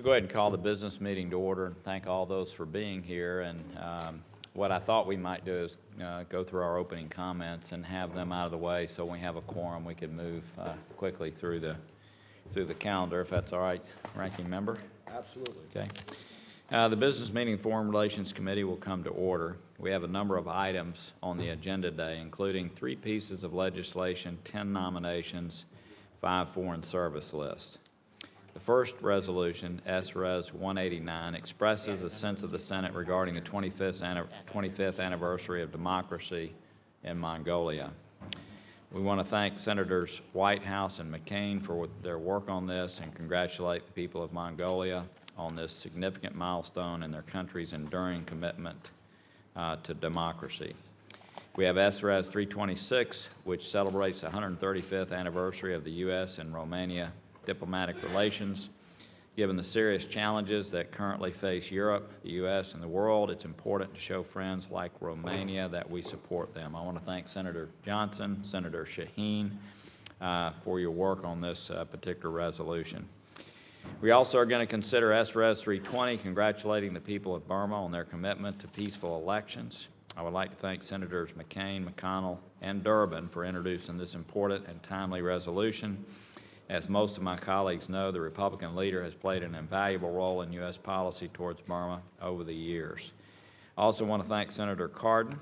to go ahead and call the business meeting to order and thank all those for being here. And um, what I thought we might do is uh, go through our opening comments and have them out of the way, so when we have a quorum, we can move uh, quickly through the, through the calendar, if that's all right, ranking member? Absolutely. Okay. Uh, The Business Meeting Foreign Relations Committee will come to order. We have a number of items on the agenda today, including three pieces of legislation, 10 nominations, five foreign service lists. The first resolution, S-Res 189, expresses a sense of the Senate regarding the 25th anni- 25th anniversary of democracy in Mongolia. We want to thank Senators Whitehouse and McCain for their work on this and congratulate the people of Mongolia on this significant milestone in their country's enduring commitment uh, to democracy. We have SRES 326, which celebrates the 135th anniversary of the U.S. and Romania diplomatic relations. Given the serious challenges that currently face Europe, the U.S., and the world, it's important to show friends like Romania that we support them. I want to thank Senator Johnson, Senator Shaheen, uh, for your work on this uh, particular resolution. We also are going to consider SRES 320, congratulating the people of Burma on their commitment to peaceful elections. I would like to thank Senators McCain, McConnell, and Durbin for introducing this important and timely resolution. As most of my colleagues know, the Republican leader has played an invaluable role in U.S. policy towards Burma over the years. I also want to thank Senator Cardin,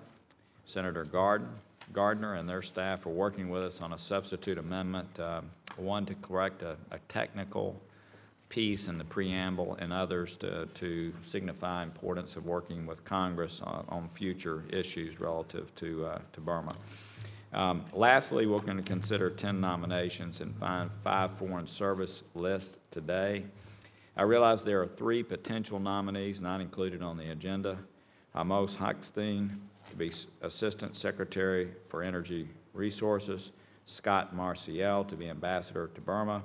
Senator Garden, Gardner, and their staff for working with us on a substitute amendment, um, one to correct a, a technical piece in the preamble, and others to, to signify importance of working with Congress on, on future issues relative to, uh, to Burma. Um, Lastly, we're going to consider 10 nominations and find five foreign service lists today. I realize there are three potential nominees not included on the agenda. Amos Hochstein to be Assistant Secretary for Energy Resources, Scott Marciel to be Ambassador to Burma,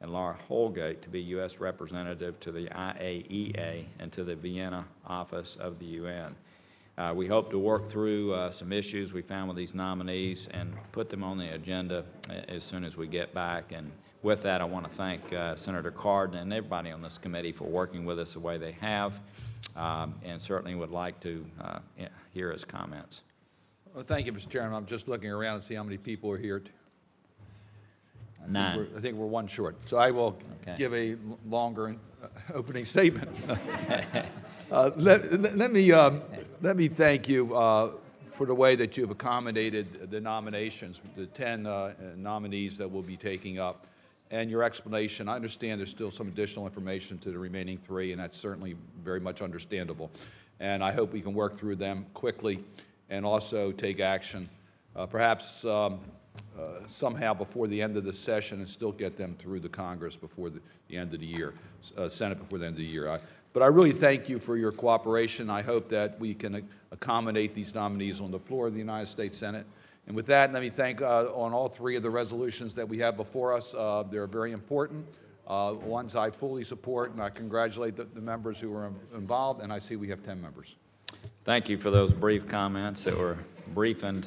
and Laura Holgate to be U.S. Representative to the IAEA and to the Vienna office of the UN. Uh, We hope to work through uh, some issues we found with these nominees and put them on the agenda as soon as we get back. And with that, I want to thank uh, Senator Cardin and everybody on this committee for working with us the way they have, um, and certainly would like to uh, hear his comments. Well, thank you, Mr. Chairman. I'm just looking around and see how many people are here. I think Nine. we're- I think we're one short. So I will Okay. give a longer uh, opening statement. Uh, Let let- me, um, let me thank you uh, for the way that you've accommodated the nominations, the 10 uh, nominees that we'll be taking up, and your explanation. I understand there's still some additional information to the remaining three, and that's certainly very much understandable. And I hope we can work through them quickly and also take action, uh, perhaps um, uh, somehow before the end of the session and still get them through the Congress before the, the end of the year, Senate before the end of the year. I, but I really thank you for your cooperation. I hope that we can accommodate these nominees on the floor of the United States Senate. And with that, let me thank uh, on all three of the resolutions that we have before us. Uh, they're very important, uh, ones I fully support, and I congratulate the, the members who are involved. And I see we have 10 members. Thank you for those brief comments that were briefined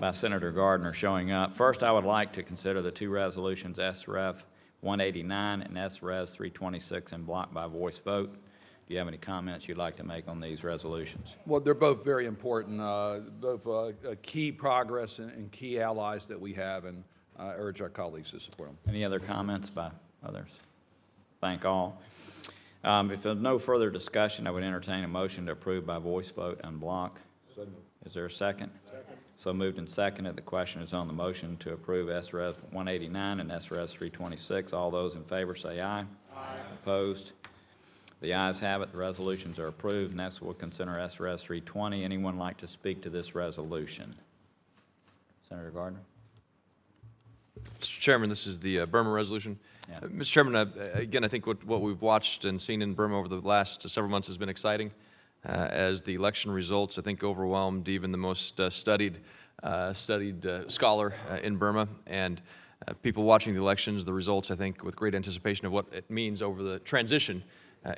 by Senator Gardner showing up. First, I would like to consider the two resolutions, SRES 189 and SRES 326, in block by voice vote. Do you have any comments you'd like to make on these resolutions? Well, they're both very important, uh, both uh, uh, key progress and, and key allies that we have, and I urge our colleagues to support them. Any other comments by others? Thank all. Um, If there's no further discussion, I would entertain a motion to approve by voice vote en bloc. Is there a second? So moved and seconded. The question is on the motion to approve SRES 189 and SRES 326. All those in favor say aye. Aye. Opposed? The ayes have it. The resolutions are approved. Next, we'll consider SRS 320. Anyone like to speak to this resolution? Senator Gardner? Mr. Chairman, this is the uh, Burma resolution. Yeah. Uh, Mr. Chairman, uh, again, I think what, what we've watched and seen in Burma over the last several months has been exciting. Uh, as the election results, I think, overwhelmed even the most uh, studied, uh, studied uh, scholar uh, in Burma. And uh, people watching the elections, the results, I think, with great anticipation of what it means over the transition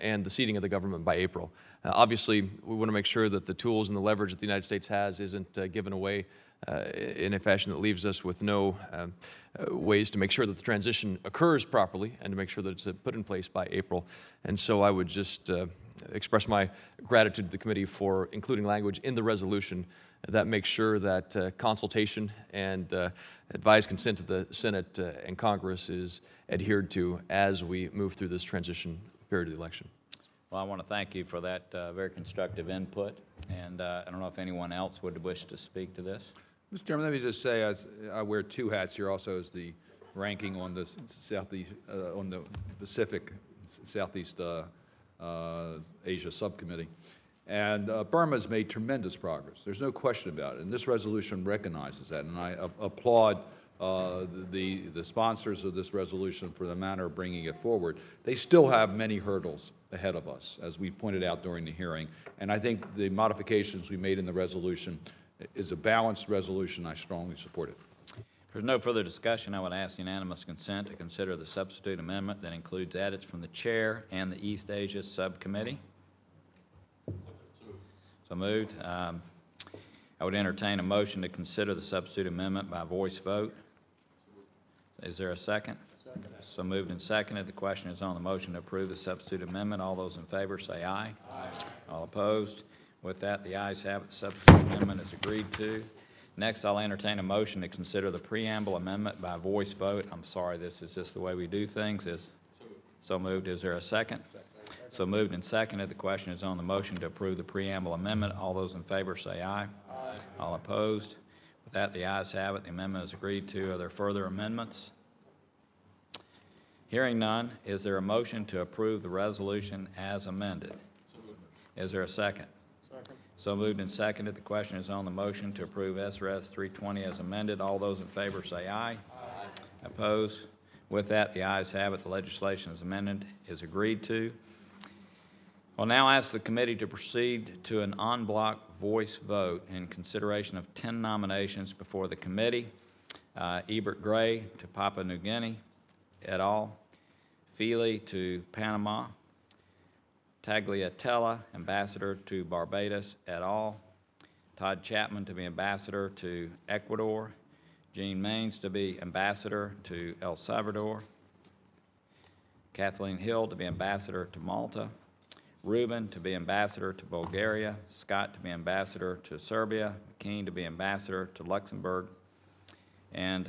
and the seating of the government by April. Uh, Obviously, we want to make sure that the tools and the leverage that the United States has isn't uh, given away uh, in a fashion that leaves us with no um, uh, ways to make sure that the transition occurs properly and to make sure that it's uh, put in place by April. And so I would just uh, express my gratitude to the committee for including language in the resolution that makes sure that uh, consultation and uh, advised consent of the Senate uh, and Congress is adhered to as we move through this transition period of the election. Well, I want to thank you for that uh, very constructive input, and uh, I don't know if anyone else would wish to speak to this. Mr. Chairman, let me just say, as I wear two hats here, also as the ranking on the Southeast, uh, on the Pacific Southeast uh, uh, Asia Subcommittee. And uh, Burma's made tremendous progress. There's no question about it. And this resolution recognizes that. And I a- applaud uh, the, the sponsors of this resolution for the manner of bringing it forward. They still have many hurdles ahead of us, as we pointed out during the hearing. And I think the modifications we made in the resolution is a balanced resolution. I strongly support it. If there's no further discussion, I would ask unanimous consent to consider the substitute amendment that includes edits from the chair and the East Asia Subcommittee. So moved. Um, I would entertain a motion to consider the substitute amendment by voice vote. Is there a second? So moved and seconded. The question is on the motion to approve the substitute amendment. All those in favor say aye. Aye. All opposed? With that, the ayes have it. The substitute amendment is agreed to. Next, I'll entertain a motion to consider the preamble amendment by voice vote. I'm sorry, this is just the way we do things. Is so moved. Is there a second? So moved and seconded. The question is on the motion to approve the preamble amendment. All those in favor say aye. Aye. All opposed? With that, the ayes have it. The amendment is agreed to. Are there further amendments? Hearing none, is there a motion to approve the resolution as amended? Is there a second? Second. So moved and seconded. The question is on the motion to approve SRS 320 as amended. All those in favor say aye. Aye. Opposed? With that, the ayes have it. The legislation is amended, is agreed to. I'll now ask the committee to proceed to an en bloc voice vote in consideration of 10 nominations before the committee. Uh, Ebert Gray to Papua New Guinea et al., Feeley to Panama, Taglialatela, Ambassador to Barbados et al., Todd Chapman to be Ambassador to Ecuador, Jean Manes to be Ambassador to El Salvador, Kathleen Hill to be Ambassador to Malta, Rubin to be Ambassador to Bulgaria, Scott to be Ambassador to Serbia, McKean to be Ambassador to Luxembourg, and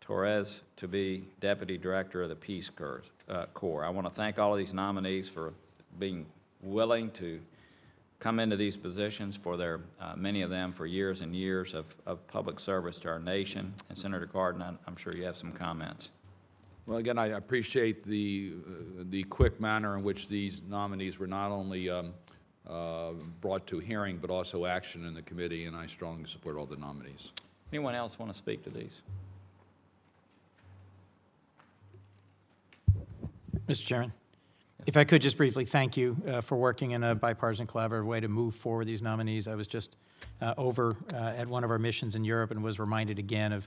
Torres to be Deputy Director of the Peace Corps. uh, Corps. I want to thank all of these nominees for being willing to come into these positions for their, uh, many of them for years and years of, of public service to our nation. And Senator Cardin, I'm sure you have some comments. Well, again, I appreciate the, uh, the quick manner in which these nominees were not only um, uh, brought to hearing, but also action in the committee, and I strongly support all the nominees. Anyone else want to speak to these? Mr. Chairman, if I could just briefly thank you uh, for working in a bipartisan collaborative way to move forward these nominees. I was just uh, over uh, at one of our missions in Europe and was reminded again of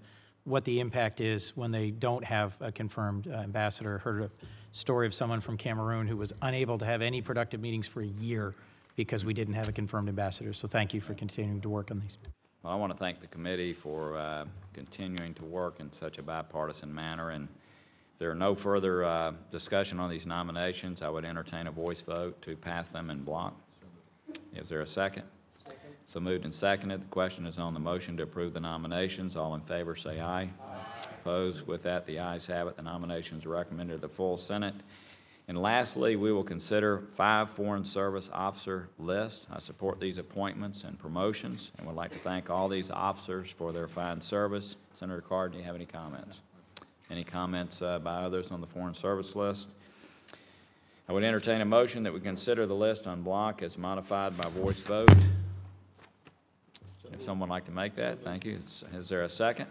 what the impact is when they don't have a confirmed uh, ambassador. Heard a story of someone from Cameroon who was unable to have any productive meetings for a year because we didn't have a confirmed ambassador. So thank you for continuing to work on these. Well, I want to thank the committee for uh, continuing to work in such a bipartisan manner, and if there are no further uh, discussion on these nominations, I would entertain a voice vote to pass them in block. Is there a second? So moved and seconded. The question is on the motion to approve the nominations. All in favor, say aye. Opposed? With that, the ayes have it. The nominations are recommended to the full Senate. And lastly, we will consider five Foreign Service Officer list. I support these appointments and promotions, and would like to thank all these officers for their fine service. Senator Card, do you have any comments? Any comments uh, by others on the Foreign Service list? I would entertain a motion that we consider the list on block as modified by voice vote. If someone would like to make that, thank you. Is- Is there a second?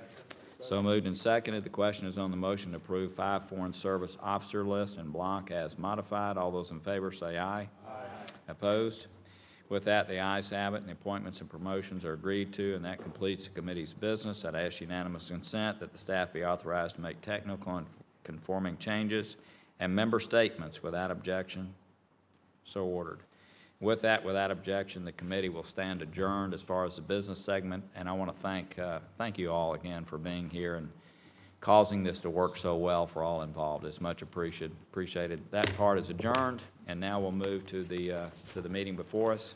So moved and seconded. The question is on the motion to approve five Foreign Service Officer list in block as modified. All those in favor say aye. Aye. Opposed? With that, the ayes have it, and the appointments and promotions are agreed to, and that completes the committee's business. I'd ask unanimous consent that the staff be authorized to make technical and conforming changes and member statements without objection So ordered. With that, without objection, the committee will stand adjourned as far as the business segment, and I want to thank, uh, thank you all again for being here and causing this to work so well for all involved. It's much appreciated, appreciated. That part is adjourned, and now we'll move to the, uh, to the meeting before us.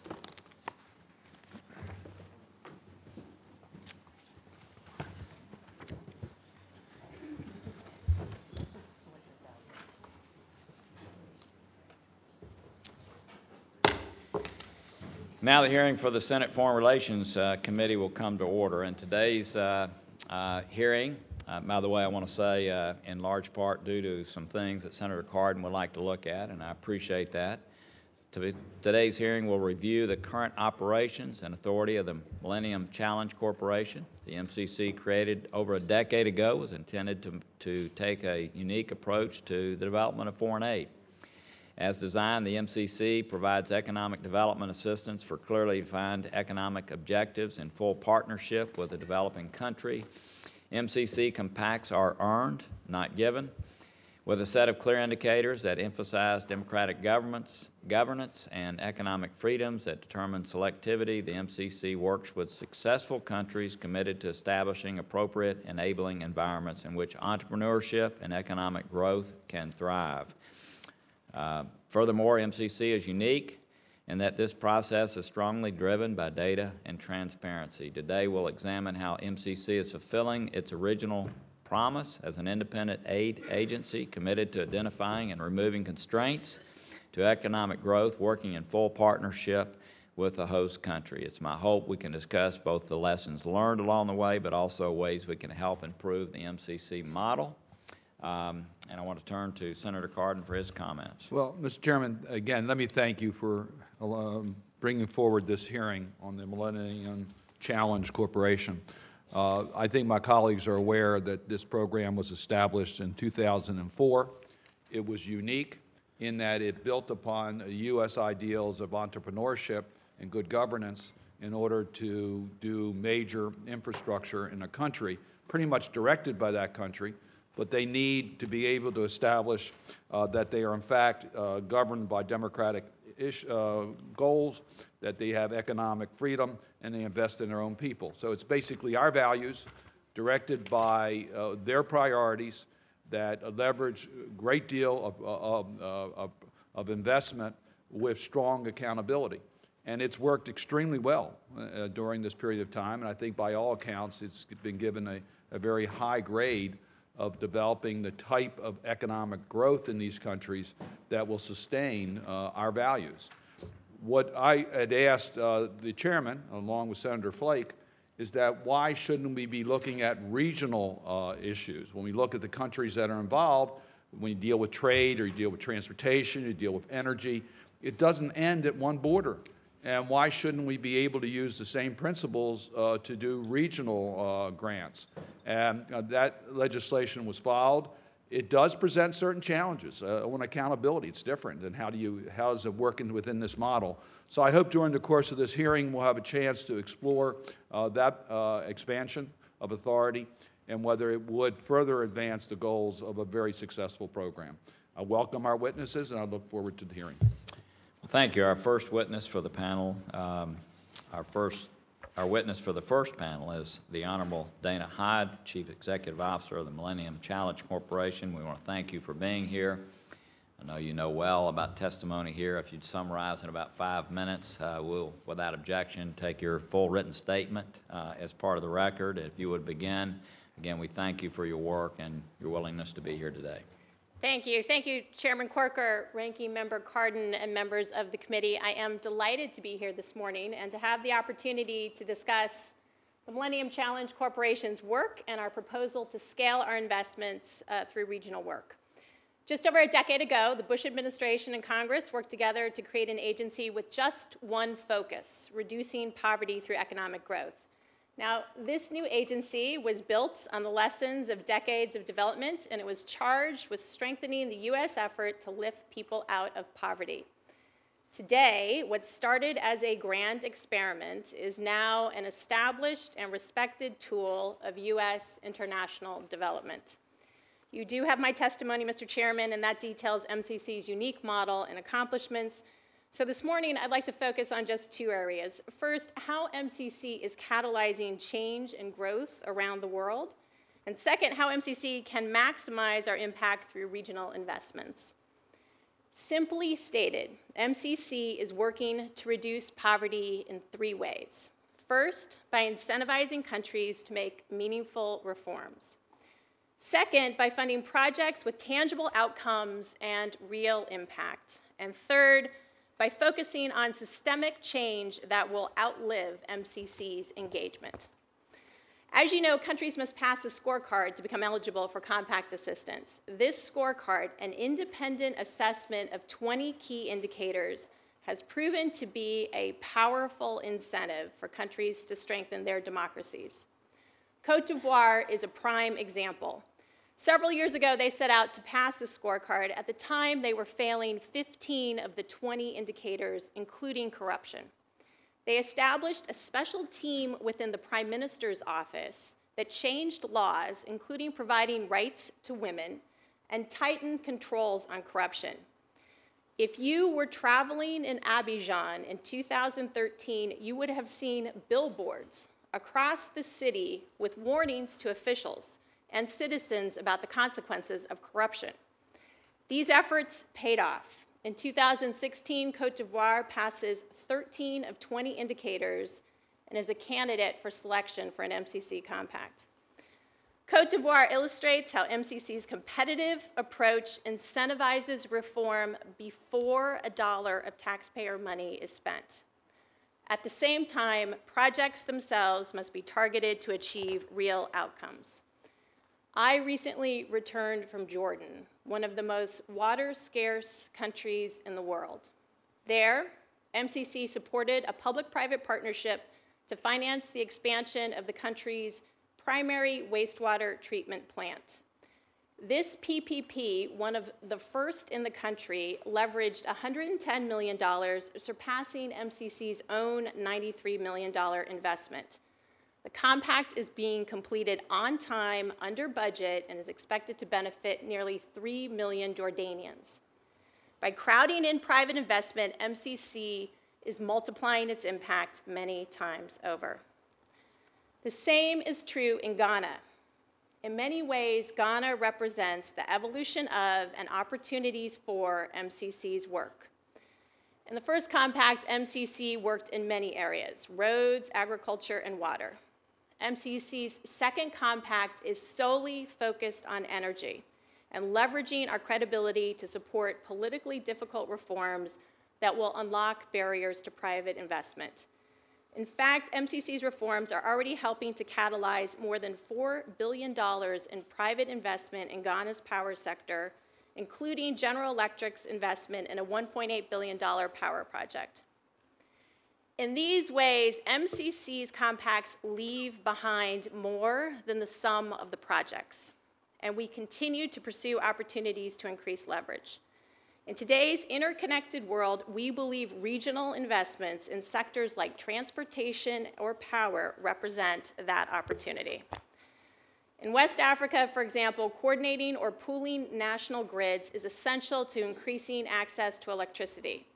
Now the hearing for the Senate Foreign Relations uh, Committee will come to order. And today's uh, uh, hearing, uh, by the way, I want to say uh, in large part due to some things that Senator Cardin would like to look at, and I appreciate that. To- Today's hearing will review the current operations and authority of the Millennium Challenge Corporation. The MCC, created over a decade ago, was intended to, to take a unique approach to the development of foreign aid. As designed, the MCC provides economic development assistance for clearly defined economic objectives in full partnership with a developing country. MCC compacts are earned, not given, with a set of clear indicators that emphasize democratic governments, governance, and economic freedoms that determine selectivity. The MCC works with successful countries committed to establishing appropriate enabling environments in which entrepreneurship and economic growth can thrive. Uh, Furthermore, MCC is unique in that this process is strongly driven by data and transparency. Today, we'll examine how MCC is fulfilling its original promise as an independent aid agency committed to identifying and removing constraints to economic growth, working in full partnership with the host country. It's my hope we can discuss both the lessons learned along the way, but also ways we can help improve the MCC model. Um, And I want to turn to Senator Cardin for his comments. Well, Mr. Chairman, again, let me thank you for um, bringing forward this hearing on the Millennium Challenge Corporation. Uh, I think my colleagues are aware that this program was established in 2004. It was unique in that it built upon U.S. ideals of entrepreneurship and good governance in order to do major infrastructure in a country, pretty much directed by that country, but they need to be able to establish uh, that they are in fact uh, governed by democratic ish, uh, goals, that they have economic freedom, and they invest in their own people. So it's basically our values directed by uh, their priorities that leverage a great deal of, of, uh, of, of investment with strong accountability. And it's worked extremely well uh, during this period of time, and I think by all accounts, it's been given a, a very high grade of developing the type of economic growth in these countries that will sustain uh, our values. What I had asked uh, the chairman, along with Senator Flake, is that why shouldn't we be looking at regional uh, issues? When we look at the countries that are involved, when you deal with trade or you deal with transportation, you deal with energy, it doesn't end at one border. And why shouldn't we be able to use the same principles uh, to do regional uh, grants? And uh, that legislation was filed. It does present certain challenges. Uh, on accountability, it's different. And how do you, how is it working within this model? So I hope during the course of this hearing we'll have a chance to explore uh, that uh, expansion of authority and whether it would further advance the goals of a very successful program. I welcome our witnesses and I look forward to the hearing. Well, Thank you. Our first witness for the panel, um, our first, our witness for the first panel is the Honorable Dana Hyde, Chief Executive Officer of the Millennium Challenge Corporation. We want to thank you for being here. I know you know well about testimony here. If you'd summarize in about five minutes, uh, we'll, without objection, take your full written statement uh, as part of the record. If you would begin, again, we thank you for your work and your willingness to be here today. Thank you. Thank you, Chairman Corker, Ranking Member Cardin, and members of the committee. I am delighted to be here this morning and to have the opportunity to discuss the Millennium Challenge Corporation's work and our proposal to scale our investments uh, through regional work. Just over a decade ago, the Bush administration and Congress worked together to create an agency with just one focus reducing poverty through economic growth. Now, this new agency was built on the lessons of decades of development, and it was charged with strengthening the U.S. effort to lift people out of poverty. Today, what started as a grand experiment is now an established and respected tool of U.S. international development. You do have my testimony, Mr. Chairman, and that details MCC's unique model and accomplishments. So this morning, I'd like to focus on just two areas. First, how MCC is catalyzing change and growth around the world. And second, how MCC can maximize our impact through regional investments. Simply stated, MCC is working to reduce poverty in three ways. First, by incentivizing countries to make meaningful reforms. Second, by funding projects with tangible outcomes and real impact. And third, by focusing on systemic change that will outlive MCC's engagement. As you know, countries must pass a scorecard to become eligible for compact assistance. This scorecard, an independent assessment of 20 key indicators, has proven to be a powerful incentive for countries to strengthen their democracies. Cote d'Ivoire is a prime example. Several years ago, they set out to pass the scorecard. At the time, they were failing 15 of the 20 indicators, including corruption. They established a special team within the Prime Minister's office that changed laws, including providing rights to women, and tightened controls on corruption. If you were traveling in Abidjan in 2013, you would have seen billboards across the city with warnings to officials and citizens about the consequences of corruption. These efforts paid off. In 2016, Cote d'Ivoire passes 13 of 20 indicators and is a candidate for selection for an MCC compact. Cote d'Ivoire illustrates how MCC's competitive approach incentivizes reform before a dollar of taxpayer money is spent. At the same time, projects themselves must be targeted to achieve real outcomes. I recently returned from Jordan, one of the most water scarce countries in the world. There, MCC supported a public private partnership to finance the expansion of the country's primary wastewater treatment plant. This PPP, one of the first in the country, leveraged $110 million, surpassing MCC's own $93 million investment. The compact is being completed on time, under budget, and is expected to benefit nearly 3 million Jordanians. By crowding in private investment, MCC is multiplying its impact many times over. The same is true in Ghana. In many ways, Ghana represents the evolution of and opportunities for MCC's work. In the first compact, MCC worked in many areas roads, agriculture, and water. MCC's second compact is solely focused on energy and leveraging our credibility to support politically difficult reforms that will unlock barriers to private investment. In fact, MCC's reforms are already helping to catalyze more than $4 billion in private investment in Ghana's power sector, including General Electric's investment in a $1.8 billion power project. In these ways, MCC's compacts leave behind more than the sum of the projects, and we continue to pursue opportunities to increase leverage. In today's interconnected world, we believe regional investments in sectors like transportation or power represent that opportunity. In West Africa, for example, coordinating or pooling national grids is essential to increasing access to electricity.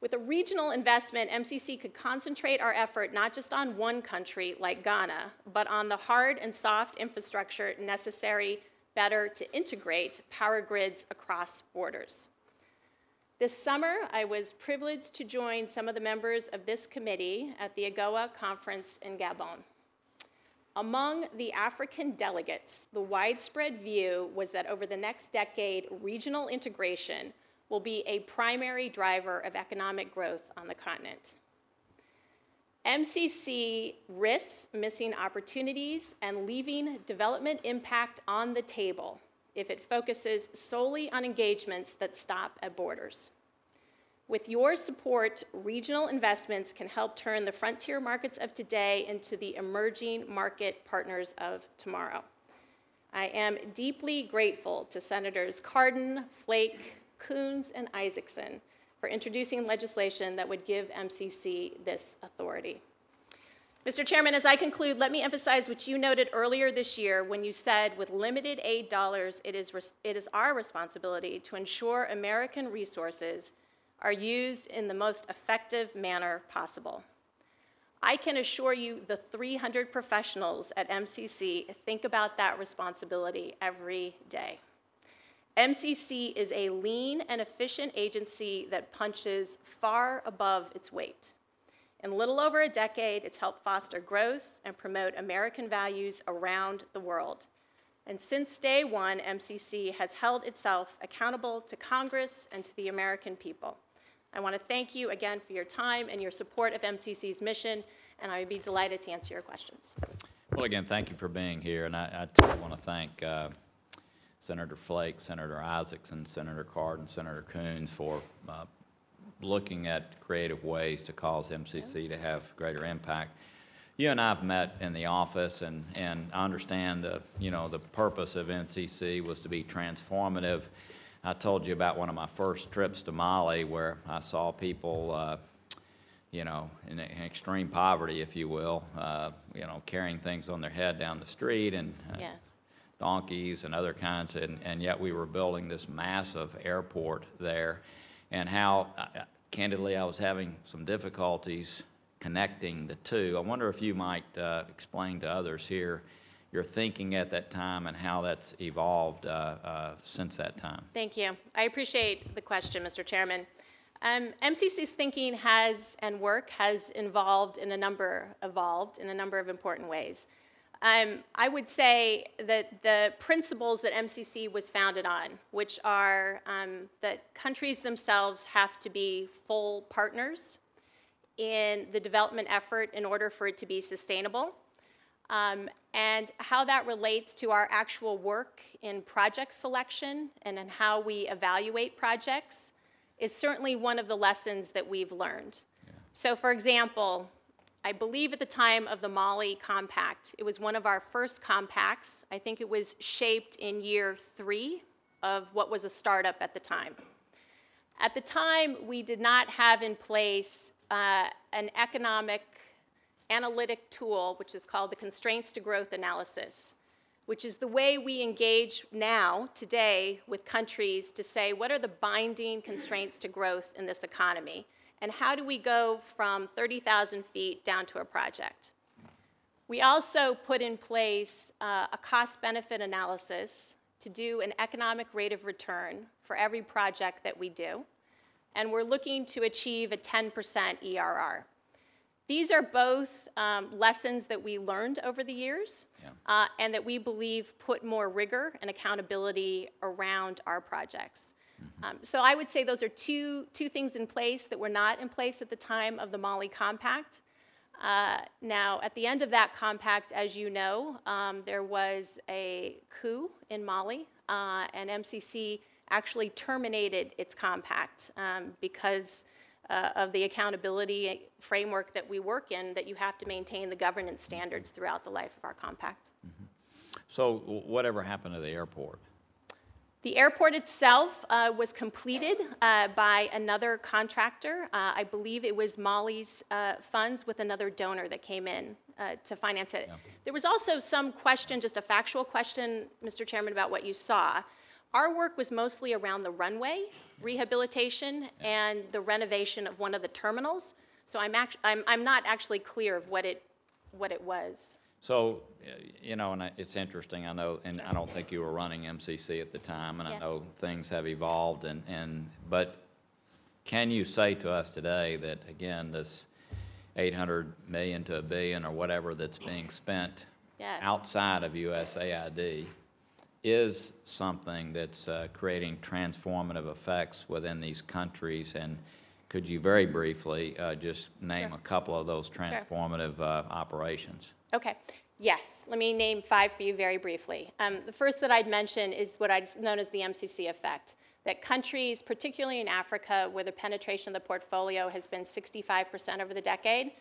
With a regional investment, MCC could concentrate our effort not just on one country like Ghana, but on the hard and soft infrastructure necessary better to integrate power grids across borders. This summer, I was privileged to join some of the members of this committee at the AGOA conference in Gabon. Among the African delegates, the widespread view was that over the next decade, regional integration will be a primary driver of economic growth on the continent. MCC risks missing opportunities and leaving development impact on the table if it focuses solely on engagements that stop at borders. With your support, regional investments can help turn the frontier markets of today into the emerging market partners of tomorrow. I am deeply grateful to Senators Cardin, Flake, Coons, and Isakson for introducing legislation that would give MCC this authority. Mr. Chairman, as I conclude, let me emphasize what you noted earlier this year when you said with limited aid dollars, it is, it is our responsibility to ensure American resources are used in the most effective manner possible. I can assure you the 300 professionals at MCC think about that responsibility every day. MCC is a lean and efficient agency that punches far above its weight. In little over a decade, it's helped foster growth and promote American values around the world. And since day one, MCC has held itself accountable to Congress and to the American people. I want to thank you again for your time and your support of MCC's mission, and I would be delighted to answer your questions. Well, again, thank you for being here, and I, I want to thank uh, Senator Flake, Senator Isakson, Senator Card, and Senator Coons for uh, looking at creative ways to cause MCC to have greater impact. You and I have met in the office, and, and I understand the, you know, the purpose of MCC was to be transformative. I told you about one of my first trips to Mali where I saw people, uh, you know, in, in extreme poverty, if you will, uh, you know, carrying things on their head down the street and uh, Yes. Donkeys and other kinds, and, and yet we were building this massive airport there. And how, uh, uh, candidly, I was having some difficulties connecting the two. I wonder if you might uh, explain to others here your thinking at that time and how that's evolved uh, uh, since that time. Thank you. I appreciate the question, Mr. Chairman. Um, MCC's thinking has and work has involved in a number evolved in a number of important ways. Um, I would say that the principles that MCC was founded on, which are um, that countries themselves have to be full partners in the development effort in order for it to be sustainable, um, and how that relates to our actual work in project selection and in how we evaluate projects is certainly one of the lessons that we've learned. So, for example, I believe at the time of the Mali Compact, it was one of our first compacts. I think it was shaped in year three of what was a startup at the time. At the time, we did not have in place uh, an economic analytic tool, which is called the Constraints to Growth Analysis, which is the way we engage now, today, with countries to say what are the binding constraints to growth in this economy, and how do we go from 30,000 feet down to a project. We also put in place uh, a cost benefit analysis to do an economic rate of return for every project that we do, and we're looking to achieve a 10% ERR. These are both um, lessons that we learned over the years Yeah. uh, and that we believe put more rigor and accountability around our projects. Um, so I would say those are two, two things in place that were not in place at the time of the Mali Compact. Uh, now, at the end of that compact, as you know, um, there was a coup in Mali, uh, and MCC actually terminated its compact um, because uh, of the accountability framework that we work in, that you have to maintain the governance standards throughout the life of our compact. So whatever happened to the airport? The airport itself uh, was completed uh, by another contractor. Uh, I believe it was Mali's uh, funds with another donor that came in uh, to finance it. There was also some question, just a factual question, Mr. Chairman, about what you saw. Our work was mostly around the runway rehabilitation and the renovation of one of the terminals. So I'm, act- I'm, I'm not actually clear of what it, what it was. So, uh, you know, and it's interesting, I know, and I don't think you were running MCC at the time, and I Yes. know things have evolved, and, and, but can you say to us today that, again, this 800 million to a billion or whatever that's being spent Yes. outside of USAID is something that's uh, creating transformative effects within these countries? And could you very briefly uh, just name a couple of those transformative uh, operations? Okay, yes, let me name five for you very briefly. Um, the first that I'd mention is what I'd known as the MCC effect. That countries, particularly in Africa, where the penetration of the portfolio has been 65% over the decade,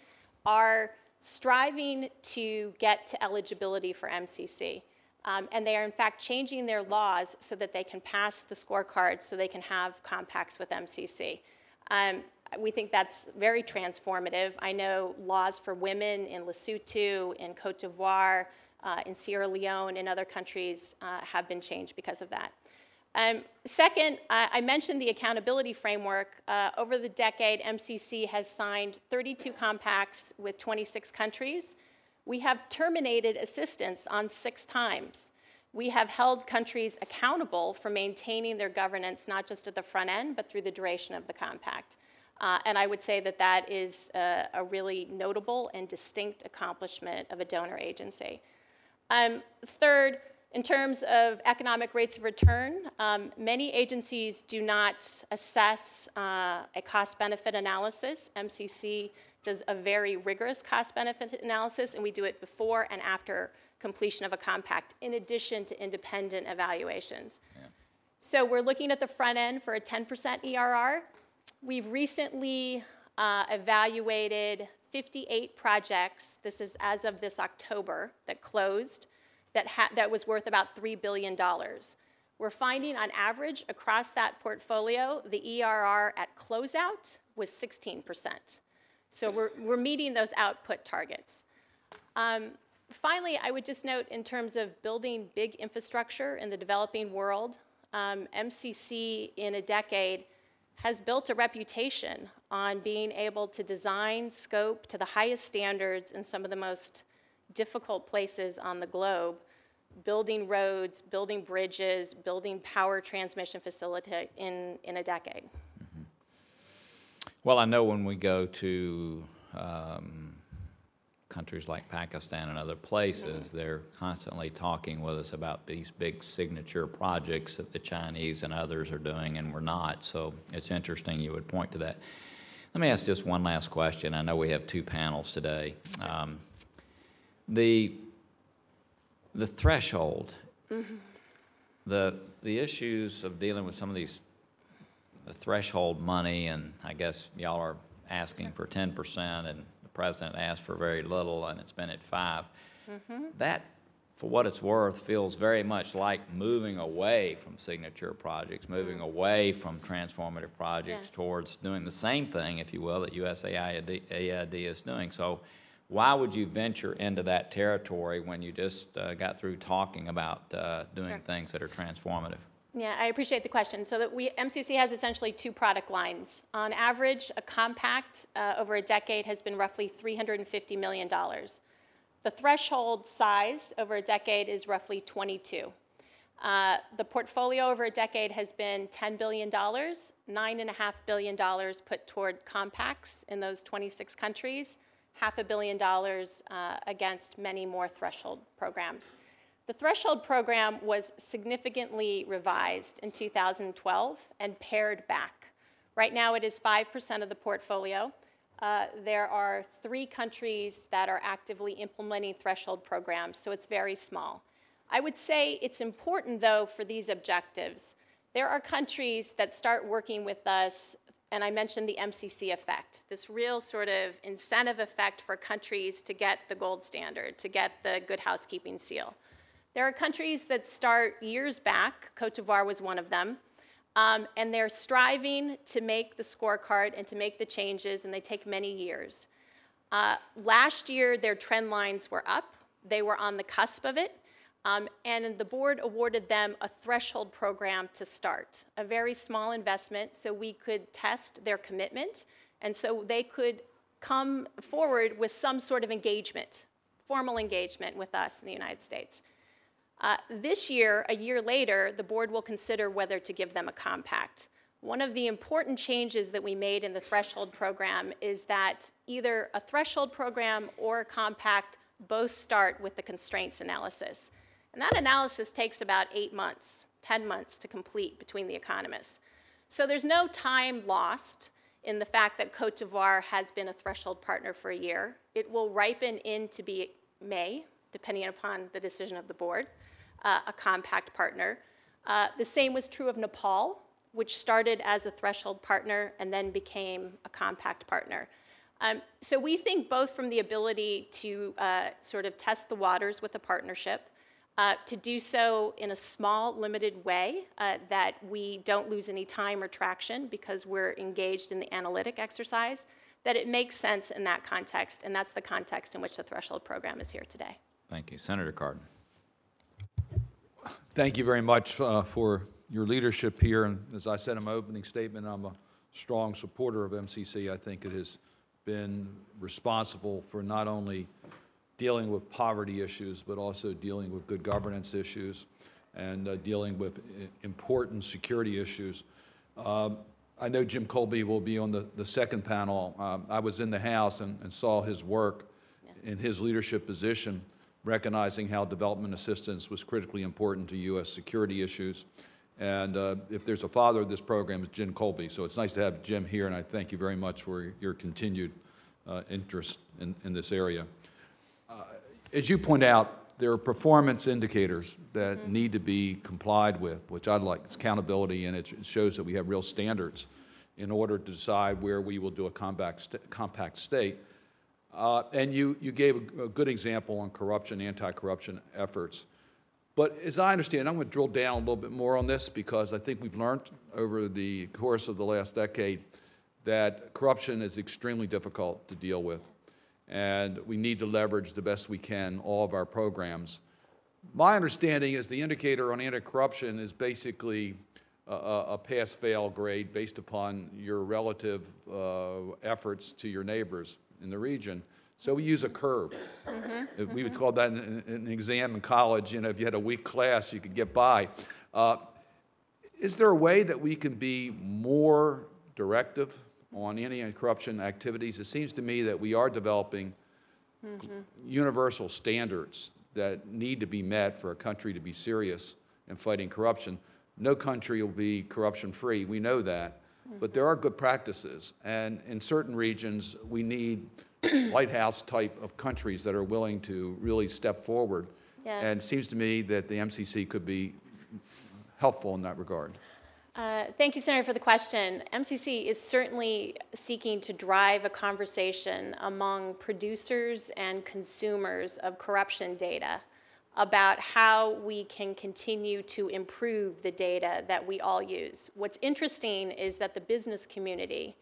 are striving to get to eligibility for MCC. Um, and they are, in fact, changing their laws so that they can pass the scorecard so they can have compacts with MCC. Um, we think that's very transformative. I know laws for women in Lesotho, in Cote d'Ivoire, uh, in Sierra Leone, and other countries uh, have been changed because of that. Um, second, I mentioned the accountability framework. Uh, over the decade, MCC has signed 32 compacts with 26 countries. We have terminated assistance on six times. We have held countries accountable for maintaining their governance, not just at the front end, but through the duration of the compact. Uh, and I would say that that is a, a really notable and distinct accomplishment of a donor agency. Um, third, in terms of economic rates of return, um, many agencies do not assess uh, a cost benefit analysis. MCC does a very rigorous cost benefit analysis, and we do it before and after completion of a compact, in addition to independent evaluations. So we're looking at the front end for a 10% ERR. We've recently uh, evaluated 58 projects, this is as of this October, that closed, that, ha- that was worth about $3 billion. We're finding on average across that portfolio, the ERR at closeout was 16%. So we're, we're meeting those output targets. Um, finally, I would just note in terms of building big infrastructure in the developing world, um, MCC in a decade has built a reputation on being able to design scope to the highest standards in some of the most difficult places on the globe, building roads, building bridges, building power transmission facility in, in a decade. Well, I know when we go to um, countries like Pakistan and other places, they're constantly talking with us about these big signature projects that the Chinese and others are doing, and we're not. So it's interesting you would point to that. Let me ask just one last question. I know we have two panels today. Um, the the threshold, the the issues of dealing with some of these the threshold money, and I guess y'all are asking for ten percent, and the president asked for very little, and it's been at 5 That, for what it's worth, feels very much like moving away from signature projects, moving away from transformative projects Yes. towards doing the same thing, if you will, that USAID AID is doing. So why would you venture into that territory when you just uh, got through talking about uh, doing Sure. things that are transformative? Yeah, I appreciate the question. So that we, MCC has essentially two product lines. On average, a compact uh, over a decade has been roughly $350 million. The threshold size over a decade is roughly 22. Uh, the portfolio over a decade has been $10 billion, $9.5 billion put toward compacts in those 26 countries, half a billion dollars uh, against many more threshold programs. The threshold program was significantly revised in 2012 and pared back. Right now, it is 5% of the portfolio. Uh, there are three countries that are actively implementing threshold programs, so it's very small. I would say it's important, though, for these objectives. There are countries that start working with us, and I mentioned the MCC effect, this real sort of incentive effect for countries to get the gold standard, to get the good housekeeping seal. There are countries that start years back, Cote d'Ivoire was one of them, um, and they're striving to make the scorecard and to make the changes, and they take many years. Uh, last year, their trend lines were up. They were on the cusp of it. Um, and the board awarded them a threshold program to start, a very small investment, so we could test their commitment, and so they could come forward with some sort of engagement, formal engagement with us in the United States. Uh, this year, a year later, the board will consider whether to give them a compact. One of the important changes that we made in the threshold program is that either a threshold program or a compact both start with the constraints analysis. And that analysis takes about eight months, 10 months to complete between the economists. So there's no time lost in the fact that Cote d'Ivoire has been a threshold partner for a year. It will ripen into be May, depending upon the decision of the board, uh, a compact partner. Uh, the same was true of Nepal, which started as a threshold partner and then became a compact partner. Um, so we think both from the ability to uh, sort of test the waters with a partnership, uh, to do so in a small, limited way uh, that we don't lose any time or traction because we're engaged in the analytic exercise, that it makes sense in that context, and that's the context in which the threshold program is here today. Thank you. Senator Cardin. Thank you very much uh, for your leadership here, and as I said in my opening statement, I'm a strong supporter of MCC. I think it has been responsible for not only dealing with poverty issues, but also dealing with good governance issues and uh, dealing with i- important security issues. Um, I know Jim Kolbe will be on the, the second panel. Um, I was in the House and, and saw his work in his leadership position, recognizing how development assistance was critically important to U.S. security issues. And uh, if there's a father of this program, it's Jim Kolbe. So it's nice to have Jim here, and I thank you very much for your continued uh, interest in, in this area. As you point out, there are performance indicators that need to be complied with, which I'd like, it's accountability, and it shows that we have real standards in order to decide where we will do a compact, sta- compact state. Uh, And you, you gave a, a good example on corruption, anti-corruption efforts. But as I understand, I'm going to drill down a little bit more on this because I think we've learned over the course of the last decade that corruption is extremely difficult to deal with. And we need to leverage the best we can all of our programs. My understanding is the indicator on anti-corruption is basically a, a a pass-fail grade based upon your relative uh, efforts to your neighbors in the region. So we use a curve. Uh, We would call that an, an exam in college, you know, if you had a weak class, you could get by. Uh, Is there a way that we can be more directive on anti-corruption activities? It seems to me that we are developing universal standards that need to be met for a country to be serious in fighting corruption. No country will be corruption-free, we know that, but there are good practices. And in certain regions, we need lighthouse type of countries that are willing to really step forward. Yes. And it seems to me that the MCC could be helpful in that regard. Uh, Thank you, Senator, for the question. MCC is certainly seeking to drive a conversation among producers and consumers of corruption data about how we can continue to improve the data that we all use. What's interesting is that the business community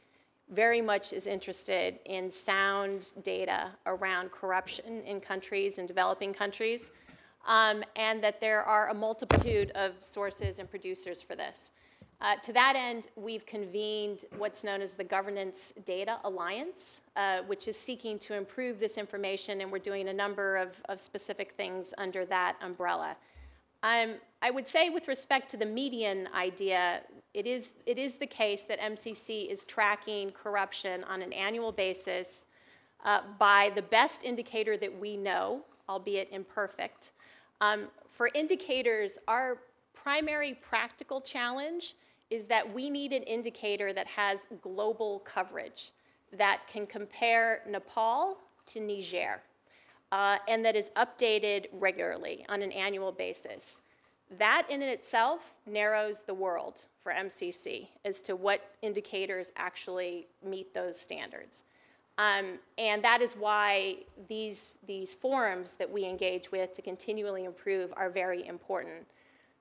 very much is interested in sound data around corruption in countries, and developing countries, um, and that there are a multitude of sources and producers for this. Uh, to that end, we've convened what's known as the Governance Data Alliance, uh, which is seeking to improve this information, and we're doing a number of, of specific things under that umbrella. Um, I would say, with respect to the median idea, it is, it is the case that MCC is tracking corruption on an annual basis uh, by the best indicator that we know, albeit imperfect. Um, for indicators, our primary practical challenge is that we need an indicator that has global coverage, that can compare Nepal to Niger, uh, and that is updated regularly on an annual basis. That in itself narrows the world for MCC as to what indicators actually meet those standards. Um, and that is why these, these forums that we engage with to continually improve are very important.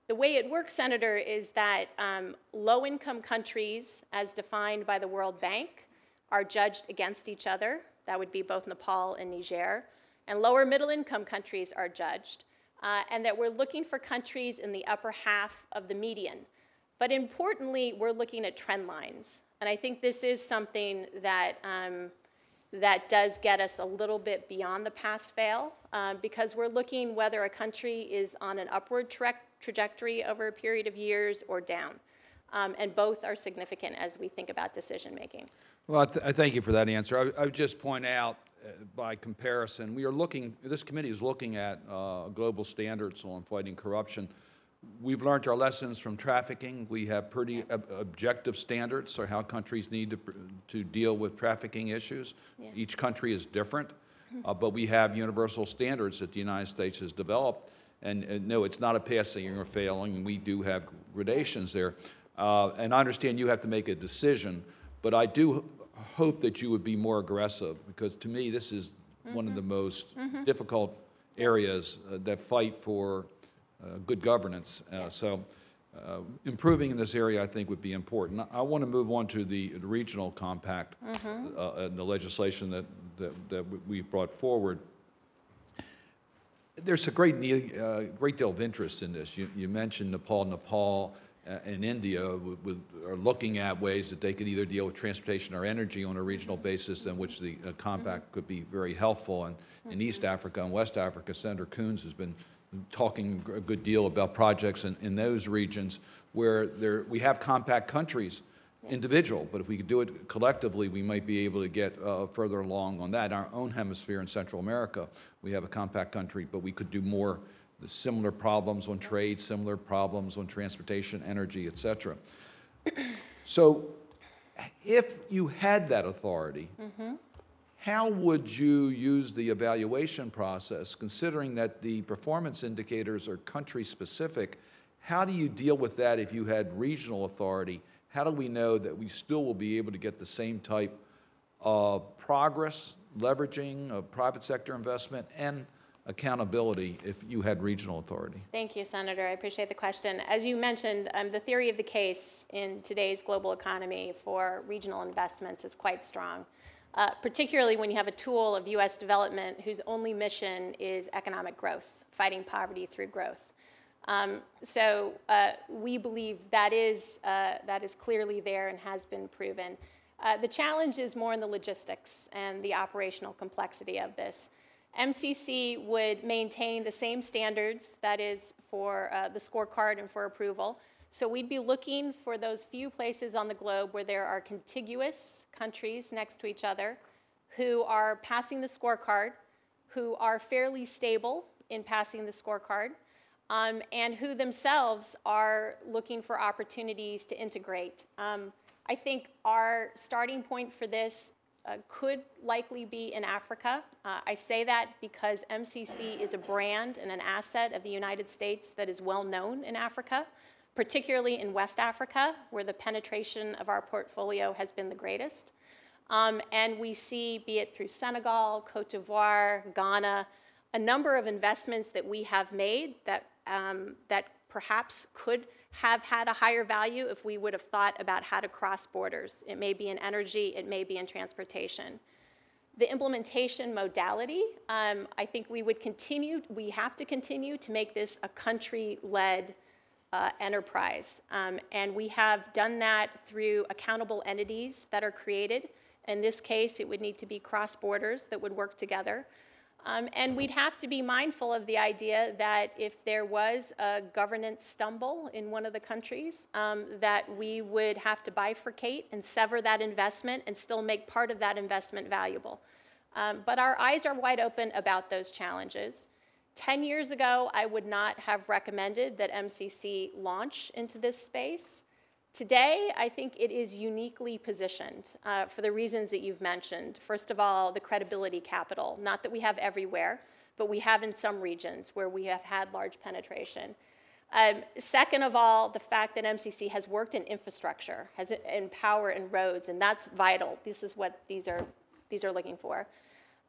The way it works, Senator, is that um, low income countries, as defined by the World Bank, are judged against each other. That would be both Nepal and Niger. And lower middle income countries are judged. Uh, and that we're looking for countries in the upper half of the median. But importantly, we're looking at trend lines. And I think this is something that, um, that does get us a little bit beyond the pass fail uh, because we're looking whether a country is on an upward tra- trajectory over a period of years or down. Um, and both are significant as we think about decision making. Well, I, th- I thank you for that answer. I, I would just point out, uh, by comparison, we are looking, this committee is looking at uh, global standards on fighting corruption. We've learned our lessons from trafficking. We have pretty ob- objective standards for how countries need to, pr- to deal with trafficking issues. Each country is different, uh, but we have universal standards that the United States has developed. And, and no, it's not a passing or failing, we do have gradations there. Uh, and I understand you have to make a decision, but I do hope that you would be more aggressive, because to me, this is one of the most difficult areas uh, that fight for uh, good governance. Uh, So uh, improving in this area, I think, would be important. I want to move on to the the regional compact uh, and the legislation that, that that we brought forward. There's a great deal, uh, great deal of interest in this. You, you mentioned Nepal. Nepal uh, in India would- would- are looking at ways that they could either deal with transportation or energy on a regional basis, in which the uh, compact could be very helpful. And in East Africa and West Africa, Senator Coons has been talking a good deal about projects in, in those regions where there, we have compact countries, individual, but if we could do it collectively, we might be able to get uh, further along on that. Our own hemisphere in Central America, we have a compact country, but we could do more, the similar problems on trade, similar problems on transportation, energy, et cetera. So if you had that authority, how would you use the evaluation process, considering that the performance indicators are country-specific? How do you deal with that if you had regional authority? How do we know that we still will be able to get the same type of progress, leveraging of private sector investment, and accountability if you had regional authority? Thank you, Senator. I appreciate the question. As you mentioned, um, the theory of the case in today's global economy for regional investments is quite strong, uh, particularly when you have a tool of U.S. development whose only mission is economic growth, fighting poverty through growth. Um, so uh, we believe that is, uh, that is clearly there and has been proven. Uh, the challenge is more in the logistics and the operational complexity of this. MCC would maintain the same standards, that is, for uh, the scorecard and for approval. So we'd be looking for those few places on the globe where there are contiguous countries next to each other who are passing the scorecard, who are fairly stable in passing the scorecard, um, and who themselves are looking for opportunities to integrate. Um, I think our starting point for this uh, could likely be in Africa. Uh, I say that because MCC is a brand and an asset of the United States that is well known in Africa, particularly in West Africa, where the penetration of our portfolio has been the greatest. Um, and we see, be it through Senegal, Cote d'Ivoire, Ghana, a number of investments that we have made that, um, that perhaps could have had a higher value if we would have thought about how to cross borders. It may be in energy, it may be in transportation. The implementation modality, um, I think we would continue, we have to continue to make this a country led uh, enterprise. Um, and we have done that through accountable entities that are created. In this case, it would need to be cross borders that would work together. Um, and we'd have to be mindful of the idea that if there was a governance stumble in one of the countries, um, that we would have to bifurcate and sever that investment and still make part of that investment valuable. Um, but our eyes are wide open about those challenges. 10 years ago, I would not have recommended that MCC launch into this space. Today, I think it is uniquely positioned uh, for the reasons that you've mentioned. First of all, the credibility capital, not that we have everywhere, but we have in some regions where we have had large penetration. Um, second of all, the fact that MCC has worked in infrastructure, has in power and roads, and that's vital. This is what these are, these are looking for.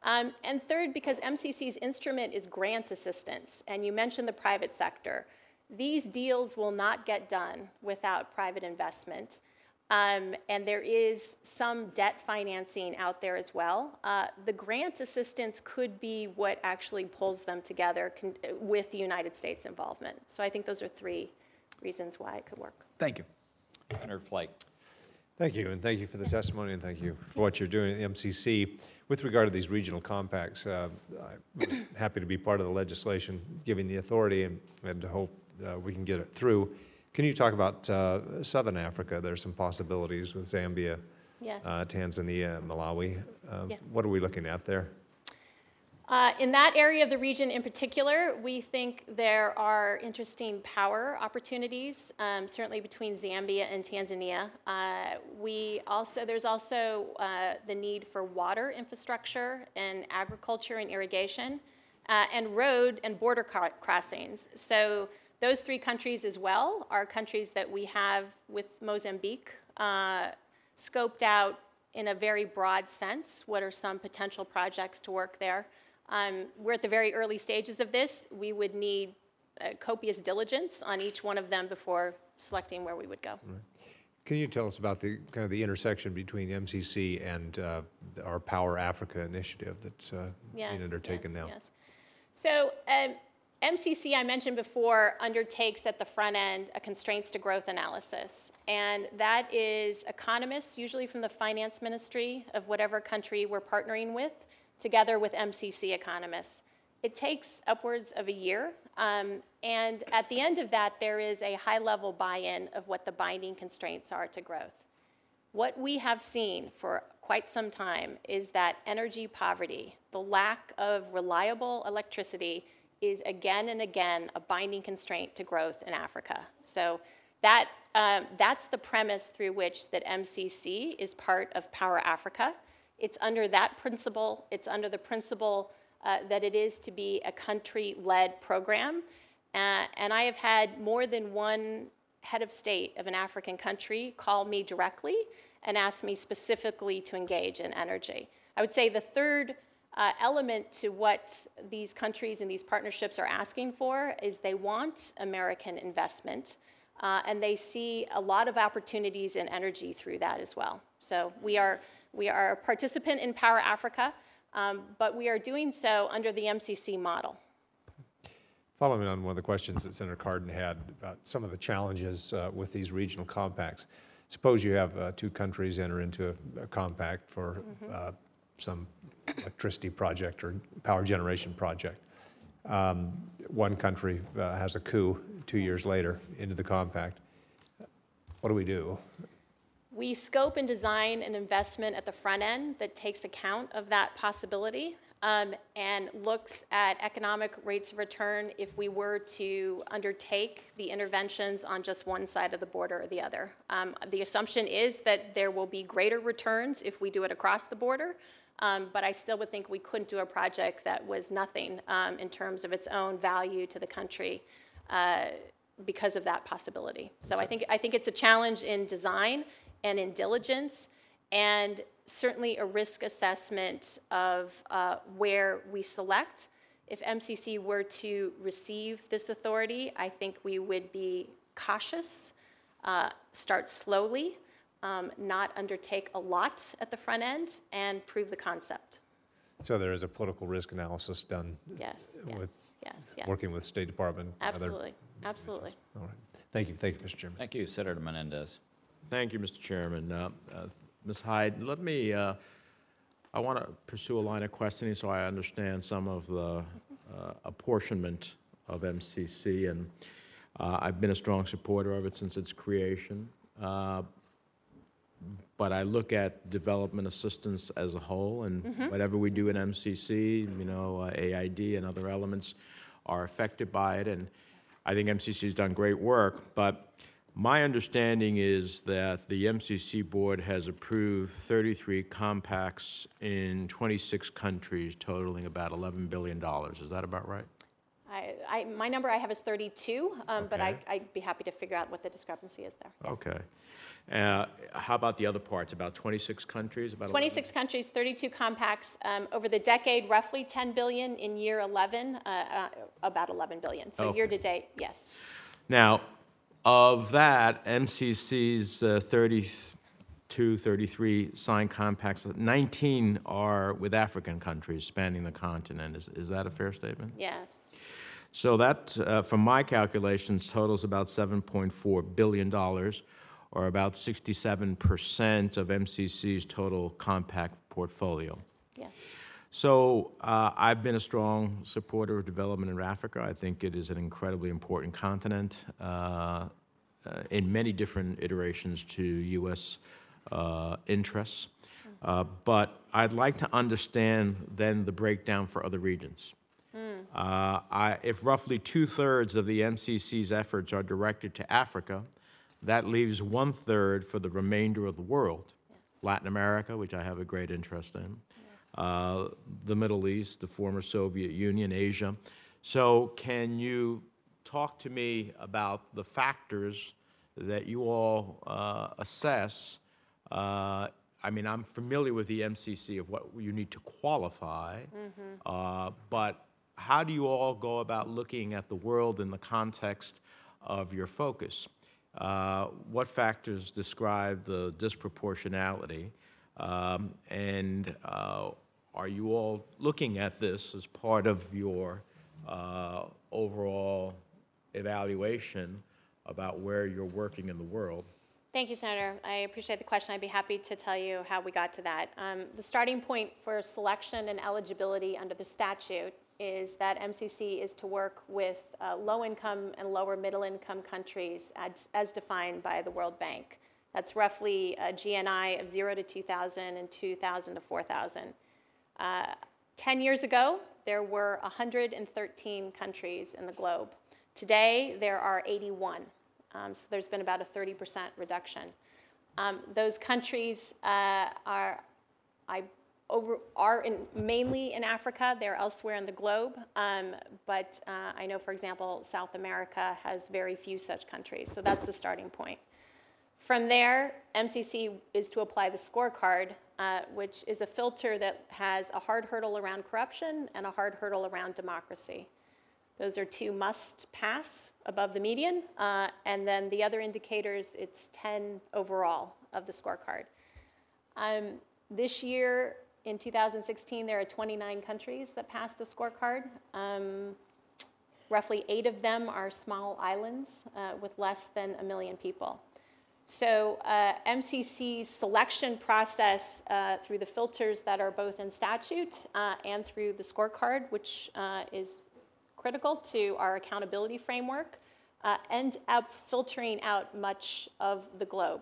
Um, and third, because MCC's instrument is grant assistance, and you mentioned the private sector. These deals will not get done without private investment. Um, and there is some debt financing out there as well. Uh, the grant assistance could be what actually pulls them together con- with the United States involvement. So I think those are three reasons why it could work. Thank you. Senator Flake. Thank you, and thank you for the testimony, and thank you for what you're doing at the MCC. With regard to these regional compacts, uh, I'm happy to be part of the legislation giving the authority and, and to hope uh, we can get it through. Can you talk about uh, Southern Africa? There's some possibilities with Zambia, Yes. uh, Tanzania, Malawi. Uh, Yeah. What are we looking at there? Uh, in that area of the region in particular, we think there are interesting power opportunities, um, certainly between Zambia and Tanzania. Uh, we also there's also uh, the need for water infrastructure and agriculture and irrigation, uh, and road and border cro- crossings. So those three countries as well are countries that we have with Mozambique uh, scoped out in a very broad sense. What are some potential projects to work there? Um, we're at the very early stages of this. We would need uh, copious diligence on each one of them before selecting where we would go. Can you tell us about the, kind of the intersection between the MCC and uh, our Power Africa initiative that's uh, Yes, being undertaken yes, now? Yes. So um, MCC, I mentioned before, undertakes at the front end a constraints to growth analysis. And that is economists, usually from the finance ministry of whatever country we're partnering with, together with MCC economists. It takes upwards of a year. um, and at the end of that, there is a high level buy in of what the binding constraints are to growth. What we have seen for quite some time is that energy poverty, the lack of reliable electricity, is again and again a binding constraint to growth in Africa. So that, um, that's the premise through which that MCC is part of Power Africa. It's under that principle, it's under the principle uh, that it is to be a country-led program. Uh, and I have had more than one head of state of an African country call me directly and ask me specifically to engage in energy. I would say the third uh, element to what these countries and these partnerships are asking for is they want American investment, uh, and they see a lot of opportunities in energy through that as well. So we are, we are a participant in Power Africa, um, but we are doing so under the MCC model. Following on one of the questions that Senator Cardin had about some of the challenges uh, with these regional compacts, suppose you have uh, two countries enter into a, a compact for uh, some electricity project or power generation project. Um, one country uh, has a coup two years later into the compact. What do we do? We scope and design an investment at the front end that takes account of that possibility um, and looks at economic rates of return if we were to undertake the interventions on just one side of the border or the other. Um, the assumption is that there will be greater returns if we do it across the border, um, but I still would think we couldn't do a project that was nothing um, in terms of its own value to the country. Uh, because of that possibility. So I think, I think it's a challenge in design and in diligence, and certainly a risk assessment of uh, where we select. If MCC were to receive this authority, I think we would be cautious, uh, start slowly, um, not undertake a lot at the front end, and prove the concept. So there is a political risk analysis done, Yes, With yes, yes, yes. working with State Department? and Absolutely, absolutely. All right. Thank you, thank you, Mr. Chairman. Thank you, Senator Menendez. Thank you, Mr. Chairman. Uh, uh, Ms. Hyde, let me, uh, I want to pursue a line of questioning so I understand some of the uh, apportionment of MCC, and uh, I've been a strong supporter of it since its creation. But I look at development assistance as a whole, and whatever we do in MCC, you know, uh, AID and other elements are affected by it, and I think MCC's done great work, but my understanding is that the MCC board has approved 33 compacts in 26 countries totaling about $11 billion. Is that about right? I, I, my number I have is 32, um, but I, Okay. I'd be happy to figure out what the discrepancy is there. Okay. Uh, How about the other parts, about 26 countries? About 11? 26 countries, 32 compacts. Um, over the decade, roughly 10 billion. In year 11, uh, uh, about 11 billion. So year to date, yes. Now, of that, MCC's uh, 32, 33 signed compacts, 19 are with African countries spanning the continent. Is is that a fair statement? Yes. So that, uh, from my calculations, totals about $7.4 billion, or about 67% of MCC's total compact portfolio. Yes. So uh, I've been a strong supporter of development in Africa. I think it is an incredibly important continent uh, uh, in many different iterations to U.S. uh, interests. Uh, But I'd like to understand then the breakdown for other regions. Uh, I- If roughly two-thirds of the MCC's efforts are directed to Africa, that leaves one-third for the remainder of the world. Latin America, which I have a great interest in, uh, the Middle East, the former Soviet Union, Asia. So can you talk to me about the factors that you all uh, assess? Uh, I mean, I'm familiar with the MCC of what you need to qualify, uh, but how do you all go about looking at the world in the context of your focus? Uh, What factors describe the disproportionality? Um, And uh, are you all looking at this as part of your uh, overall evaluation about where you're working in the world. Thank you, Senator. I appreciate the question. I'd be happy to tell you how we got to that. Um, the starting point for selection and eligibility under the statute is that MCC is to work with uh, low-income and lower middle-income countries as, as defined by the World Bank. That's roughly a GNI of 0 to 2,000 and 2,000 to 4,000. Uh, 10 years ago, there were 113 countries in the globe. Today, there are 81. Um, so there's been about a 30% reduction. Um, those countries uh, are, I, over, are in, mainly in Africa. They're elsewhere in the globe. Um, but uh, I know, for example, South America has very few such countries. So that's the starting point. From there, MCC is to apply the scorecard, uh, which is a filter that has a hard hurdle around corruption and a hard hurdle around democracy. Those are two must pass above the median. Uh, and then the other indicators, it's 10 overall of the scorecard. Um, this year, in 2016, there are 29 countries that passed the scorecard. Um, roughly eight of them are small islands uh, with less than a million people. So uh, MCC's selection process uh, through the filters that are both in statute uh, and through the scorecard, which uh, is critical to our accountability framework, uh, end up filtering out much of the globe.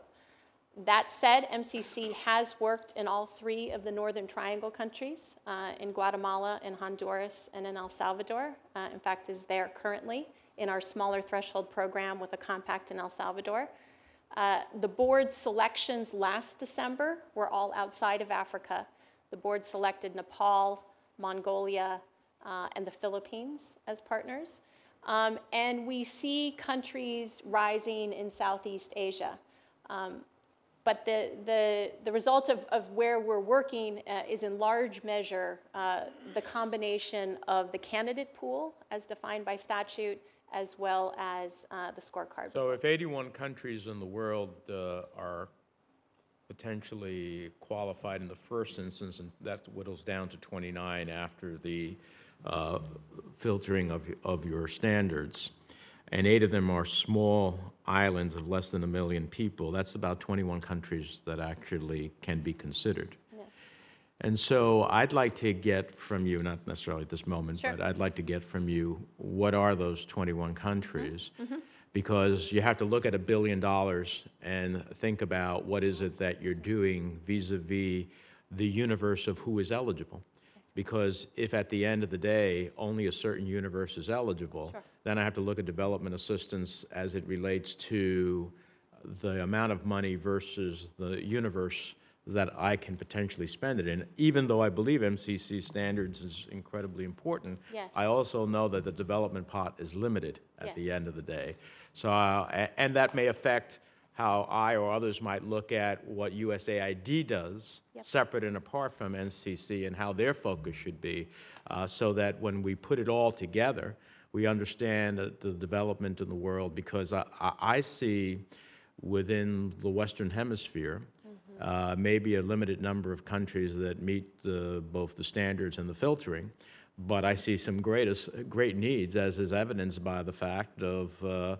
That said, MCC has worked in all three of the Northern Triangle countries, uh, in Guatemala, in Honduras, and in El Salvador. Uh, in fact, is there currently in our smaller threshold program with a compact in El Salvador. Uh, the board selections last December were all outside of Africa. The board selected Nepal, Mongolia, uh, and the Philippines as partners. Um, and we see countries rising in Southeast Asia. Um, but the, the, the result of, of where we're working uh, is in large measure uh, the combination of the candidate pool as defined by statute as well as uh, the scorecard. So if 81 countries in the world uh, are potentially qualified in the first instance, and that whittles down to 29 after the uh, filtering of, of your standards, and eight of them are small islands of less than a million people, that's about 21 countries that actually can be considered. And so I'd like to get from you, not necessarily at this moment, Sure. but I'd like to get from you, what are those 21 countries? Mm-hmm. Mm-hmm. Because you have to look at a billion dollars and think about what is it that you're doing vis-à-vis the universe of who is eligible. Because if at the end of the day, only a certain universe is eligible, Sure. then I have to look at development assistance as it relates to the amount of money versus the universe that I can potentially spend it in. Even though I believe MCC standards is incredibly important, Yes. I also know that the development pot is limited at Yes. the end of the day. So, uh, a- and that may affect how I or others might look at what USAID does, Yep. separate and apart from MCC, and how their focus should be, uh, so that when we put it all together, we understand the development in the world, because I, I see within the Western Hemisphere, uh, maybe a limited number of countries that meet the, both the standards and the filtering, but I see some greatest, great needs, as is evidenced by the fact of, uh,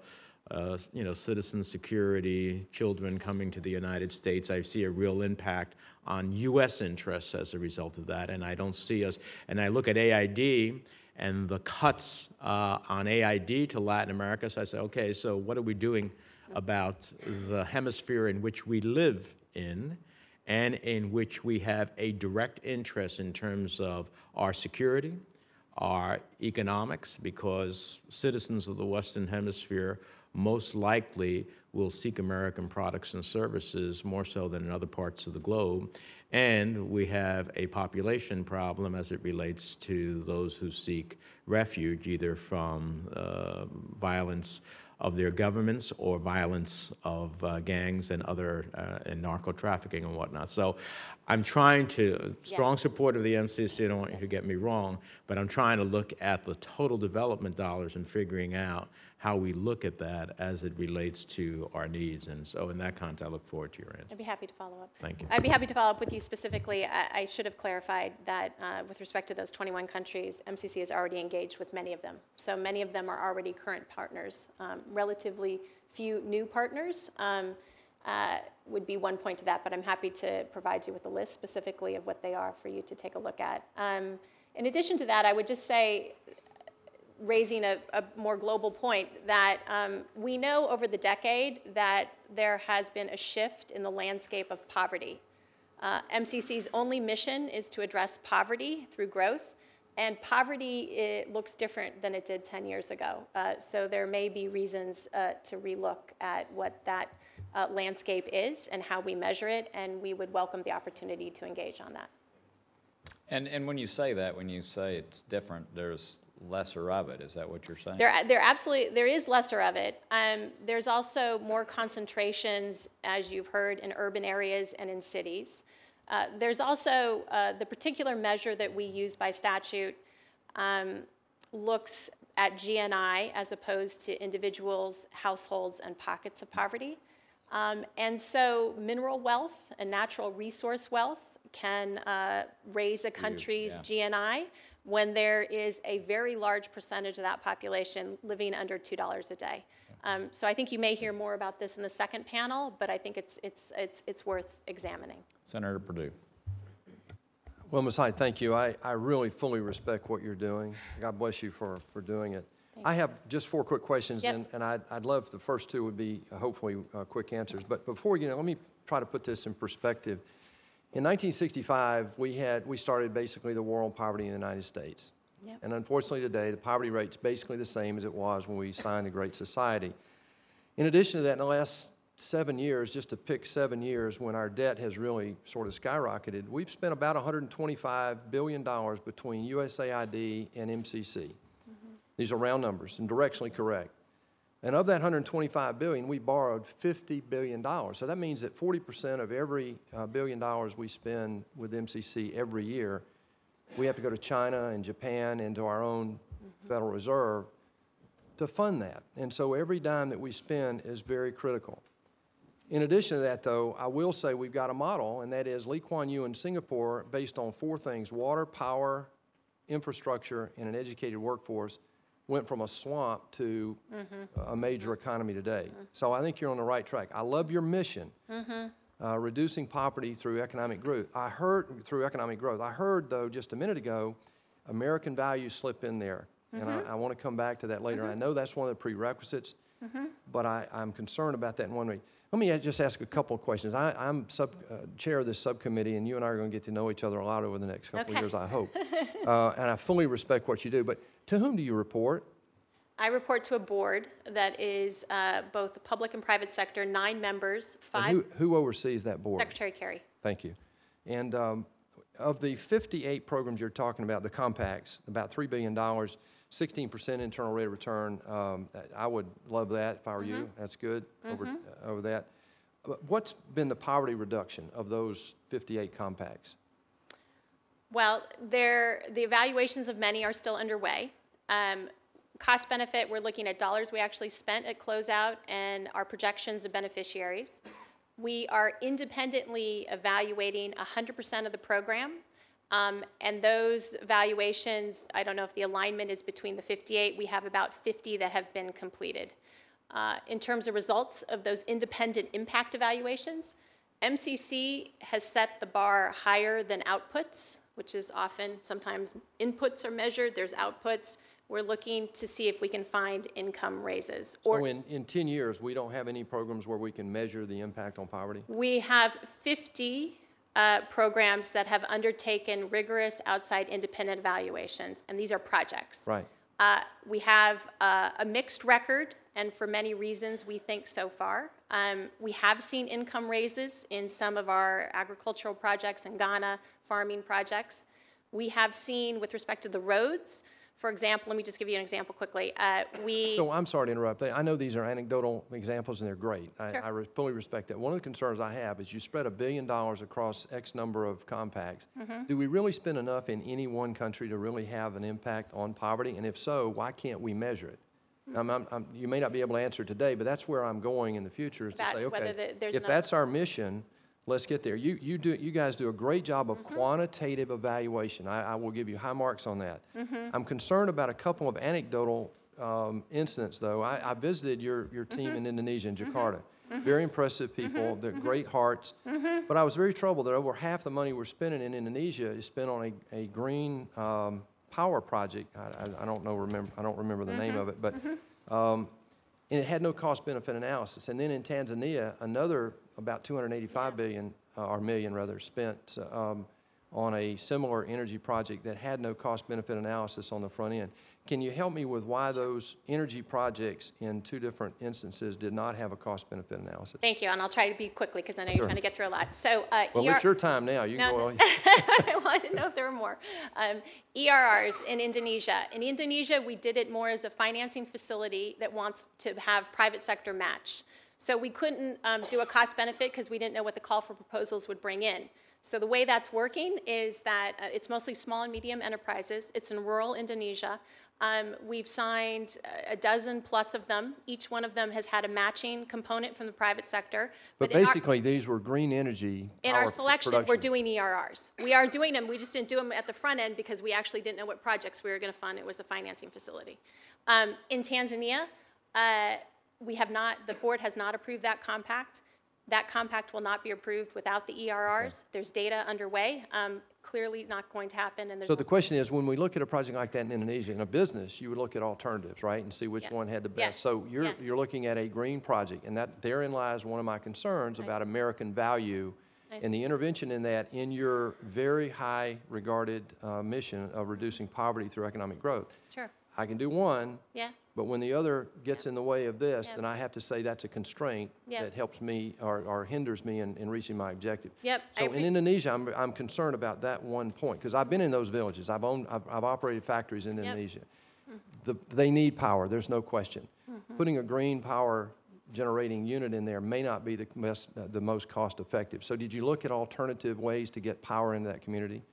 uh, you know, citizen security, children coming to the United States. I see a real impact on U.S. interests as a result of that, and I don't see us. And I look at AID and the cuts uh, on AID to Latin America. So I say, okay, so what are we doing about the hemisphere in which we live in? and in which we have a direct interest in terms of our security, our economics, because citizens of the Western Hemisphere most likely will seek American products and services more so than in other parts of the globe. And we have a population problem as it relates to those who seek refuge, either from uh, violence of their governments or violence of uh, gangs and other uh, and narco trafficking and whatnot. So I'm trying to, strong support of the MCC, I don't want you to get me wrong, but I'm trying to look at the total development dollars and figuring out how we look at that as it relates to our needs. And so in that context, I look forward to your answer. I'd be happy to follow up. Thank you. I'd be happy to follow up with you specifically. I, I should have clarified that uh, with respect to those 21 countries, MCC is already engaged with many of them. So many of them are already current partners. Um, relatively few new partners um, uh, would be one point to that, but I'm happy to provide you with a list specifically of what they are for you to take a look at. Um, in addition to that, I would just say raising a, a more global point that um, we know over the decade that there has been a shift in the landscape of poverty. Uh, MCC's only mission is to address poverty through growth, and poverty looks different than it did 10 years ago. Uh, so there may be reasons uh, to relook at what that uh, landscape is and how we measure it, and we would welcome the opportunity to engage on that. And, and when you say that, when you say it's different, there's lesser of it, is that what you're saying? There, there absolutely, there is lesser of it. Um, there's also more concentrations, as you've heard, in urban areas and in cities. Uh, there's also uh, the particular measure that we use by statute um, looks at GNI as opposed to individuals, households, and pockets of poverty. Um, and so mineral wealth and natural resource wealth can uh, raise a country's GNI when there is a very large percentage of that population living under $2 a day. Um, so I think you may hear more about this in the second panel, but I think it's, it's, it's, it's worth examining. Senator Perdue. Well, Ms. Hyde, thank you. I, I really fully respect what you're doing. God bless you for, for doing it. I have just four quick questions, Yep. and, and I'd, I'd love, the first two would be uh, hopefully uh, quick answers. But before you in, let me try to put this in perspective. In 1965, we had, we started basically the war on poverty in the United States. Yep. And unfortunately today, the poverty rate's basically the same as it was when we signed the Great Society. In addition to that, in the last seven years, just to pick seven years when our debt has really sort of skyrocketed, we've spent about $125 billion between USAID and MCC. These are round numbers and directionally correct. And of that 125 billion, we borrowed 50 billion dollars. So that means that 40% of every uh, billion dollars we spend with MCC every year, we have to go to China and Japan and to our own Federal Reserve to fund that. And so every dime that we spend is very critical. In addition to that, though, I will say we've got a model, and that is Lee Kuan Yew in Singapore, based on four things water, power, infrastructure, and an educated workforce, went from a swamp to mm-hmm. uh, a major economy today. Mm-hmm. So I think you're on the right track. I love your mission. Mm-hmm. Uh, reducing poverty through economic growth. I heard through economic growth. I heard though just a minute ago, American values slip in there, and I, I want to come back to that later. I know that's one of the prerequisites, but I, I'm concerned about that in one way. Let me just ask a couple of questions. I, I'm sub, uh, chair of this subcommittee, and you and I are going to get to know each other a lot over the next couple of years, I hope. uh, and I fully respect what you do. But to whom do you report? I report to a board that is uh, both public and private sector, nine members, And five, who, who oversees that board? Secretary Kerry. Thank you. And um, of the 58 programs you're talking about, the compacts, about $3 billion, 16% internal rate of return, um, I would love that if I were you. That's good over, uh, over that. What's been the poverty reduction of those 58 compacts? Well, there, the evaluations of many are still underway. Um, Cost benefit, we're looking at dollars we actually spent at closeout and our projections of beneficiaries. We are independently evaluating 100% of the program. Um, And those valuations, I don't know if the alignment is between the 58, we have about 50 that have been completed. Uh, In terms of results of those independent impact evaluations, MCC has set the bar higher than outputs, which is often, sometimes inputs are measured, there's outputs. We're looking to see if we can find income raises. So Or in, in 10 years, we don't have any programs where we can measure the impact on poverty? we have 50 uh, programs that have undertaken rigorous outside independent evaluations, and these are projects. Right. Uh, We have uh, a mixed record, and for many reasons, we think so far. Um, We have seen income raises in some of our agricultural projects in Ghana, farming projects. We have seen, with respect to the roads, For example, let me just give you an example quickly. Uh, We, So I'm sorry to interrupt. I know these are anecdotal examples and they're great. I, Sure. I re- fully respect that. One of the concerns I have is you spread a billion dollars across X number of compacts. Mm-hmm. Do we really spend enough in any one country to really have an impact on poverty? And if so, why can't we measure it? Hmm. I'm, I'm, I'm- you may not be able to answer today, but that's where I'm going in the future is to say, okay, the- if enough- that's our mission, let's get there. You, you do, you guys do a great job of Mm-hmm. quantitative evaluation. I, I will give you high marks on that. Mm-hmm. I'm concerned about a couple of anecdotal um, incidents, though. I, I visited your, your team Mm-hmm. in Indonesia, in Jakarta. Very impressive people, they're great hearts. But I was very troubled that over half the money we're spending in Indonesia is spent on a, a green um, power project. I, I, don't know, remember, I don't remember the Mm-hmm. name of it, but um, and it had no cost-benefit analysis. And then in Tanzania, another about 285 billion, uh, or million rather, spent um, on a similar energy project that had no cost-benefit analysis on the front end. Can you help me with why those energy projects in two different instances did not have a cost-benefit analysis? thank you, and I'll try to be quickly because I know you're Sure. trying to get through a lot. So. uh, Well, ER it's your time now. You No, go on. I didn't know if there were more. Um, ERRs in Indonesia. In Indonesia, we did it more as a financing facility that wants to have private sector match. So we couldn't um, do a cost benefit because we didn't know what the call for proposals would bring in. So the way that's working is that uh, it's mostly small and medium enterprises. It's in rural Indonesia. Um, we've signed a dozen plus of them. Each one of them has had a matching component from the private sector. But our- basically, these were green energy in our selection, we're doing ERRs. We are doing them, we just didn't do them at the front end because we actually didn't know what projects we were going to fund. It was a financing facility. Um, In Tanzania, uh, we have not, the board has not approved that compact. That compact will not be approved without the ERRs. There's data underway, um, clearly not going to happen, and there's. So the question is, when we look at a project like that in Indonesia, in a business, you would look at alternatives, right, and see which Yes. one had the Yes. best. So you're, Yes. you're looking at a green project, and that, therein lies one of my concerns about American value I and the intervention in that in your very high regarded uh, mission of reducing poverty through economic growth. Sure, I can do one, yeah, but when the other gets in the way of this, Yep. then I have to say that's a constraint Yep. that helps me or, or hinders me in, in reaching my objective. Yep, I So in Indonesia, I'm, I'm concerned about that one point, because I've been in those villages. I've owned, I've, I've operated factories in. Indonesia. The, they need power, there's no question. Mm-hmm. Putting a green power generating unit in there may not be the best, uh, the most cost-effective. So did you look at alternative ways to get power into that community,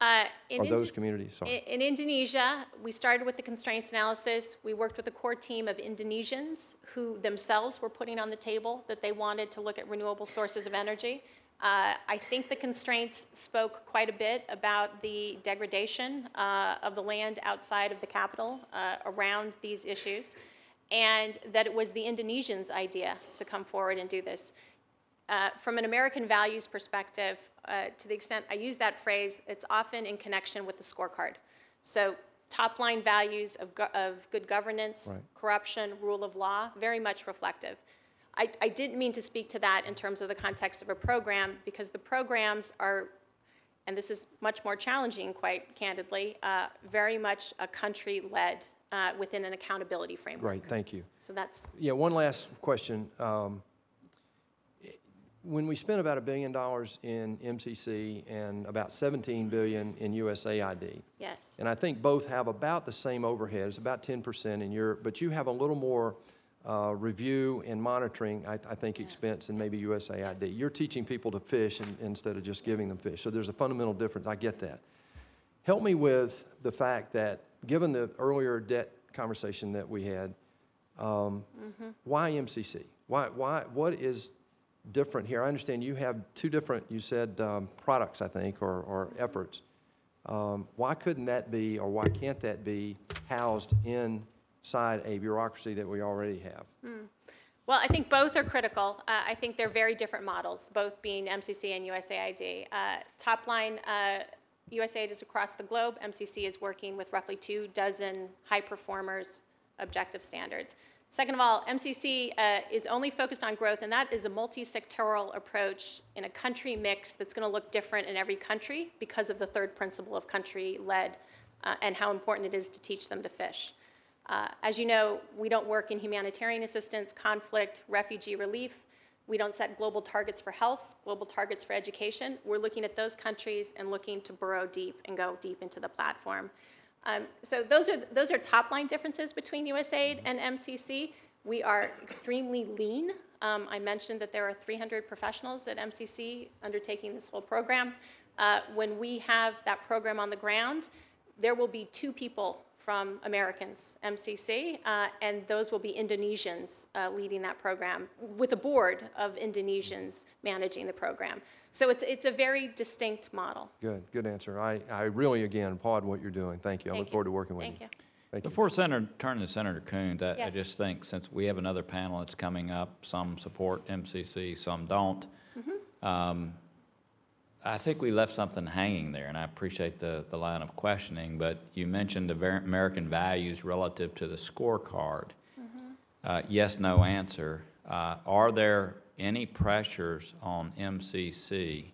Uh, in or Indo- those communities? Sorry. In in Indonesia, we started with the constraints analysis. We worked with a core team of Indonesians who themselves were putting on the table that they wanted to look at renewable sources of energy. Uh, I think the constraints spoke quite a bit about the degradation uh, of the land outside of the capital uh, around these issues, and that it was the Indonesians' idea to come forward and do this. Uh, From an American values perspective, uh, to the extent I use that phrase, it's often in connection with the scorecard. So top-line values of, go- of good governance, Right. corruption, rule of law, very much reflective. I, I didn't mean to speak to that in terms of the context of a program, because the programs are, and this is much more challenging, quite candidly, uh, very much a country-led uh, within an accountability framework. Right, thank you. So that's, Yeah, one last question. Um, When we spent about a billion dollars in MCC and about 17 billion in USAID, yes. and I think both have about the same overhead, it's about 10% in Europe, but you have a little more uh, review and monitoring, I, I think, expense than maybe USAID. You're teaching people to fish in- instead of just giving them fish, so there's a fundamental difference, I get that. Help me with the fact that, given the earlier debt conversation that we had, um, why MCC? Why, why, what is different here? I understand you have two different, you said, um, products, I think, or, or efforts. Um, Why couldn't that be, or why can't that be housed inside a bureaucracy that we already have? Well, I think both are critical. Uh, I think they're very different models, both being MCC and USAID. Uh, top line, uh, USAID is across the globe. MCC is working with roughly two dozen high performers, objective standards. Second of all, MCC uh, is only focused on growth, and that is a multi-sectoral approach in a country mix that's going to look different in every country because of the third principle of country-led uh, and how important it is to teach them to fish. Uh, As you know, we don't work in humanitarian assistance, conflict, refugee relief. We don't set global targets for health, global targets for education. We're looking at those countries and looking to burrow deep and go deep into the platform. Um, So those are, those are top-line differences between USAID and MCC. We are extremely lean. Um, I mentioned that there are 300 professionals at MCC undertaking this whole program. Uh, When we have that program on the ground, there will be two people from Americans, MCC, uh, and those will be Indonesians uh, leading that program, with a board of Indonesians managing the program. So it's, it's a very distinct model. Good, good answer. I, I really, again, applaud what you're doing. Thank you. I Thank look you. forward to working with you. Thank you. Thank you. Before Senator, turning to Senator Coons, I, I Yes. just think since we have another panel that's coming up, some support MCC, some don't. Mm-hmm. Um, I think we left something hanging there, and I appreciate the, the line of questioning, but you mentioned the ver- American values relative to the scorecard. Mm-hmm. Uh, yes, no answer. Uh, are there any pressures on MCC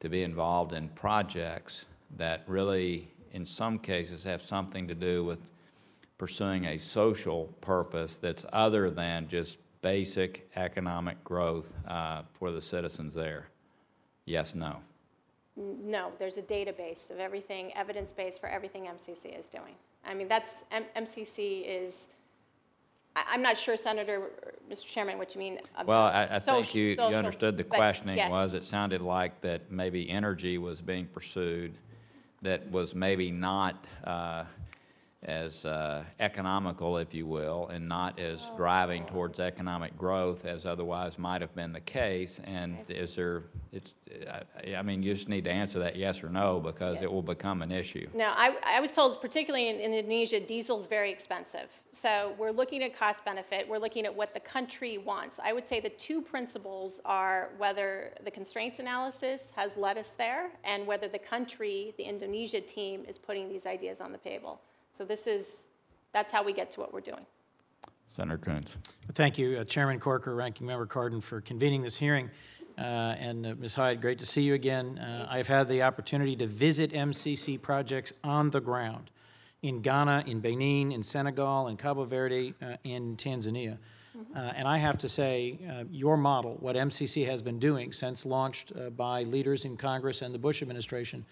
to be involved in projects that really, in some cases, have something to do with pursuing a social purpose that's other than just basic economic growth uh, for the citizens there? Yes, no. No, there's a database of everything, evidence-based for everything MCC is doing. I mean, that's, M- MCC is, I, I'm not sure, Senator, Mr. Chairman, what you mean. about Well, I, I think social- you, you social, understood the but questioning yes. was, it sounded like that maybe energy was being pursued that was maybe not uh, as uh, economical, if you will, and not as driving towards economic growth as otherwise might have been the case. And is there, it's, I- I mean, you just need to answer that yes or no, because it will become an issue. No, I, I was told, particularly in in Indonesia, diesel's very expensive. So we're looking at cost benefit, we're looking at what the country wants. I would say the two principles are whether the constraints analysis has led us there, and whether the country, the Indonesia team, is putting these ideas on the table. So this is, that's how we get to what we're doing. Senator Coons. Thank you, uh, Chairman Corker, Ranking Member Cardin, for convening this hearing. Uh, And uh, Ms. Hyde, great to see you again. Uh, I've had the opportunity to visit MCC projects on the ground in Ghana, in Benin, in Senegal, in Cabo Verde, uh, and Tanzania. Uh, And I have to say, uh, your model, what MCC has been doing since launched uh, by leaders in Congress and the Bush administration,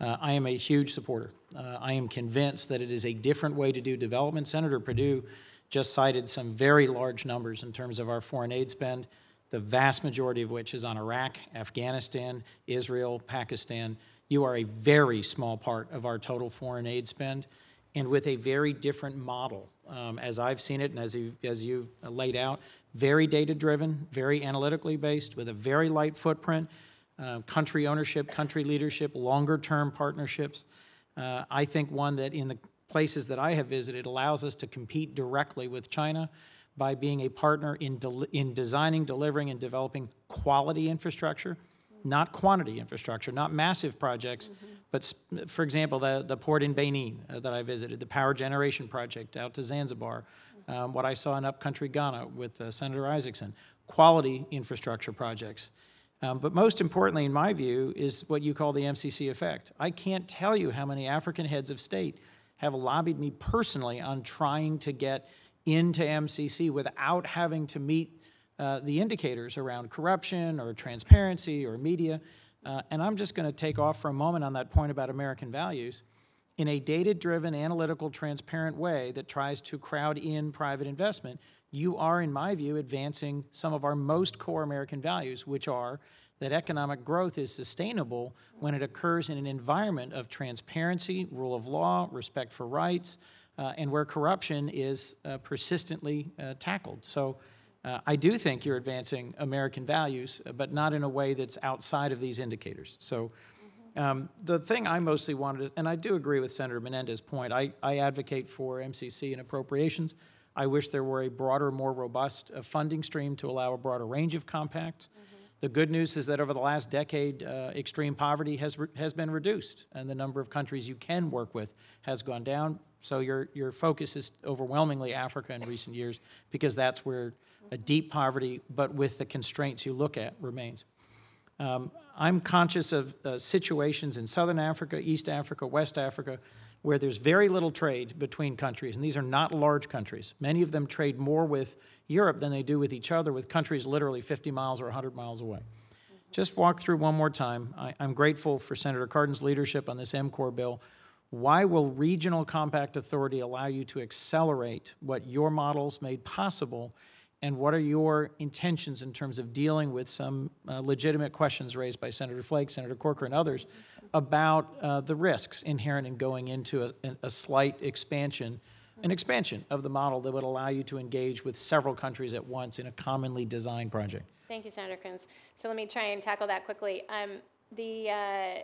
uh, I am a huge supporter. Uh, I am convinced that it is a different way to do development. Senator Perdue just cited some very large numbers in terms of our foreign aid spend, the vast majority of which is on Iraq, Afghanistan, Israel, Pakistan. You are a very small part of our total foreign aid spend, and with a very different model, um, as I've seen it and as you as you laid out, very data-driven, very analytically based, with a very light footprint, uh, country ownership, country leadership, longer-term partnerships. Uh, I think one that in the places that I have visited allows us to compete directly with China by being a partner in, del- in designing, delivering, and developing quality infrastructure, not quantity infrastructure, not massive projects, but, s- for example, the, the port in Benin uh, that I visited, the power generation project out to Zanzibar, um, what I saw in upcountry Ghana with uh, Senator Isakson, quality infrastructure projects. Um, but most importantly, in my view, is what you call the MCC effect. I can't tell you how many African heads of state have lobbied me personally on trying to get into MCC without having to meet uh, the indicators around corruption or transparency or media. Uh, and I'm just going to take off for a moment on that point about American values in a data driven, analytical, transparent way that tries to crowd in private investment, you are, in my view, advancing some of our most core American values, which are that economic growth is sustainable when it occurs in an environment of transparency, rule of law, respect for rights, uh, and where corruption is uh, persistently uh, tackled. So uh, I do think you're advancing American values, uh, but not in a way that's outside of these indicators. So um, The thing I mostly wanted, and I do agree with Senator Menendez's point, I, I advocate for MCC and appropriations. I wish there were a broader, more robust uh, funding stream to allow a broader range of compacts. The good news is that over the last decade, uh, extreme poverty has, re- has been reduced, and the number of countries you can work with has gone down. So your, your focus is overwhelmingly Africa in recent years, because that's where a deep poverty, but with the constraints you look at, remains. Um, I'm conscious of uh, situations in Southern Africa, East Africa, West Africa, where there's very little trade between countries, and these are not large countries. Many of them trade more with Europe than they do with each other, with countries literally 50 miles or 100 miles away. Just walk through one more time. I, I'm grateful for Senator Cardin's leadership on this MCOR bill. Why will Regional Compact Authority allow you to accelerate what your models made possible? And what are your intentions in terms of dealing with some uh, legitimate questions raised by Senator Flake, Senator Corker, and others about uh, the risks inherent in going into a, a slight expansion, an expansion of the model that would allow you to engage with several countries at once in a commonly designed project? Thank you, Senator Coons. So let me try and tackle that quickly. Um, the, uh,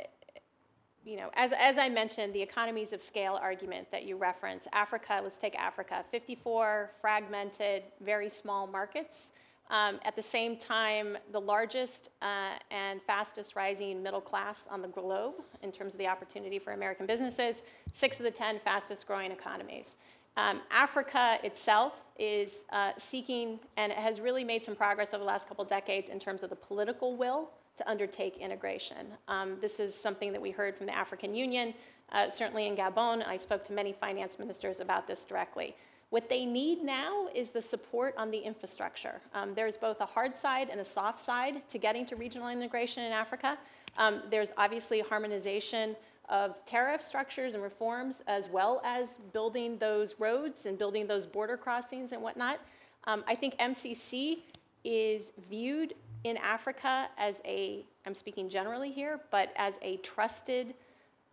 you know, as, as I mentioned, the economies of scale argument that you reference, Africa, let's take Africa, 54 fragmented, very small markets. Um, at the same time, the largest uh, and fastest rising middle class on the globe in terms of the opportunity for American businesses, six of the 10 fastest growing economies. Um, Africa itself is uh, seeking and has really made some progress over the last couple decades in terms of the political will to undertake integration. Um, this is something that we heard from the African Union, uh, certainly in Gabon, I spoke to many finance ministers about this directly. What they need now is the support on the infrastructure. Um, there's both a hard side and a soft side to getting to regional integration in Africa. Um, there's obviously harmonization of tariff structures and reforms, as well as building those roads and building those border crossings and whatnot. Um, I think MCC is viewed in Africa as a, I'm speaking generally here, but as a trusted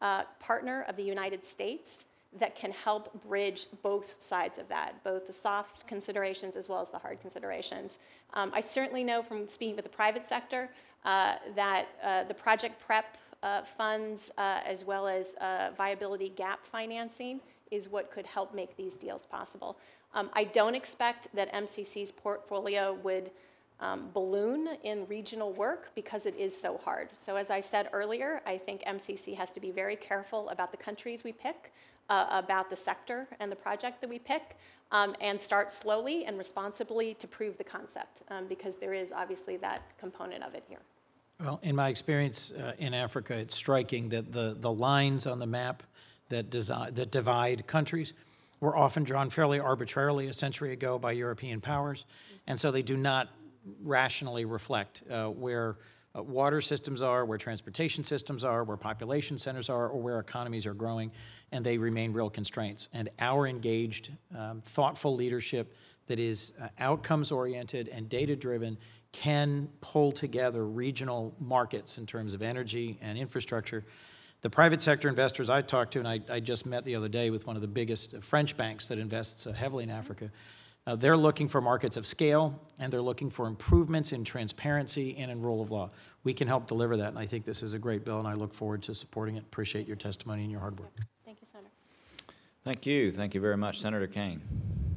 uh, partner of the United States that can help bridge both sides of that, both the soft considerations as well as the hard considerations. Um, I certainly know from speaking with the private sector uh, that uh, the project prep uh, funds uh, as well as uh, viability gap financing is what could help make these deals possible. Um, I don't expect that MCC's portfolio would um, balloon in regional work because it is so hard. So, as I said earlier, I think MCC has to be very careful about the countries we pick, uh, about the sector and the project that we pick, um, and start slowly and responsibly to prove the concept um, because there is obviously that component of it here. Well, in my experience uh, in Africa, it's striking that the, the lines on the map that, desi- that divide countries were often drawn fairly arbitrarily a century ago by European powers, and so they do not rationally reflect uh, where uh, water systems are, where transportation systems are, where population centers are, or where economies are growing, and they remain real constraints. And our engaged, um, thoughtful leadership that is uh, outcomes oriented and data driven can pull together regional markets in terms of energy and infrastructure. The private sector investors I talked to, and I, I just met the other day with one of the biggest French banks that invests uh, heavily in Africa, uh, they're looking for markets of scale and they're looking for improvements in transparency and in rule of law. We can help deliver that, and I think this is a great bill, and I look forward to supporting it. Appreciate your testimony and your hard work. Thank you, Senator. Thank you. Thank you very much, Senator Kaine.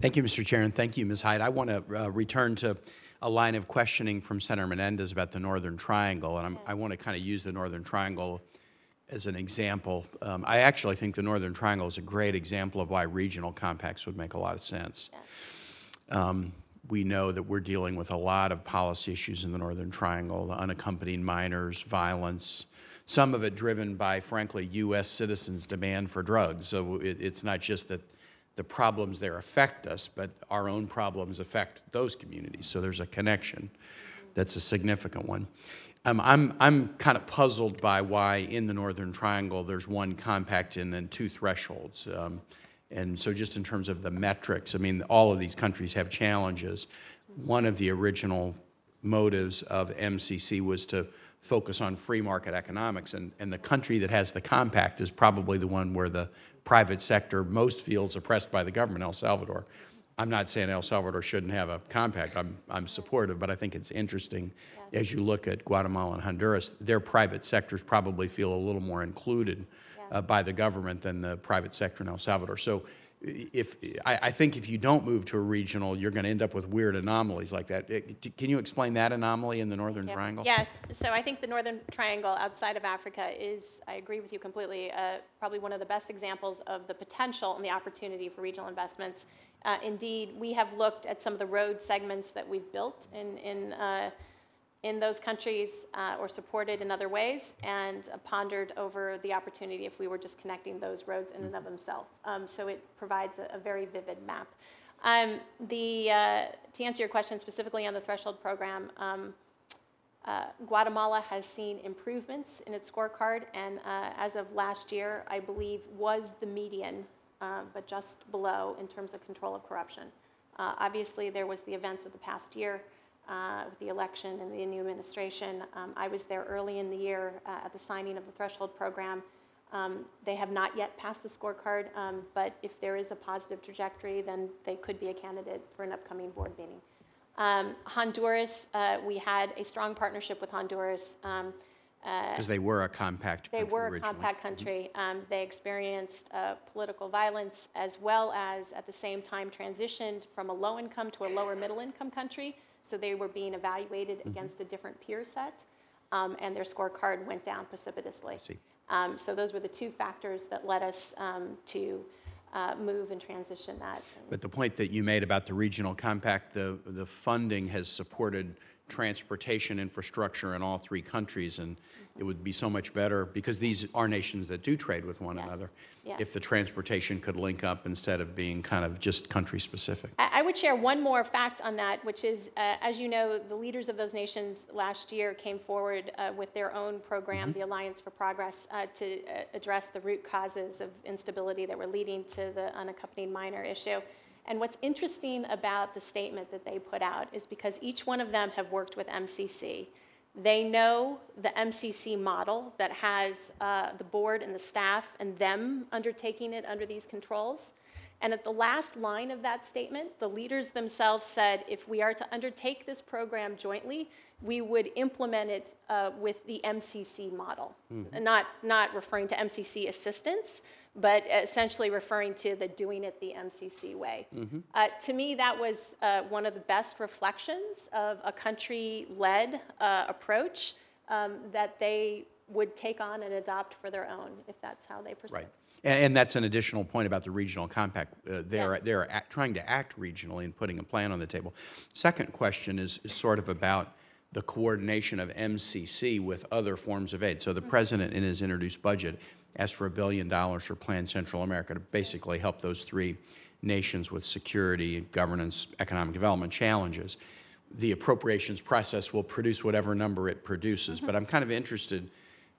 Thank you, Mr. Chair, and thank you, Ms. Hyde. I want to uh, return to a line of questioning from Senator Menendez about the Northern Triangle, and I'm, I want to kind of use the Northern Triangle as an example. Um, I actually think the Northern Triangle is a great example of why regional compacts would make a lot of sense. Um, we know that we're dealing with a lot of policy issues in the Northern Triangle, the unaccompanied minors, violence, some of it driven by, frankly, U.S. citizens' demand for drugs. So it, it's not just that the problems there affect us, but our own problems affect those communities. So there's a connection that's a significant one. Um, I'm, I'm kind of puzzled by why in the Northern Triangle there's one compact and then two thresholds. Um, and so, just in terms of the metrics, I mean, all of these countries have challenges. One of the original motives of MCC was to focus on free market economics, and, and the country that has the compact is probably the one where the private sector most feels oppressed by the government, El Salvador. I'm not saying El Salvador shouldn't have a compact. I'm, I'm supportive, but I think it's interesting as you look at Guatemala and Honduras, their private sectors probably feel a little more included uh, by the government than the private sector in El Salvador. So if, I, I think if you don't move to a regional, you're going to end up with weird anomalies like that. It- Can you explain that anomaly in the Northern Yep. Triangle? Yes, so I think the Northern Triangle outside of Africa is, I agree with you completely, uh, probably one of the best examples of the potential and the opportunity for regional investments. Uh, Indeed, we have looked at some of the road segments that we've built in, in, uh, in those countries uh, or supported in other ways and uh, pondered over the opportunity if we were just connecting those roads in and of themselves. Um, So it provides a, a very vivid map. Um, The, uh, to answer your question specifically on the threshold program, um, Uh, Guatemala has seen improvements in its scorecard, and uh, as of last year, I believe was the median, uh, but just below in terms of control of corruption. Obviously, there was the events of the past year uh, with the election and the new administration. Um, I was there early in the year uh, at the signing of the threshold program. Um, they have not yet passed the scorecard, um, but if there is a positive trajectory, then they could be a candidate for an upcoming board meeting. Um, Honduras, uh, we had a strong partnership with Honduras. Um, uh, Because they were a compact they country were a originally. compact country. Um, they experienced uh, political violence as well as, at the same time, transitioned from a low income to a lower middle income country. So they were being evaluated Mm-hmm. against a different peer set, um, and their scorecard went down precipitously. see. Um, so those were the two factors that led us um, to uh, move and transition that. But the point that you made about the regional compact, the, the funding has supported transportation infrastructure in all three countries, and it would be so much better, because these are nations that do trade with one Yes, another, yes. if the transportation could link up instead of being kind of just country-specific. I I would share one more fact on that, which is, uh, as you know, the leaders of those nations last year came forward uh, with their own program, the Alliance for Progress, uh, to uh, address the root causes of instability that were leading to the unaccompanied minor issue. And what's interesting about the statement that they put out is because each one of them have worked with MCC. They know the MCC model that has uh, the board and the staff and them undertaking it under these controls. And at the last line of that statement, the leaders themselves said, if we are to undertake this program jointly, we would implement it uh, with the MCC model. Not, not referring to MCC assistance, but essentially referring to the doing it the MCC way. Uh, to me, that was uh, one of the best reflections of a country-led uh, approach um, that they would take on and adopt for their own, if that's how they pursue. Right. And, and that's an additional point about the regional compact. Uh, They're, Yes. they're act- trying to act regionally and putting a plan on the table. Second question is, is sort of about the coordination of MCC with other forms of aid. So the president, in his introduced budget, asked for a billion dollars for Plan Central America to basically help those three nations with security, governance, economic development challenges. The appropriations process will produce whatever number it produces, but I'm kind of interested,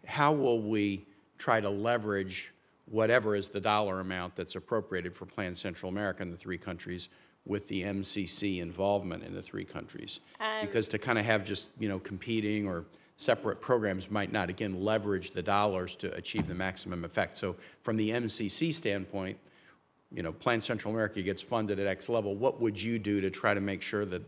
how will we try to leverage whatever is the dollar amount that's appropriated for Plan Central America in the three countries with the MCC involvement in the three countries? Um, because to kind of have just, you know, competing or separate programs might not, again, leverage the dollars to achieve the maximum effect. So from the MCC standpoint, you know, Plan Central America gets funded at X level, what would you do to try to make sure that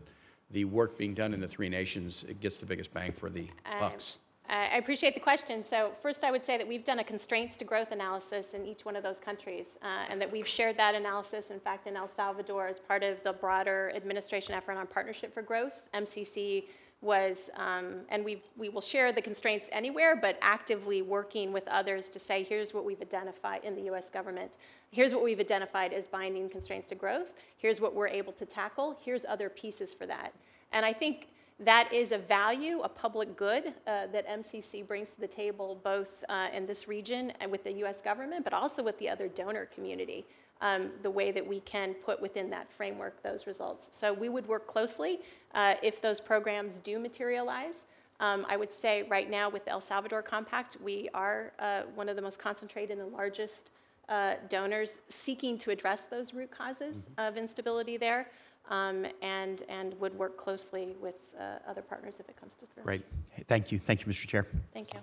the work being done in the three nations gets the biggest bang for the bucks? I I appreciate the question. So first, I would say that we've done a constraints to growth analysis in each one of those countries, uh, and that we've shared that analysis, in fact, in El Salvador as part of the broader administration effort on partnership for growth. MCC was, um, and we we will share the constraints anywhere, but actively working with others to say, here's what we've identified in the U.S. government. Here's what we've identified as binding constraints to growth. Here's what we're able to tackle. Here's other pieces for that. And I think that is a value, a public good uh, that MCC brings to the table, both uh, in this region and with the U.S. government, but also with the other donor community. Um, the way that we can put within that framework those results. So we would work closely uh, if those programs do materialize. Um, I would say right now with the El Salvador Compact, we are uh, one of the most concentrated and largest uh, donors seeking to address those root causes of instability there um, and, and would work closely with uh, other partners if it comes to through. Great. Thank you. Thank you, Mr. Chair. Thank you.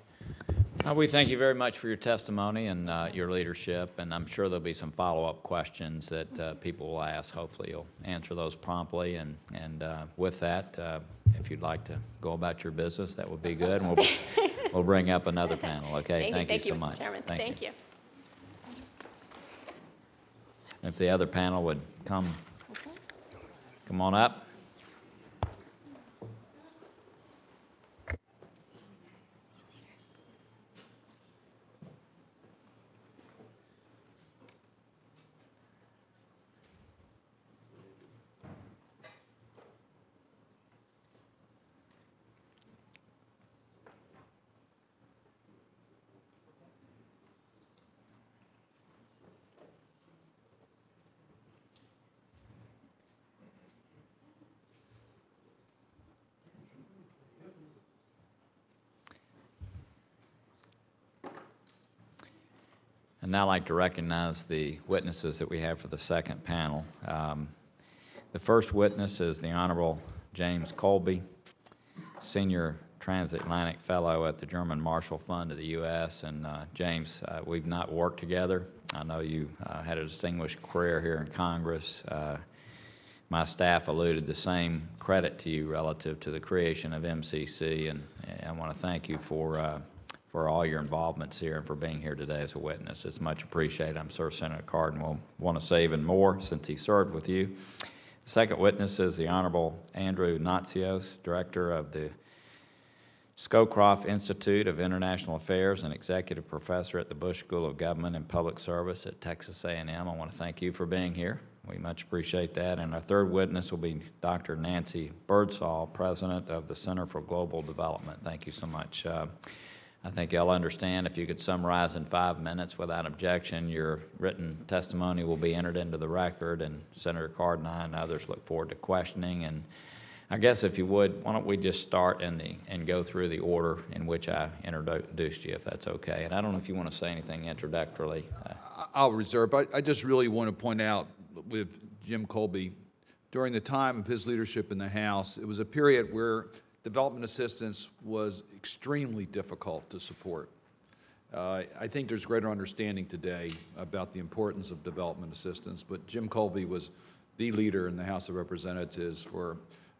Uh, We thank you very much for your testimony and uh, your leadership, and I'm sure there'll be some follow-up questions that uh, people will ask. Hopefully, you'll answer those promptly, and, and uh, with that, uh, if you'd like to go about your business, that would be good, and we'll, we'll bring up another panel, okay? Thank you, so Mr. much. Chairman. Thank you. If the other panel would come, come on up. Now I'd like to recognize the witnesses that we have for the second panel. Um, The first witness is the Honorable James Kolbe, Senior Transatlantic Fellow at the German Marshall Fund of the U.S. And uh, James, uh, we've not worked together. I know you uh, had a distinguished career here in Congress. Uh, My staff alluded the same credit to you relative to the creation of MCC, and and I want to thank you for, uh, for all your involvements here and for being here today as a witness. It's much appreciated. I'm sure Senator Cardin will want to say even more since he served with you. The second witness is the Honorable Andrew Natsios, Director of the Scowcroft Institute of International Affairs and Executive Professor at the Bush School of Government and Public Service at Texas A&M. I want to thank you for being here. We much appreciate that. And our third witness will be Dr. Nancy Birdsall, President of the Center for Global Development. Thank you so much. Uh, I think you'll understand, if you could summarize in five minutes without objection, your written testimony will be entered into the record, and Senator Card and I and others look forward to questioning. And I guess if you would, why don't we just start in the, and go through the order in which I introduced you, if that's okay? And I don't know if you want to say anything introductorily. I'll reserve. I, I just really want to point out with Jim Kolbe, during the time of his leadership in the House, it was a period where development assistance was extremely difficult to support. Uh, I think there's greater understanding today about the importance of development assistance, but Jim Kolbe was the leader in the House of Representatives for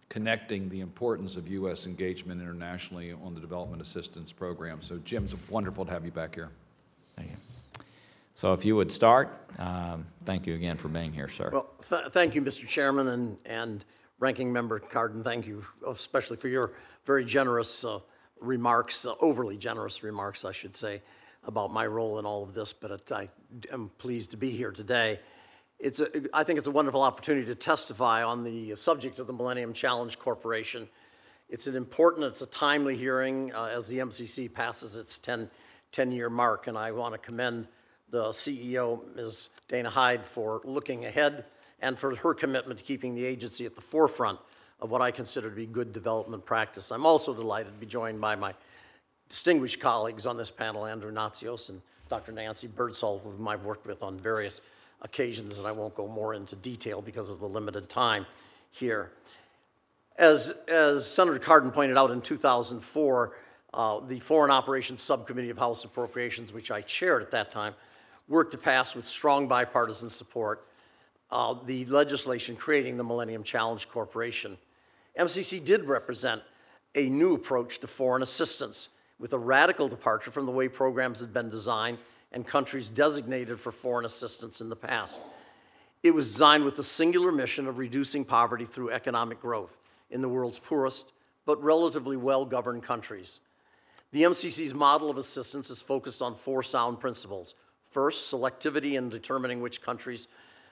connecting the importance of U.S. engagement internationally on the development assistance program. So Jim, it's wonderful to have you back here. Thank you. So if you would start, um, thank you again for being here, sir. Well, th- thank you, Mr. Chairman, and, and Ranking Member Cardin, thank you especially for your very generous uh, remarks, uh, overly generous remarks, I should say, about my role in all of this, but it- I am pleased to be here today. It's, a, I think it's a wonderful opportunity to testify on the subject of the Millennium Challenge Corporation. It's an important, it's a timely hearing uh, as the MCC passes its 10, 10-year mark, and I want to commend the CEO, Ms. Dana Hyde, for looking ahead and for her commitment to keeping the agency at the forefront of what I consider to be good development practice. I'm also delighted to be joined by my distinguished colleagues on this panel, Andrew Natsios and Dr. Nancy Birdsall, whom I've worked with on various occasions, and I won't go more into detail because of the limited time here. As, as Senator Cardin pointed out in 2004, uh, the Foreign Operations Subcommittee of House Appropriations, which I chaired at that time, worked to pass with strong bipartisan support uh, the legislation creating the Millennium Challenge Corporation. MCC did represent a new approach to foreign assistance with a radical departure from the way programs had been designed and countries designated for foreign assistance in the past. It was designed with the singular mission of reducing poverty through economic growth in the world's poorest but relatively well governed countries. The MCC's model of assistance is focused on four sound principles. First, selectivity in determining which countries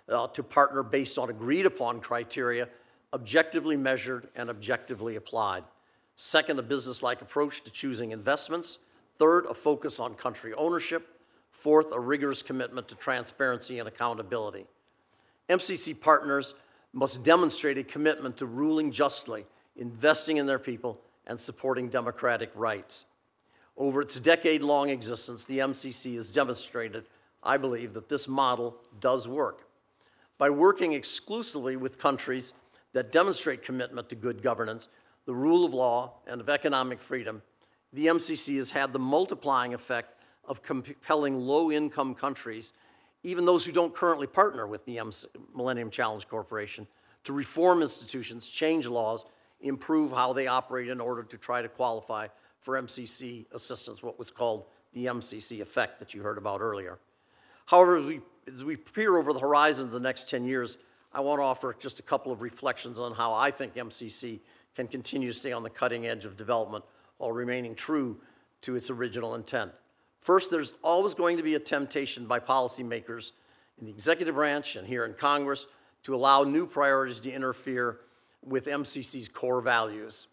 uh, to partner based on agreed upon criteria, objectively measured and objectively applied. Second, a business like approach to choosing investments. Third, a focus on country ownership. Fourth, a rigorous commitment to transparency and accountability. MCC partners must demonstrate a commitment to ruling justly, investing in their people, and supporting democratic rights. Over its decade long existence, the MCC has demonstrated, I believe, that this model does work. By working exclusively with countries that demonstrate commitment to good governance, the rule of law, and of economic freedom, the MCC has had the multiplying effect of compelling low income countries, even those who don't currently partner with the MC Millennium Challenge Corporation, to reform institutions, change laws, improve how they operate in order to try to qualify for MCC assistance, what was called the MCC effect that you heard about earlier. However, we, as we peer over the horizon of the next 10 years, I want to offer just a couple of reflections on how I think MCC can continue to stay on the cutting edge of development while remaining true to its original intent. First, there's always going to be a temptation by policymakers in the executive branch and here in Congress to allow new priorities to interfere with MCC's core values.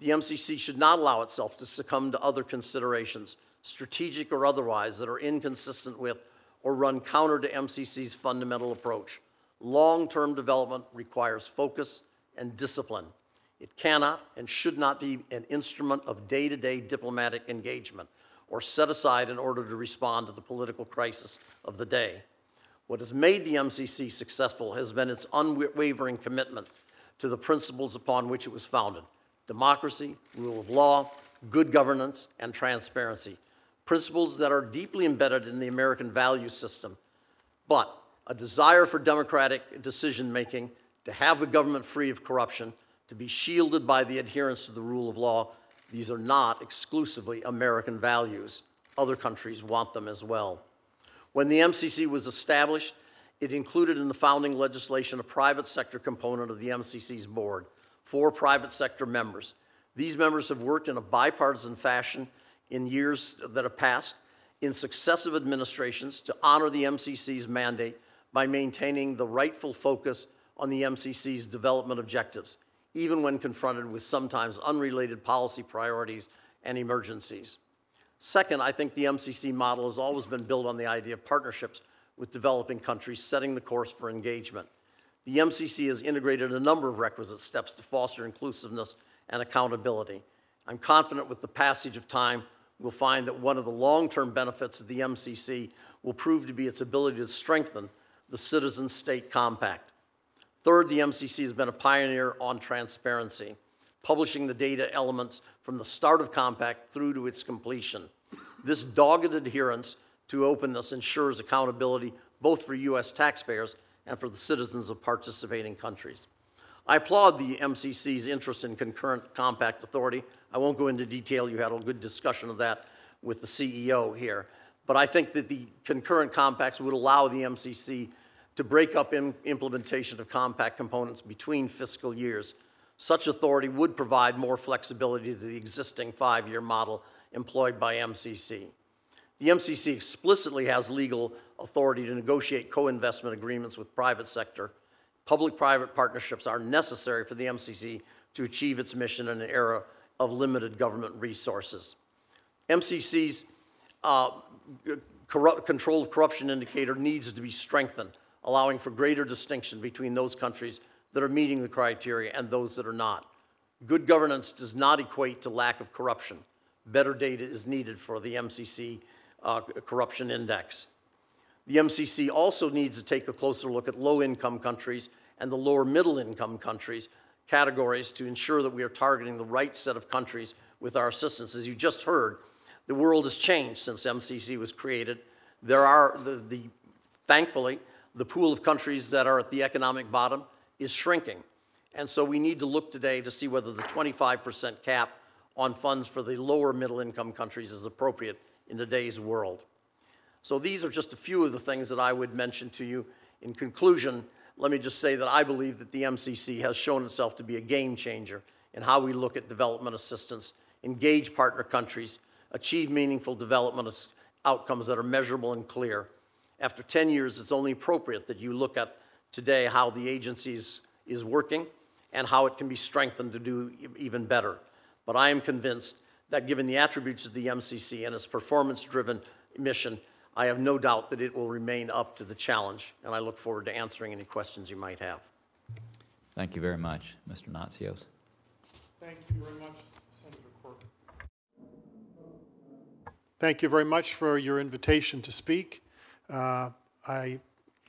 The MCC should not allow itself to succumb to other considerations, strategic or otherwise, that are inconsistent with or run counter to MCC's fundamental approach. Long term development requires focus and discipline. It cannot and should not be an instrument of day to day diplomatic engagement. or set aside in order to respond to the political crisis of the day. What has made the MCC successful has been its unwavering commitment to the principles upon which it was founded democracy, rule of law, good governance, and transparency. Principles that are deeply embedded in the American value system. But a desire for democratic decision making, to have a government free of corruption, to be shielded by the adherence to the rule of law, these are not exclusively American values. Other countries want them as well. When the MCC was established, it included in the founding legislation a private sector component of the MCC's board, four private sector members. These members have worked in a bipartisan fashion in years that have passed in successive administrations to honor the MCC's mandate by maintaining the rightful focus on the MCC's development objectives, even when confronted with sometimes unrelated policy priorities and emergencies. Second, I think the MCC model has always been built on the idea of partnerships with developing countries, setting the course for engagement. The MCC has integrated a number of requisite steps to foster inclusiveness and accountability. I'm confident with the passage of time, we'll find that one of the long-term benefits of the MCC will prove to be its ability to strengthen the citizen state compact. Third, the MCC has been a pioneer on transparency, publishing the data elements from the start of compact through to its completion. This dogged adherence to openness ensures accountability both for U.S. taxpayers and for the citizens of participating countries. I applaud the MCC's interest in concurrent compact authority. I won't go into detail. You had a good discussion of that with the CEO here. But I think that the concurrent compacts would allow the MCC to break up implementation of compact components between fiscal years. Such authority would provide more flexibility to the existing five-year model employed by MCC. The MCC explicitly has legal authority to negotiate co-investment agreements with private sector. Public-private partnerships are necessary for the MCC to achieve its mission in an era of limited government resources. MCC's uh, control of corruption indicator needs to be strengthened, allowing for greater distinction between those countries that are meeting the criteria and those that are not. Good governance does not equate to lack of corruption. Better data is needed for the MCC uh, corruption index. The MCC also needs to take a closer look at low-income countries and the lower middle-income countries categories to ensure that we are targeting the right set of countries with our assistance. As you just heard, the world has changed since MCC was created. There are, the, the, thankfully, the pool of countries that are at the economic bottom is shrinking. And so we need to look today to see whether the 25% cap on funds for the lower middle income countries is appropriate in today's world. So these are just a few of the things that I would mention to you. In conclusion, let me just say that I believe that the MCC has shown itself to be a game changer in how we look at development assistance, engage partner countries, achieve meaningful development outcomes that are measurable and clear. After 10 years, it's only appropriate that you look at today how the agency is working and how it can be strengthened to do even better. But I am convinced that given the attributes of the MCC and its performance-driven mission, I have no doubt that it will remain up to the challenge, and I look forward to answering any questions you might have. Thank you very much, Mr. Natsios. Thank you very much, Senator Corker. Thank you very much for your invitation to speak. Uh, I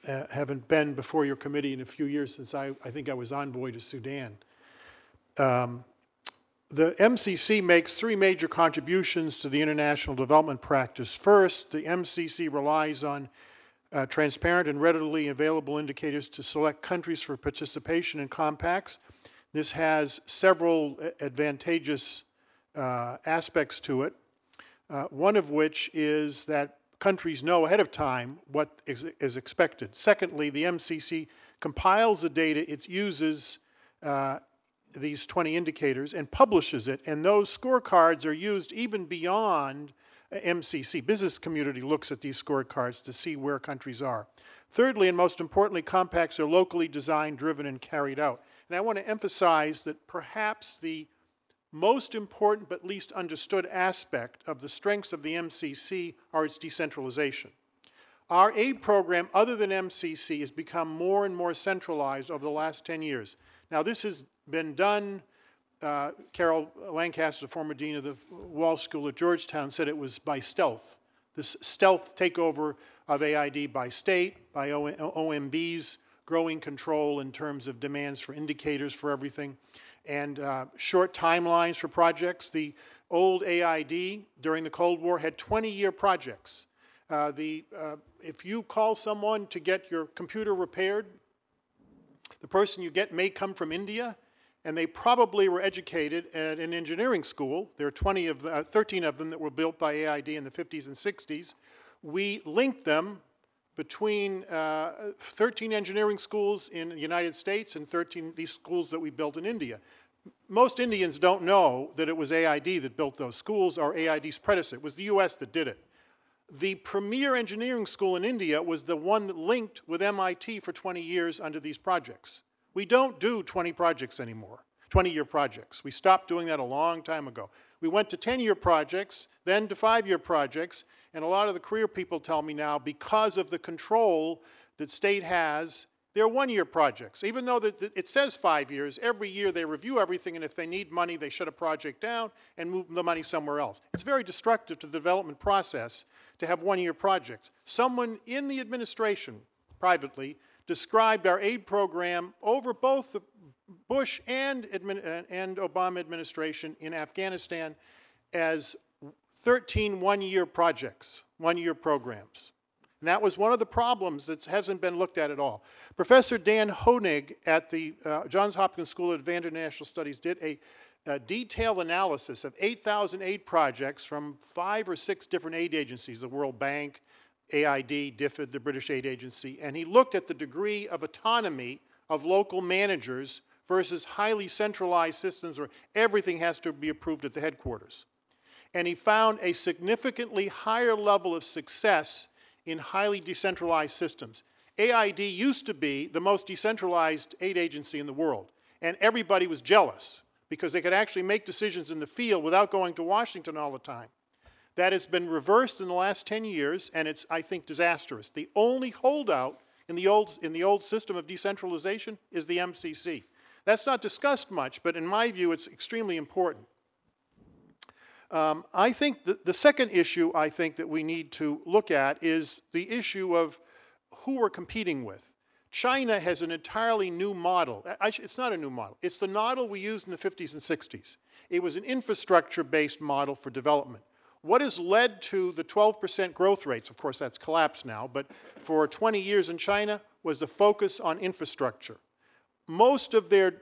uh, haven't been before your committee in a few years since I, I think I was envoy to Sudan. Um, the MCC makes three major contributions to the international development practice. First, the MCC relies on uh, transparent and readily available indicators to select countries for participation in compacts. This has several advantageous uh, aspects to it, uh, one of which is that countries know ahead of time what is, is expected. Secondly, the MCC compiles the data it uses uh, these 20 indicators and publishes it, and those scorecards are used even beyond MCC. Business community looks at these scorecards to see where countries are. Thirdly, and most importantly, compacts are locally designed, driven, and carried out. And I want to emphasize that perhaps the most important but least understood aspect of the strengths of the MCC are its decentralization. Our aid program, other than MCC, has become more and more centralized over the last 10 years. Now, this has been done uh, Carol Lancaster, the former dean of the Walsh School at Georgetown, said it was by stealth. This stealth takeover of AID by state, by O- OMBs, growing control in terms of demands for indicators for everything, and uh, short timelines for projects. The old AID during the Cold War had 20-year projects. Uh, the, uh, if you call someone to get your computer repaired, the person you get may come from India, and they probably were educated at an engineering school. There are 20 of the, uh, 13 of them that were built by AID in the 50s and 60s. We linked them between uh, 13 engineering schools in the United States and 13 these schools that we built in India. Most Indians don't know that it was AID that built those schools or AID's predecessor. It was the US that did it. The premier engineering school in India was the one that linked with MIT for 20 years under these projects. We don't do 20 projects anymore, 20-year projects. We stopped doing that a long time ago. We went to 10-year projects, then to five-year projects, and a lot of the career people tell me now, because of the control that state has, they're one-year projects. Even though that it says five years, every year they review everything, and if they need money, they shut a project down and move the money somewhere else. It's very destructive to the development process to have one-year projects. Someone in the administration, privately, described our aid program over both the Bush and, and Obama administration in Afghanistan as 13 one-year projects, one-year programs. And that was one of the problems that hasn't been looked at at all. Professor Dan Honig at the uh, Johns Hopkins School of Advanced International Studies did a, a detailed analysis of 8,000 aid projects from five or six different aid agencies, the World Bank, AID, DFID, the British Aid Agency, and he looked at the degree of autonomy of local managers versus highly centralized systems where everything has to be approved at the headquarters. And he found a significantly higher level of success in highly decentralized systems. AID used to be the most decentralized aid agency in the world, and everybody was jealous because they could actually make decisions in the field without going to Washington all the time. That has been reversed in the last 10 years, and it's, I think, disastrous. The only holdout in the old, in the old system of decentralization is the MCC. That's not discussed much, but in my view, it's extremely important. Um, I think the, the second issue I think that we need to look at is the issue of who we're competing with. China has an entirely new model. It's not a new model. It's the model we used in the 50s and 60s. It was an infrastructure-based model for development. What has led to the 12% growth rates, of course that's collapsed now, but for 20 years in China was the focus on infrastructure. Most of their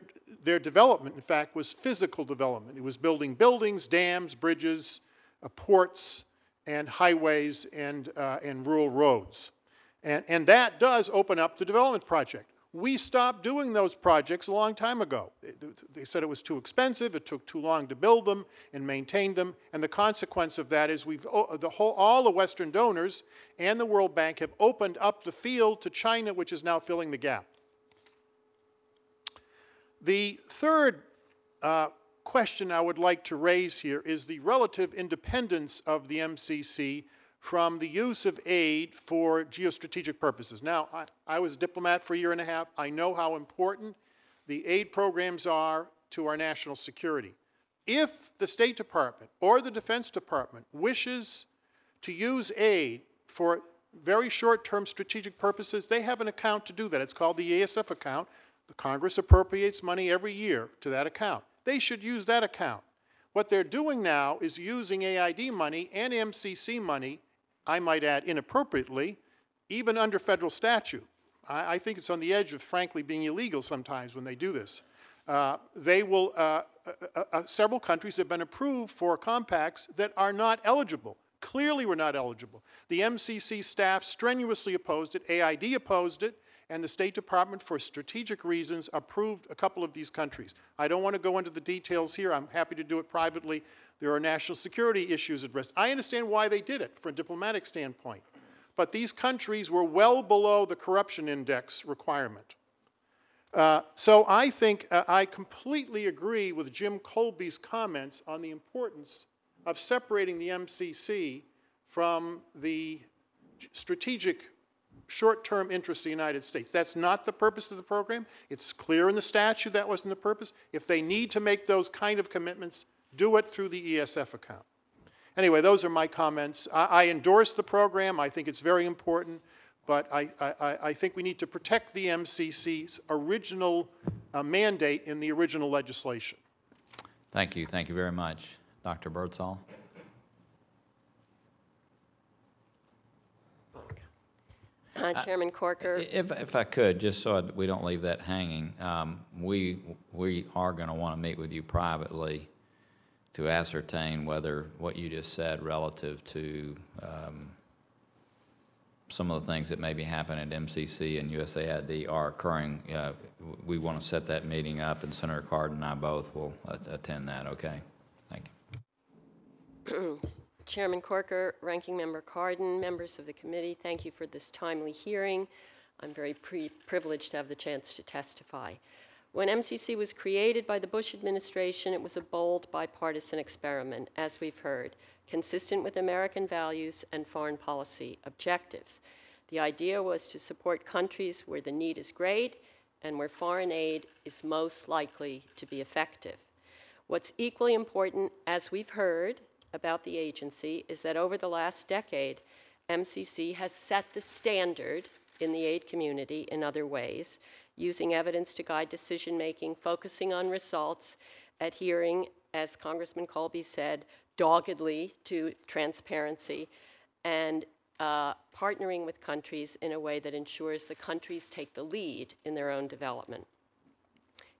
their development, in fact, was physical development. It was building buildings, dams, bridges, uh, ports, and highways and, uh, and rural roads. And, and that does open up the development project. We stopped doing those projects a long time ago. They, said it was too expensive, it took too long to build them and maintain them, and the consequence of that is we've, the whole, all the Western donors and the World Bank have opened up the field to China, which is now filling the gap. The third uh, question I would like to raise here is the relative independence of the MCC from the use of aid for geostrategic purposes. Now, I, I, was a diplomat for a year and a half. I know how important the aid programs are to our national security. If the State Department or the Defense Department wishes to use aid for very short-term strategic purposes, they have an account to do that. It's called the ESF account. The Congress appropriates money every year to that account. They should use that account. What they're doing now is using AID money and MCC money, I might add inappropriately, even under federal statute. I, I think it's on the edge of, frankly, being illegal sometimes when they do this. Uh, they will, uh, uh, uh several countries have been approved for compacts that are not eligible. Clearly were not eligible. The MCC staff strenuously opposed it, AID opposed it, and the State Department, for strategic reasons, approved a couple of these countries. I don't want to go into the details here. I'm happy to do it privately. There are national security issues at risk. I understand why they did it from a diplomatic standpoint. But these countries were well below the corruption index requirement. Uh, so I think uh, I completely agree with Jim Kolbe's comments on the importance of separating the MCC from the strategic short-term interest of the United States. That's not the purpose of the program. It's clear in the statute that wasn't the purpose. If they need to make those kind of commitments, do it through the ESF account. Anyway, those are my comments. I, I endorse the program. I think it's very important, but I, I, I think we need to protect the MCC's original uh, mandate in the original legislation. Thank you, thank you very much. Dr. Birdsall? Uh, Chairman Corker, If, if I could, just so I- we don't leave that hanging, um, we, we are going to want to meet with you privately to ascertain whether what you just said relative to um, some of the things that may be happening at MCC and USAID are occurring. Uh, We want to set that meeting up, and Senator Cardin and I both will attend that, okay? Thank you. Chairman Corker, Ranking Member Cardin, members of the committee, thank you for this timely hearing. I'm very privileged to have the chance to testify. When MCC was created by the Bush administration, it was a bold bipartisan experiment, as we've heard, consistent with American values and foreign policy objectives. The idea was to support countries where the need is great and where foreign aid is most likely to be effective. What's equally important, as we've heard about the agency, is that over the last decade, MCC has set the standard in the aid community in other ways, using evidence to guide decision making, focusing on results, adhering, as Congressman Kolbe said, doggedly to transparency, and uh, partnering with countries in a way that ensures the countries take the lead in their own development.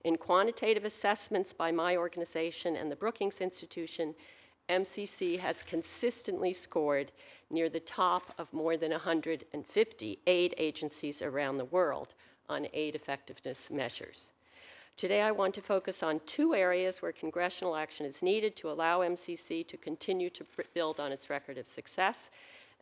In quantitative assessments by my organization and the Brookings Institution, MCC has consistently scored near the top of more than 150 aid agencies around the world on aid effectiveness measures. Today, I want to focus on two areas where congressional action is needed to allow MCC to continue to build on its record of success,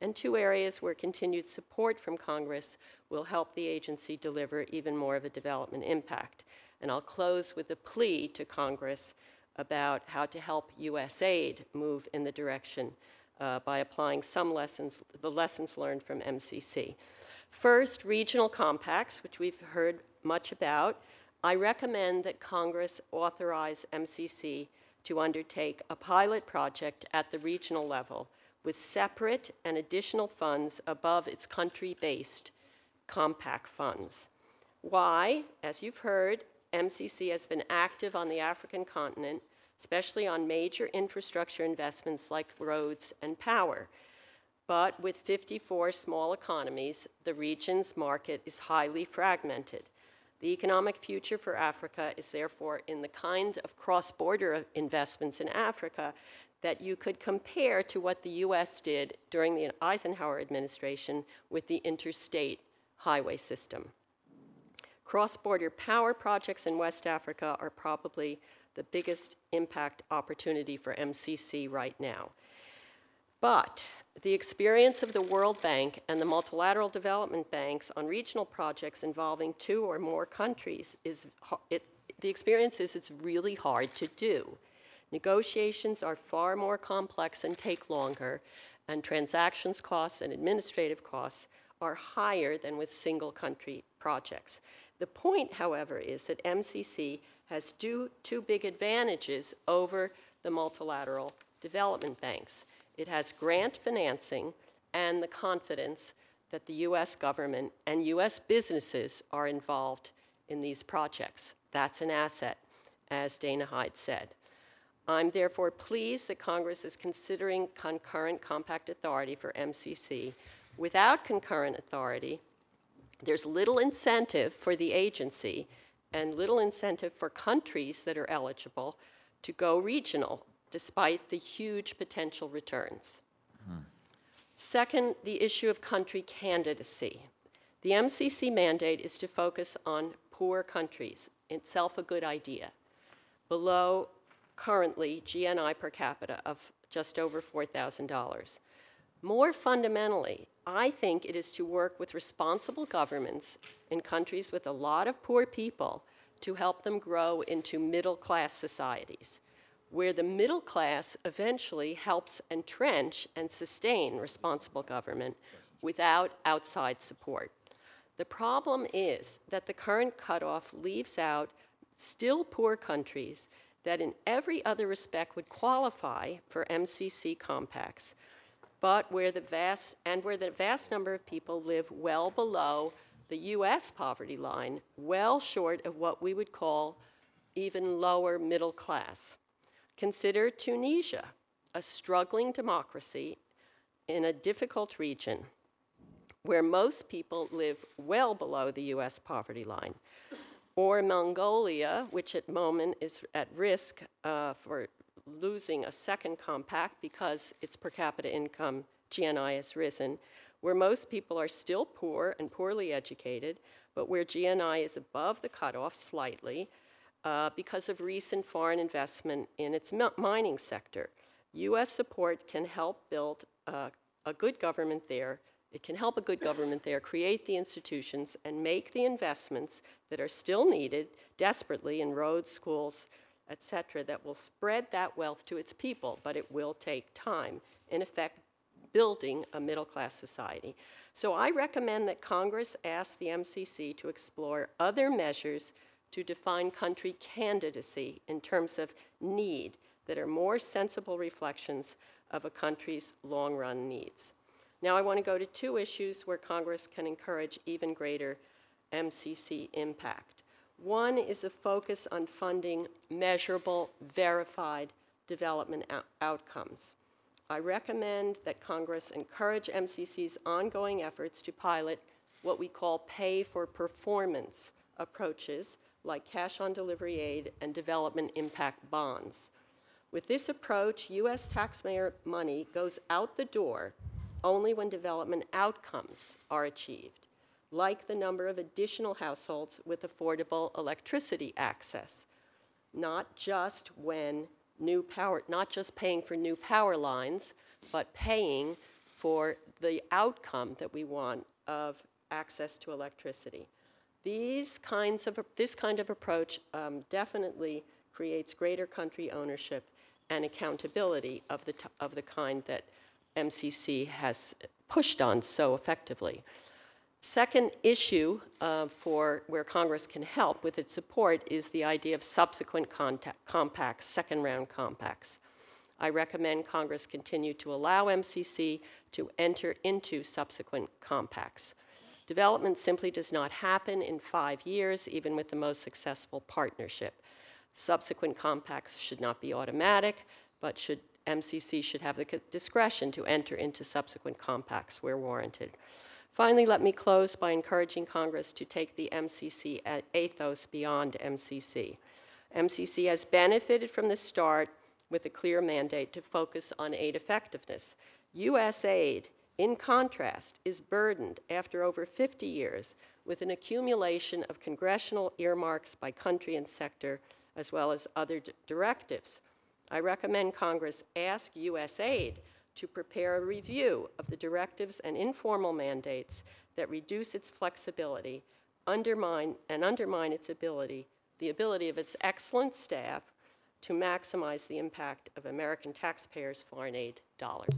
and two areas where continued support from Congress will help the agency deliver even more of a development impact. And I'll close with a plea to Congress about how to help U.S. aid move in the direction uh, by applying some lessons, the lessons learned from MCC. First, regional compacts, which we've heard much about. I recommend that Congress authorize MCC to undertake a pilot project at the regional level with separate and additional funds above its country based compact funds. Why? As you've heard, MCC has been active on the African continent, especially on major infrastructure investments like roads and power. But with 54 small economies, the region's market is highly fragmented. The economic future for Africa is therefore in the kind of cross border investments in Africa that you could compare to what the US did during the Eisenhower administration with the interstate highway system. Cross border power projects in West Africa are probably the biggest impact opportunity for MCC right now. But the experience of the World Bank and the multilateral development banks on regional projects involving two or more countries is it, the experience is it's really hard to do. Negotiations are far more complex and take longer, and transactions costs and administrative costs are higher than with single country projects. The point, however, is that MCC has two, two big advantages over the multilateral development banks. It has grant financing and the confidence that the US government and US businesses are involved in these projects. That's an asset, as Dana Hyde said. I'm therefore pleased that Congress is considering concurrent compact authority for MCC. Without concurrent authority, there's little incentive for the agency and little incentive for countries that are eligible to go regional, despite the huge potential returns. Hmm. Second, the issue of country candidacy. The MCC mandate is to focus on poor countries, itself a good idea, below currently GNI per capita of just over $4,000. More fundamentally, I think it is to work with responsible governments in countries with a lot of poor people to help them grow into middle class societies, where the middle class eventually helps entrench and sustain responsible government, without outside support. The problem is that the current cutoff leaves out still poor countries that in every other respect would qualify for MCC compacts, but where the vast and where the vast number of people live well below the US poverty line, well short of what we would call even lower middle class. Consider Tunisia, a struggling democracy in a difficult region where most people live well below the US poverty line. Or Mongolia, which at moment is at risk uh, for losing a second compact because its per capita income, GNI, has risen, where most people are still poor and poorly educated, but where GNI is above the cutoff slightly uh, because of recent foreign investment in its mi- mining sector. U.S. support can help build uh, a good government there. It can help a good government there create the institutions and make the investments that are still needed desperately in roads, schools, et cetera, that will spread that wealth to its people, but it will take time. In effect, building a middle class society. So I recommend that Congress ask the MCC to explore other measures to define country candidacy in terms of need that are more sensible reflections of a country's long run needs. Now, I want to go to two issues where Congress can encourage even greater MCC impact. One is a focus on funding measurable, verified development out- outcomes. I recommend that Congress encourage MCC's ongoing efforts to pilot what we call pay for performance approaches like cash on delivery aid and development impact bonds. With this approach, U.S. taxpayer money goes out the door only when development outcomes are achieved, like the number of additional households with affordable electricity access, not just when new power, not just paying for new power lines, but paying for the outcome that we want of access to electricity. These kinds of, this kind of approach um, definitely creates greater country ownership and accountability of the, of the kind that MCC has pushed on so effectively. Second issue uh, for where Congress can help with its support is the idea of subsequent contact, compacts, second round compacts. I recommend Congress continue to allow MCC to enter into subsequent compacts. Development simply does not happen in five years, even with the most successful partnership. Subsequent compacts should not be automatic, but should MCC should have the discretion to enter into subsequent compacts where warranted. Finally, let me close by encouraging Congress to take the MCC ethos beyond MCC. MCC has benefited from the start with a clear mandate to focus on aid effectiveness. U.S. aid, in contrast, is burdened after over 50 years with an accumulation of congressional earmarks by country and sector, as well as other directives. I recommend Congress ask USAID to prepare a review of the directives and informal mandates that reduce its flexibility, undermine and undermine its ability, the ability of its excellent staff to maximize the impact of American taxpayers' foreign aid dollars.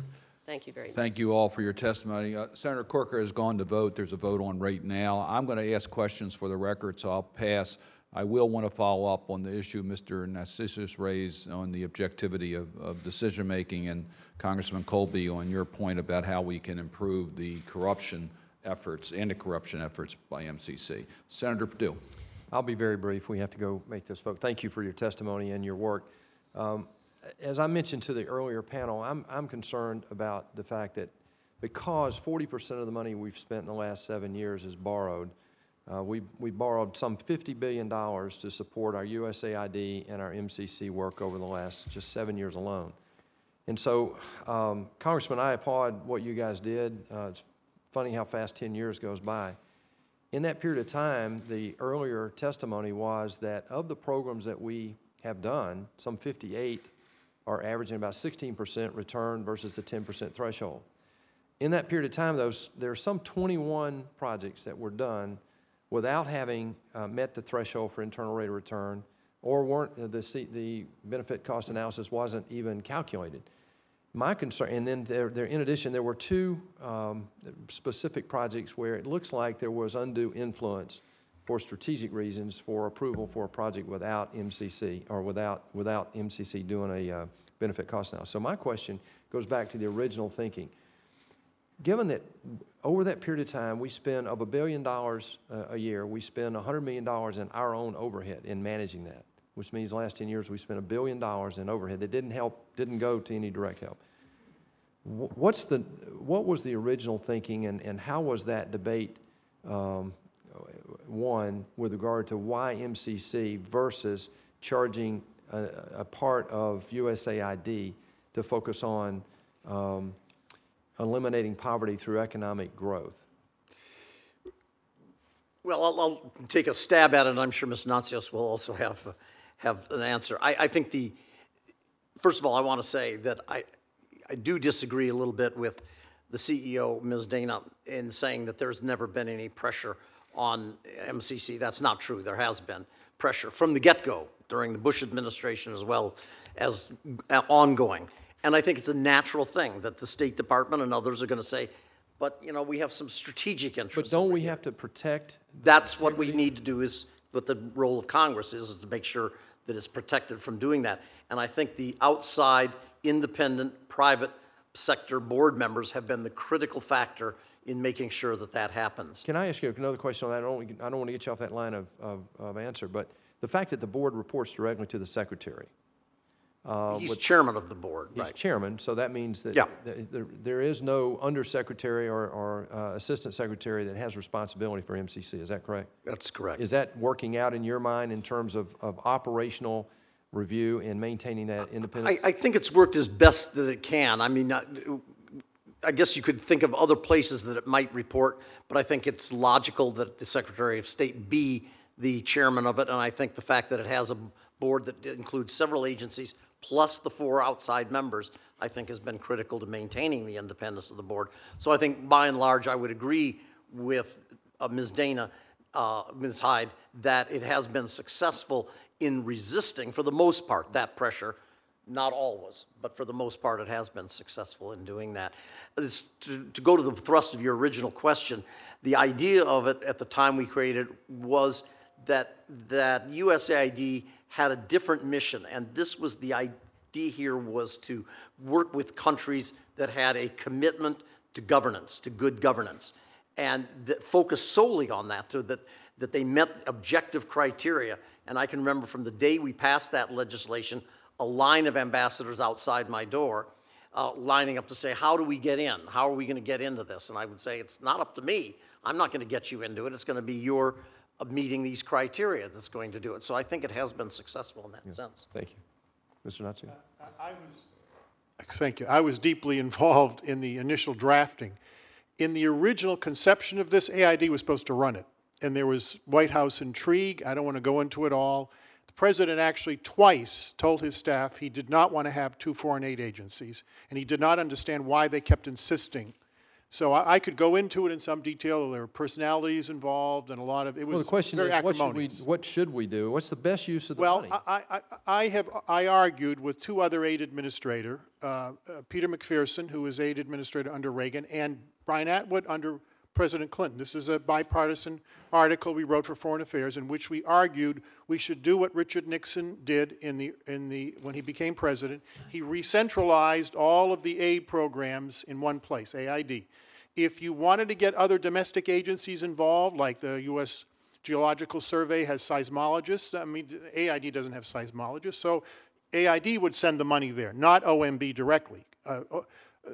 Thank you very much. Thank you all for your testimony. Uh, Senator Corker has gone to vote. There's a vote on right now. I'm going to ask questions for the record, so I'll pass. I will want to follow up on the issue Mr. Natsios raised on the objectivity of, of decision-making, and Congressman Kolbe on your point about how we can improve the corruption efforts, anti-corruption efforts by MCC. Senator Perdue. I'll be very brief. We have to go make this vote. Thank you for your testimony and your work. Um, As I mentioned to the earlier panel, I'm, I'm concerned about the fact that because 40% of the money we've spent in the last seven years is borrowed, uh, we, we borrowed some $50 billion to support our USAID and our MCC work over the last just seven years alone. And so, um, Congressman, I applaud what you guys did. Uh, it's funny how fast 10 years goes by. In that period of time, the earlier testimony was that of the programs that we have done, some 58 are averaging about 16% return versus the 10% threshold. In that period of time, those, there are some 21 projects that were done without having uh, met the threshold for internal rate of return or weren't, uh, the, the benefit cost analysis wasn't even calculated. My concern, and then there, there, in addition, there were two um, specific projects where it looks like there was undue influence for strategic reasons for approval for a project without MCC, or without, without MCC doing a uh, benefit cost analysis. So my question goes back to the original thinking. Given that over that period of time, we spend of a billion dollars uh, a year, we spend $100 million in our own overhead in managing that, which means last 10 years, we spent a billion dollars in overhead that didn't help, didn't go to any direct help. What's the, what was the original thinking and, and how was that debate, um, one, with regard to YMCC versus charging a, a part of USAID to focus on um, eliminating poverty through economic growth? Well, I'll, I'll take a stab at it, I'm sure Ms. Natsios will also have, have an answer. I, I think the, first of all, I want to say that I, I do disagree a little bit with the CEO, Ms. Dana, in saying that there's never been any pressure on MCC. That's not true. There has been pressure from the get-go during the Bush administration as well as uh, ongoing. And I think it's a natural thing that the State Department and others are going to say, but, you know, we have some strategic interests. But don't we have to protect? That's what we need to do is, what the role of Congress is, is to make sure that it's protected from doing that. And I think the outside, independent, private sector board members have been the critical factor in making sure that that happens. Can I ask you another question on that? I don't, I don't want to get you off that line of, of, of answer, but the fact that the board reports directly to the secretary. He's chairman of the board, He's right? chairman, so that means that Yeah. th- there, there is no undersecretary or, or uh, assistant secretary that has responsibility for MCC, is that correct? That's correct. Is that working out in your mind in terms of, of operational review and maintaining that independence? I, I think it's worked as best that it can. I mean, uh, I guess you could think of other places that it might report, but I think it's logical that the Secretary of State be the chairman of it, and I think the fact that it has a board that includes several agencies plus the four outside members, I think has been critical to maintaining the independence of the board. So I think by and large, I would agree with uh, Ms. Dana, uh, Ms. Hyde, that it has been successful in resisting, for the most part, that pressure. Not always, but for the most part, it has been successful in doing that. To, to go to the thrust of your original question, the idea of it at the time we created was that, that USAID had a different mission, and this was the idea here was to work with countries that had a commitment to governance, to good governance, and that focused solely on that, so that, that they met objective criteria. And I can remember from the day we passed that legislation, a line of ambassadors outside my door uh, lining up to say, How do we get in? How are we going to get into this? And I would say, It's not up to me. I'm not going to get you into it. It's going to be your uh, meeting these criteria that's going to do it. So I think it has been successful in that sense. Thank you. Mr. Natsios? I was, thank you. I was deeply involved in the initial drafting. In the original conception of this, AID was supposed to run it. And there was White House intrigue. I don't want to go into it all. President actually twice told his staff he did not want to have two foreign aid agencies, and he did not understand why they kept insisting. So I, I could go into it in some detail. There were personalities involved and a lot of, it was Well, the question very is, what should we, what should we do? What's the best use of the Well, money? I, I, I have, I argued with two other aid administrator, uh, uh, Peter McPherson, who was aid administrator under Reagan, and Brian Atwood under President Clinton. This is a bipartisan article we wrote for Foreign Affairs in which we argued we should do what Richard Nixon did in the, in the, when he became president. He re-centralized all of the aid programs in one place, AID. If you wanted to get other domestic agencies involved, like the U.S. Geological Survey has seismologists. I mean, AID doesn't have seismologists, so AID would send the money there, not OMB directly. Uh, uh,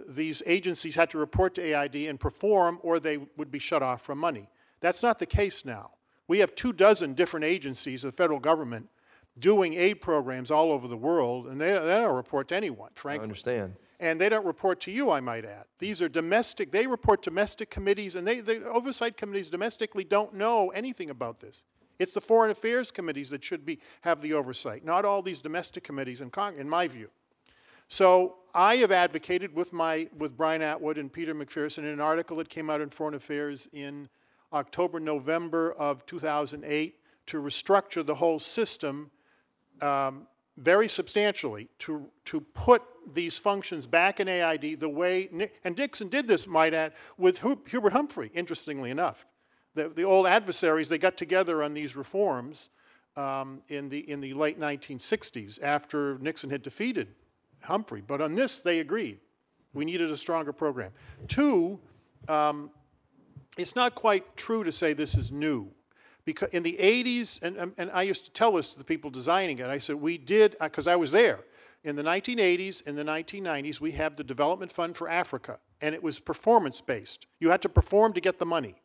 these agencies had to report to AID and perform, or they would be shut off from money. That's not the case now. We have two dozen different agencies of the federal government doing aid programs all over the world, and they, they don't report to anyone, frankly. I understand. And they don't report to you, I might add. These are domestic, they report domestic committees, and they, the oversight committees domestically don't know anything about this. It's the foreign affairs committees that should be, have the oversight, not all these domestic committees in Cong, in my view. So I have advocated with my, with Brian Atwood and Peter McPherson in an article that came out in Foreign Affairs in October, November of 2008 to restructure the whole system um, very substantially to, to put these functions back in AID the way, and Nixon did this, might add, with Hubert Humphrey, interestingly enough. The, the old adversaries, they got together on these reforms um, in, the, in the late 1960s after Nixon had defeated Humphrey. But on this, they agreed. We needed a stronger program. Two, um, it's not quite true to say this is new. Because in the 80s, and, and- and I used to tell this to the people designing it, I said, we did, because I was there. In the 1980s, in the 1990s, we had the Development Fund for Africa, and it was performance based. You had to perform to get the money.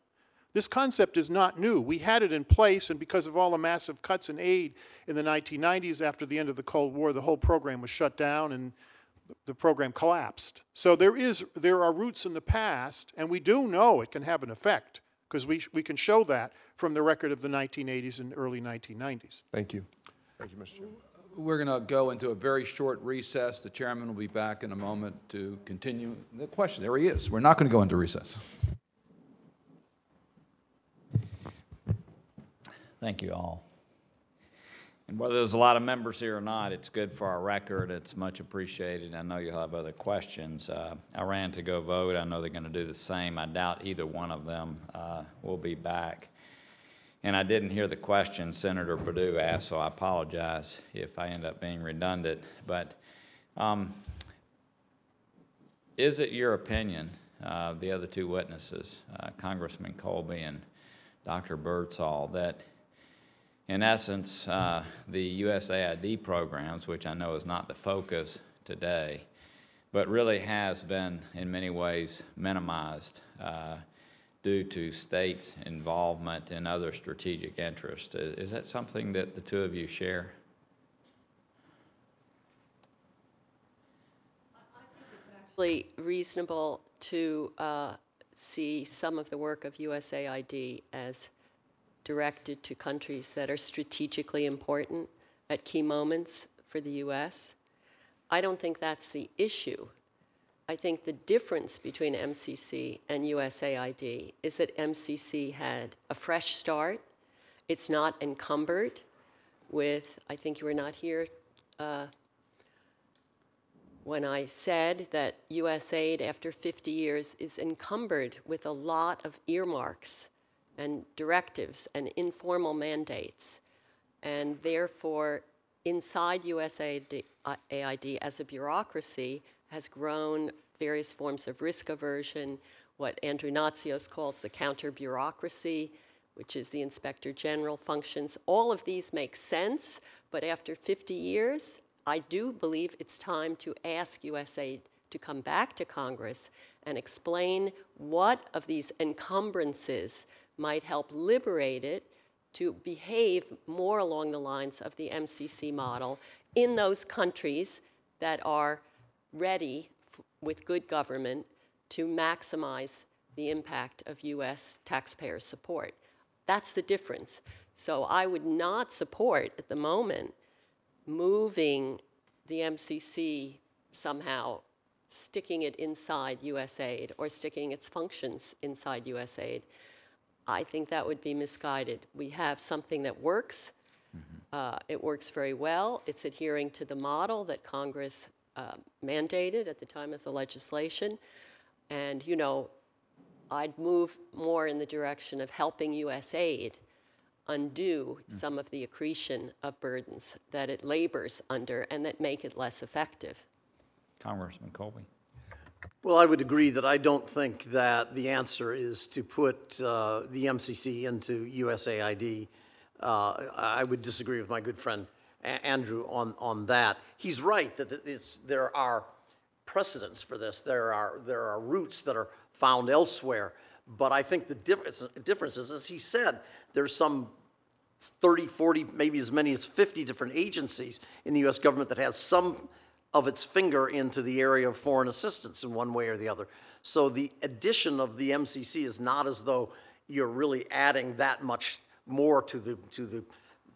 This concept is not new. We had it in place, and because of all the massive cuts in aid in the 1990s after the end of the Cold War, the whole program was shut down and the program collapsed. So there is there are roots in the past, and we do know it can have an effect because we we can show that from the record of the 1980s and early 1990s. Thank you. Thank you, Mr. Chairman. We're going to go into a very short recess. The chairman will be back in a moment to continue the question. There he is. We're not going to go into recess. Thank you all. And whether there's a lot of members here or not, it's good for our record. It's much appreciated. I know you'll have other questions. Uh, I ran to go vote. I know they're going to do the same. I doubt either one of them uh, will be back. And I didn't hear the question Senator Perdue asked, so I apologize if I end up being redundant. But um, is it your opinion, uh, the other two witnesses, uh, Congressman Kolbe and Dr. Birdsall, that in essence, uh, the USAID programs, which I know is not the focus today, but really has been in many ways minimized uh, due to states' involvement in other strategic interests. Is, is that something that the two of you share? It's actually reasonable to uh, see some of the work of USAID as directed to countries that are strategically important at key moments for the U.S. I don't think that's the issue. I think the difference between MCC and USAID is that MCC had a fresh start. It's not encumbered with, I think you were not here uh, when I said that USAID, after 50 years, is encumbered with a lot of earmarks and directives and informal mandates. And therefore, inside USAID AID as a bureaucracy has grown various forms of risk aversion, what Andrew Natsios calls the counter bureaucracy, which is the inspector general functions. All of these make sense, but after 50 years, I do believe it's time to ask USAID to come back to Congress and explain what of these encumbrances might help liberate it to behave more along the lines of the MCC model in those countries that are ready with good government to maximize the impact of US taxpayer support. That's the difference. So I would not support at the moment moving the MCC somehow, sticking it inside USAID or sticking its functions inside USAID. I think that would be misguided. We have something that works. Uh, it works very well. It's adhering to the model that Congress uh, mandated at the time of the legislation. And, you know, I'd move more in the direction of helping USAID undo some of the accretion of burdens that it labors under and that make it less effective. Congressman Kolbe? Well, I would agree that I don't think that the answer is to put uh, the MCC into USAID. Uh, I would disagree with my good friend A- Andrew on, on that. He's right that there are precedents for this. There are, there are roots that are found elsewhere. But I think the difference, difference is, as he said, there's some 30, 40, maybe as many as 50 different agencies in the U.S. government that has some of its finger into the area of foreign assistance in one way or the other. So the addition of the MCC is not as though you're really adding that much more to the, to the,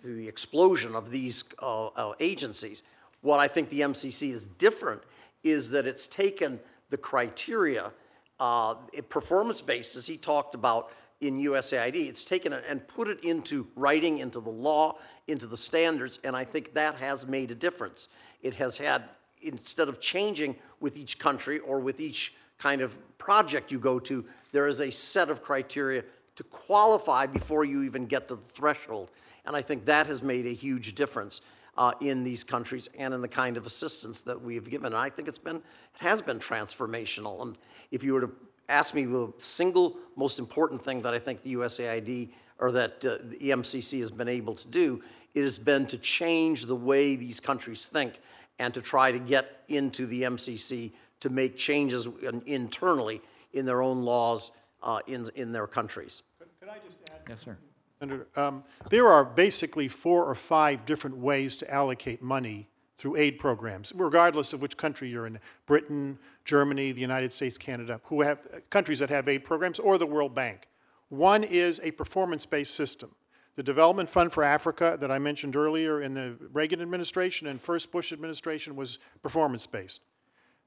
to the explosion of these uh, uh, agencies. What I think the MCC is different is that it's taken the criteria, uh, performance-based, as he talked about in USAID, it's taken it and put it into writing, into the law, into the standards, and I think that has made a difference. It has had instead of changing with each country or with each kind of project you go to, there is a set of criteria to qualify before you even get to the threshold. And I think that has made a huge difference uh, in these countries and in the kind of assistance that we have given. And I think it's been, it has been transformational. And if you were to ask me the single most important thing that I think the USAID or that uh, the EMCC has been able to do, it has been to change the way these countries think and to try to get into the MCC to make changes internally in their own laws uh, in, in their countries. Could, could I just add? Yes, sir. Senator, um, there are basically four or five different ways to allocate money through aid programs, regardless of which country you're in. Britain, Germany, the United States, Canada, who have, countries that have aid programs, or the World Bank. One is a performance-based system. The Development Fund for Africa that I mentioned earlier in the Reagan administration and first Bush administration was performance-based.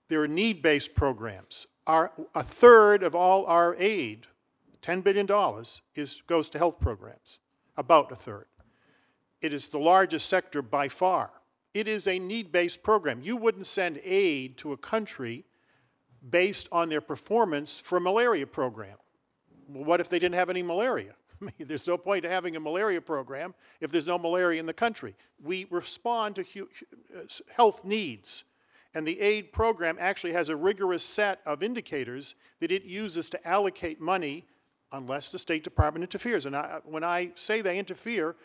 There are need-based programs. Our, a third of all our aid, $10 billion, is, goes to health programs, about a third. It is the largest sector by far. It is a need-based program. You wouldn't send aid to a country based on their performance for a malaria program. What if they didn't have any malaria? There's no point to having a malaria program if there's no malaria in the country. We respond to uh, health needs. And the aid program actually has a rigorous set of indicators that it uses to allocate money unless the State Department interferes. And I, when I say they interfere,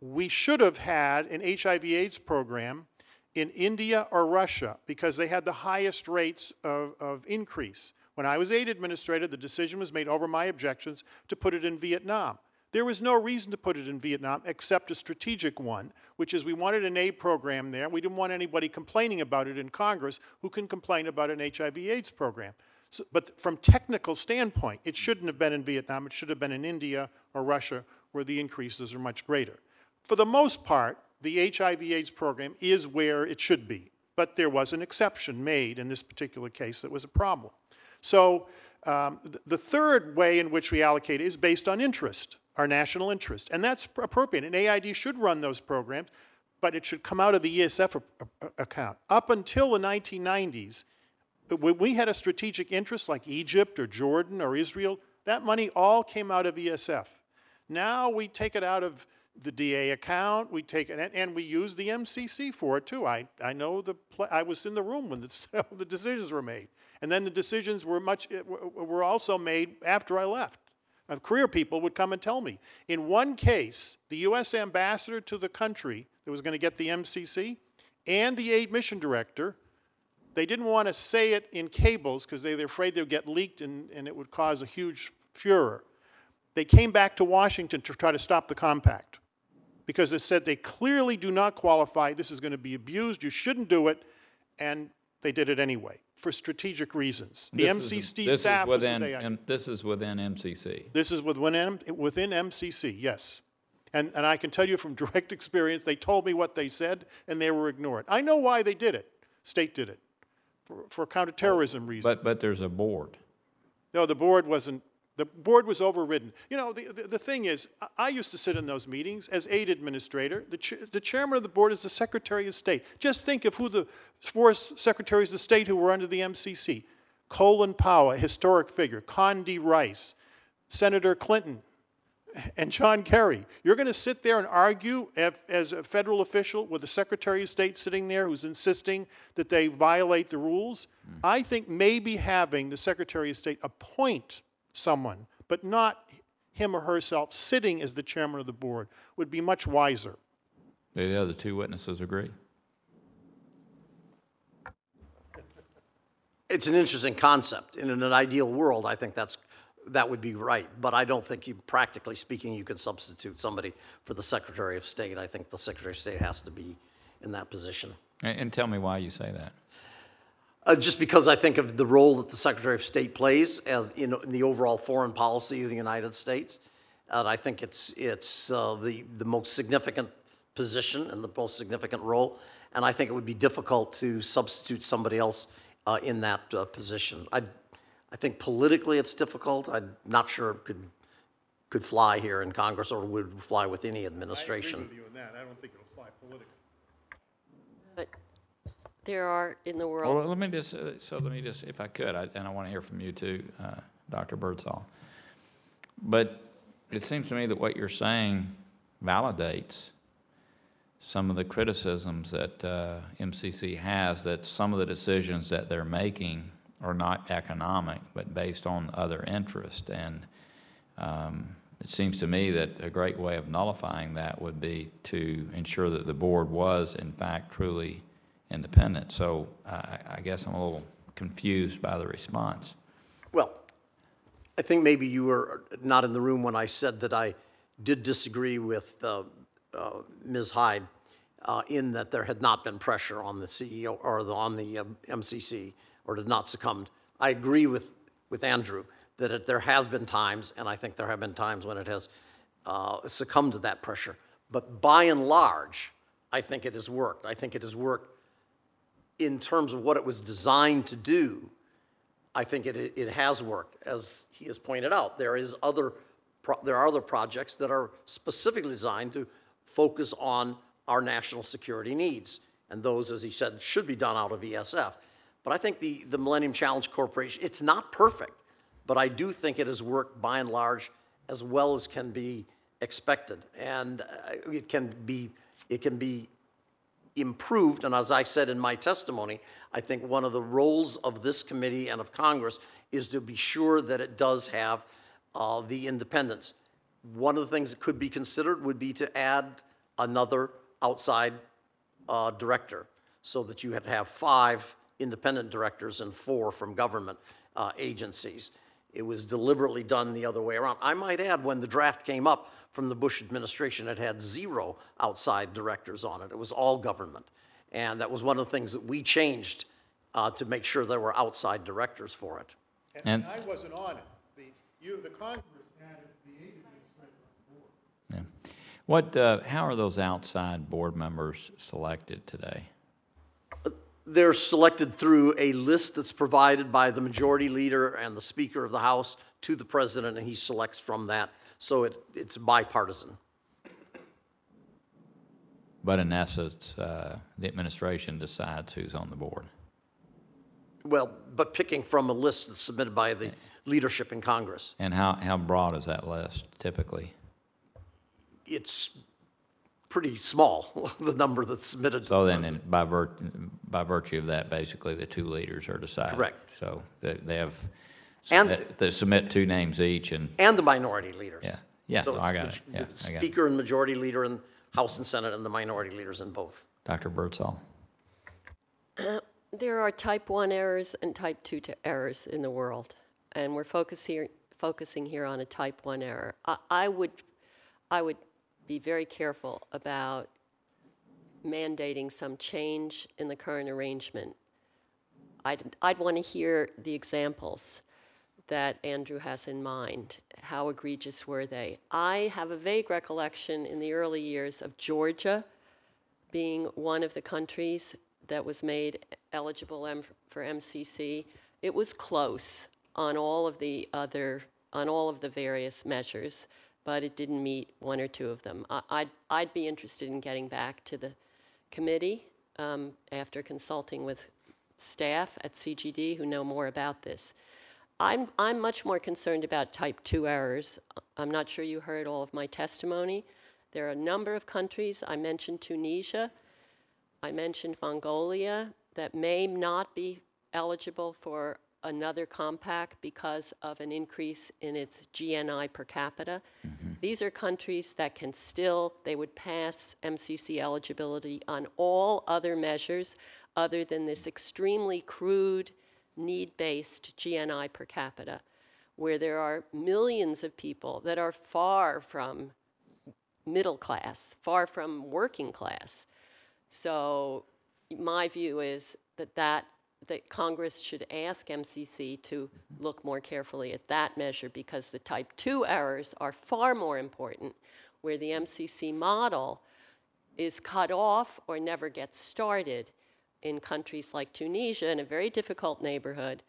we should have had an HIV AIDS program in India or Russia because they had the highest rates of, of increase. When I was aid administrator, the decision was made over my objections to put it in Vietnam. There was no reason to put it in Vietnam except a strategic one, which is we wanted an aid program there. We didn't want anybody complaining about it in Congress who can complain about an HIV AIDS program. So, but from technical standpoint, it shouldn't have been in Vietnam. It should have been in India or Russia where the increases are much greater. For the most part, the HIV AIDS program is where it should be. But there was an exception made in this particular case that was a problem. So um, th- the third way in which we allocate is based on interest, our national interest. And that's appropriate. And AID should run those programs, but it should come out of the ESF account. Up until the 1990s, when we had a strategic interest like Egypt or Jordan or Israel, that money all came out of ESF. Now we take it out of the DA account, we take it, and, and we use the MCC for it too. I, I know the, I was in the room when the, the decisions were made. And then the decisions were much, were also made after I left. Uh, career people would come and tell me. In one case, the U.S. ambassador to the country that was going to get the MCC and the aid mission director they didn't want to say it in cables because they were afraid they would get leaked and, and it would cause a huge furor. They came back to Washington to try to stop the compact because it said they clearly do not qualify. This is going to be abused. You shouldn't do it. And they did it anyway for strategic reasons. The This is- MCC this is staff was within- with AID. and This is within MCC. This is within, M- within MCC, yes. And, and I can tell you from direct experience, they told me what they said and they were ignored. I know why they did it. State did it for, for counterterrorism reasons. But, but there's a board. No, the board wasn't, the board was overridden. You know, the, the, the thing is, I- used to sit in those meetings as aid administrator. The, ch- the chairman of the board is the Secretary of State. Just think of who the four secretaries of state who were under the MCC. Colin Powell, a historic figure, Condi Rice, Senator Clinton, and John Kerry. You're going to sit there and argue as a federal official with the Secretary of State sitting there who's insisting that they violate the rules? Hmm. I think maybe having the Secretary of State appoint someone, but not him or herself sitting as the chairman of the board, would be much wiser. Do the other two witnesses agree? It's an interesting concept. In an ideal world, I think that's, that would be right. But I don't think you, practically speaking, you can substitute somebody for the Secretary of State. I think the Secretary of State has to be in that position. And, and tell me why you say that. Uh, just because I think of the role that the Secretary of State plays as in, in the overall foreign policy of the United States, and I think it's it's uh, the the most significant position and the most significant role, and I think it would be difficult to substitute somebody else uh, in that uh, position. I I think politically it's difficult. I'm not sure it could could fly here in Congress or would fly with any administration. you on that. I don't think it'll fly politically. There are in the world. Well, let me just, uh, so let me just, if I could, I- and I want to hear from you too, uh, Dr. Birdsall. But it seems to me that what you're saying validates some of the criticisms that uh, MCC has, that some of the decisions that they're making are not economic, but based on other interest. And um, it seems to me that a great way of nullifying that would be to ensure that the board was, in fact, truly independent. So I, I guess I'm a little confused by the response. Well, I think maybe you were not in the room when I said that I did disagree with uh, uh, Ms. Hyde uh, in that there had not been pressure on the CEO or the- on the um, MCC or did not succumb. I agree with, with Andrew that it- there has been times, and I think there have been times when it has uh, succumbed to that pressure. But by and large, I think it has worked. I think it has worked in terms of what it was designed to do. I think it, it has worked. As he has pointed out, there is other, pro- there are other projects that are specifically designed to focus on our national security needs. And those, as he said, should be done out of ESF. But I think the, the Millennium Challenge Corporation, it's not perfect, but I do think it has worked by and large as well as can be expected. And uh, it can be, it can be improved, and as I said in my testimony, I think one of the roles of this committee and of Congress is to be sure that it does have uh, the independence. One of the things that could be considered would be to add another outside uh, director, so that you had have five independent directors and four from government uh, agencies. It was deliberately done the other way around. I might add, when the draft came up from the Bush administration, it had zero outside directors on it. It was all government. And that was one of the things that we changed uh, to make sure there were outside directors for it. And- And I wasn't on it. The, you, the Congress added the aid administrator on board. Yeah. What, uh, how are those outside board members selected today? They're selected through a list that's provided by the majority leader and the Speaker of the House to the President, and he selects from that. So it, it's bipartisan. But in essence, uh, the administration decides who's on the board. Well, but picking from a list that's submitted by the leadership in Congress. And how, how broad is that list typically? It's pretty small, the number that's submitted. So then, in- by vir, by virtue of that, basically, the two leaders are decided. Correct. So they, they have, And- submit- they submit two names each and, And the minority leaders. Yeah. Yeah, So no, I it's got maj- it. Yeah, the I got it. Speaker and majority leader in House and Senate and the minority leaders in both. Dr. Birdsall. There are type 1 errors and type 2 to errors in the world, and we're focus here, focusing here on a type 1 error. I, I, would, I would be very careful about mandating some change in the current arrangement. I'd, I'd want to hear the examples that Andrew has in mind. How egregious were they? I have a vague recollection in the early years of Georgia being one of the countries that was made eligible M- for MCC. It was close on all of the other, on all of the various measures, but it didn't meet one or two of them. I- I'd, I'd be interested in getting back to the committee um, after consulting with staff at CGD who know more about this. I'm, I'm much more concerned about type 2 errors. I'm not sure you heard all of my testimony. There are a number of countries. I mentioned Tunisia. I mentioned Mongolia that may not be eligible for another compact because of an increase in its GNI per capita. Mm-hmm. These are countries that can still, they would pass MCC eligibility on all other measures other than this extremely crude, need based GNI per capita, where there are millions of people that are far from middle class, far from working class. So my view is that that that Congress should ask MCC to look more carefully at that measure because the type 2 errors are far more important where the MCC model is cut off or never gets started in countries like Tunisia in a very difficult neighborhood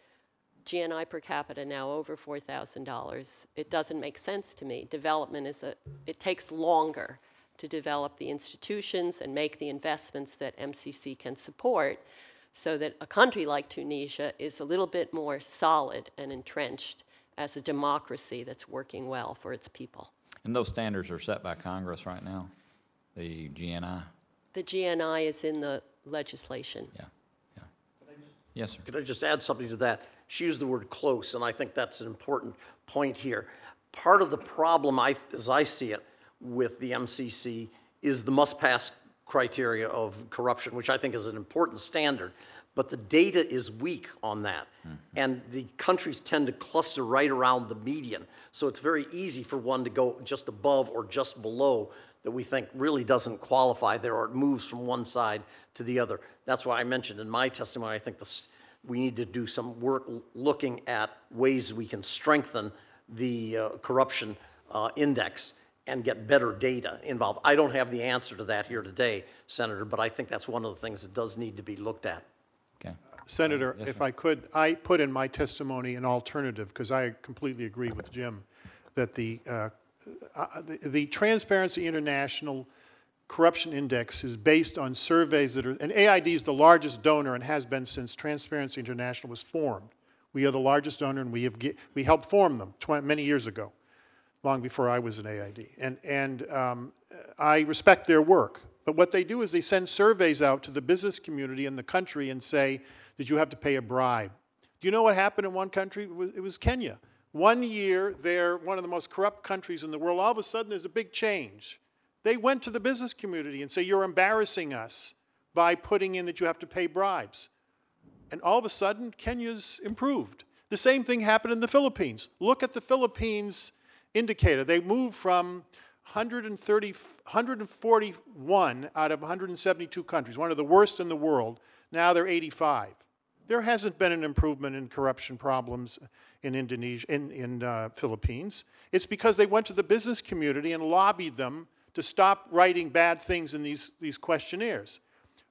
GNI per capita now over $4,000. It doesn't make sense to me. Development is a, it takes longer to develop the institutions and make the investments that MCC can support. so that a country like Tunisia is a little bit more solid and entrenched as a democracy that's working well for its people. And those standards are set by Congress right now, the GNI? The GNI is in the legislation. Yeah, yeah. Yes, sir. Could I just add something to that? She used the word close, and I think that's an important point here. Part of the problem, I, as I see it, with the MCC is the must-pass criteria of corruption, which I think is an important standard. But the data is weak on that. And the countries tend to cluster right around the median. So it's very easy for one to go just above or just below that we think really doesn't qualify there or it moves from one side to the other. That's why I mentioned in my testimony, I think this, we need to do some work looking at ways we can strengthen the uh, corruption uh, index and get better data involved. I don't have the answer to that here today, Senator, but I think that's one of the things that does need to be looked at. Senator, if I could, I put in my testimony an alternative, because I completely agree with Jim, that the, uh, uh, the- the Transparency International Corruption Index is based on surveys that are, and AID is the largest donor and has been since Transparency International was formed. We are the largest donor, and we have, ge- we helped form them 20, many years ago, long before I was an AID. And, and um, I respect their work. But what they do is they send surveys out to the business community in the country and say that you have to pay a bribe. Do you know what happened in one country? It was, Kenya. One year, they're one of the most corrupt countries in the world. All of a sudden, there's a big change. They went to the business community and say, You're embarrassing us by putting in that you have to pay bribes. And all of a sudden, Kenya's improved. The same thing happened in the Philippines. Look at the Philippines indicator. They moved from 130, 141 out of 172 countries, one of the worst in the world. Now they're 85. There hasn't been an improvement in corruption problems in Indonesia, in, in uh, Philippines. It's because they went to the business community and lobbied them to stop writing bad things in these, these questionnaires.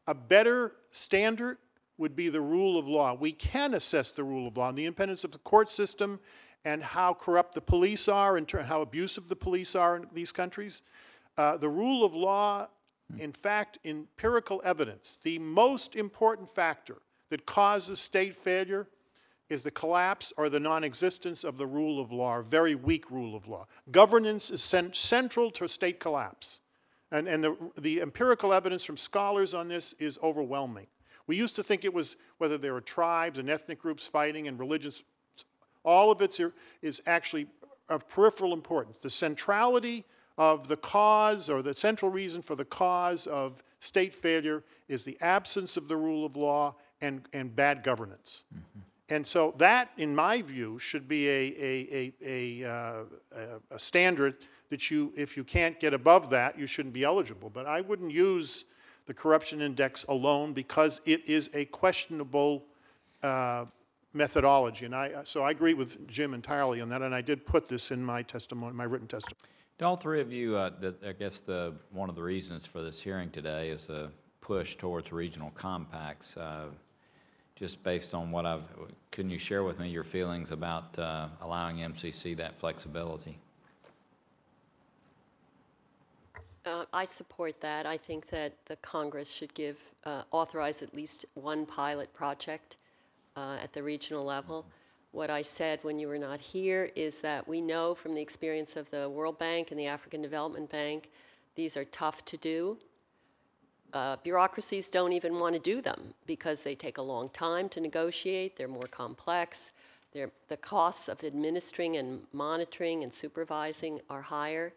A better standard would be the rule of law. We can assess the rule of law and the independence of the court system and how corrupt the police are and how abusive the police are in these countries. Uh, the rule of law, in fact, empirical evidence, the most important factor that causes state failure is the collapse or the non existence of the rule of law, very weak rule of law. Governance is cent- central to state collapse. And, and the, the empirical evidence from scholars on this is overwhelming. We used to think it was whether there were tribes and ethnic groups fighting and religious, all of it is actually of peripheral importance. The centrality of the cause or the central reason for the cause of state failure is the absence of the rule of law and, and bad governance. And so that, in my view, should be a, a, a, a, uh, a- standard that you, if you can't get above that, you shouldn't be eligible. But I wouldn't use the corruption index alone because it is a questionable uh, methodology. And I, so I agree with Jim entirely on that, and I did put this in my testimony, my written testimony. Do all three of you, uh, the, I guess the, one of the reasons for this hearing today is a push towards regional compacts. Just based on what I've, couldn't you share with me your feelings about uh, allowing MCC that flexibility? Uh, I support that. I think that the Congress should give, uh, authorize at least one pilot project uh, at the regional level. What I said when you were not here is that we know from the experience of the World Bank and the African Development Bank, these are tough to do. Uh, bureaucracies don't even want to do them because they take a long time to negotiate, they're more complex, they're, the costs of administering and monitoring and supervising are higher.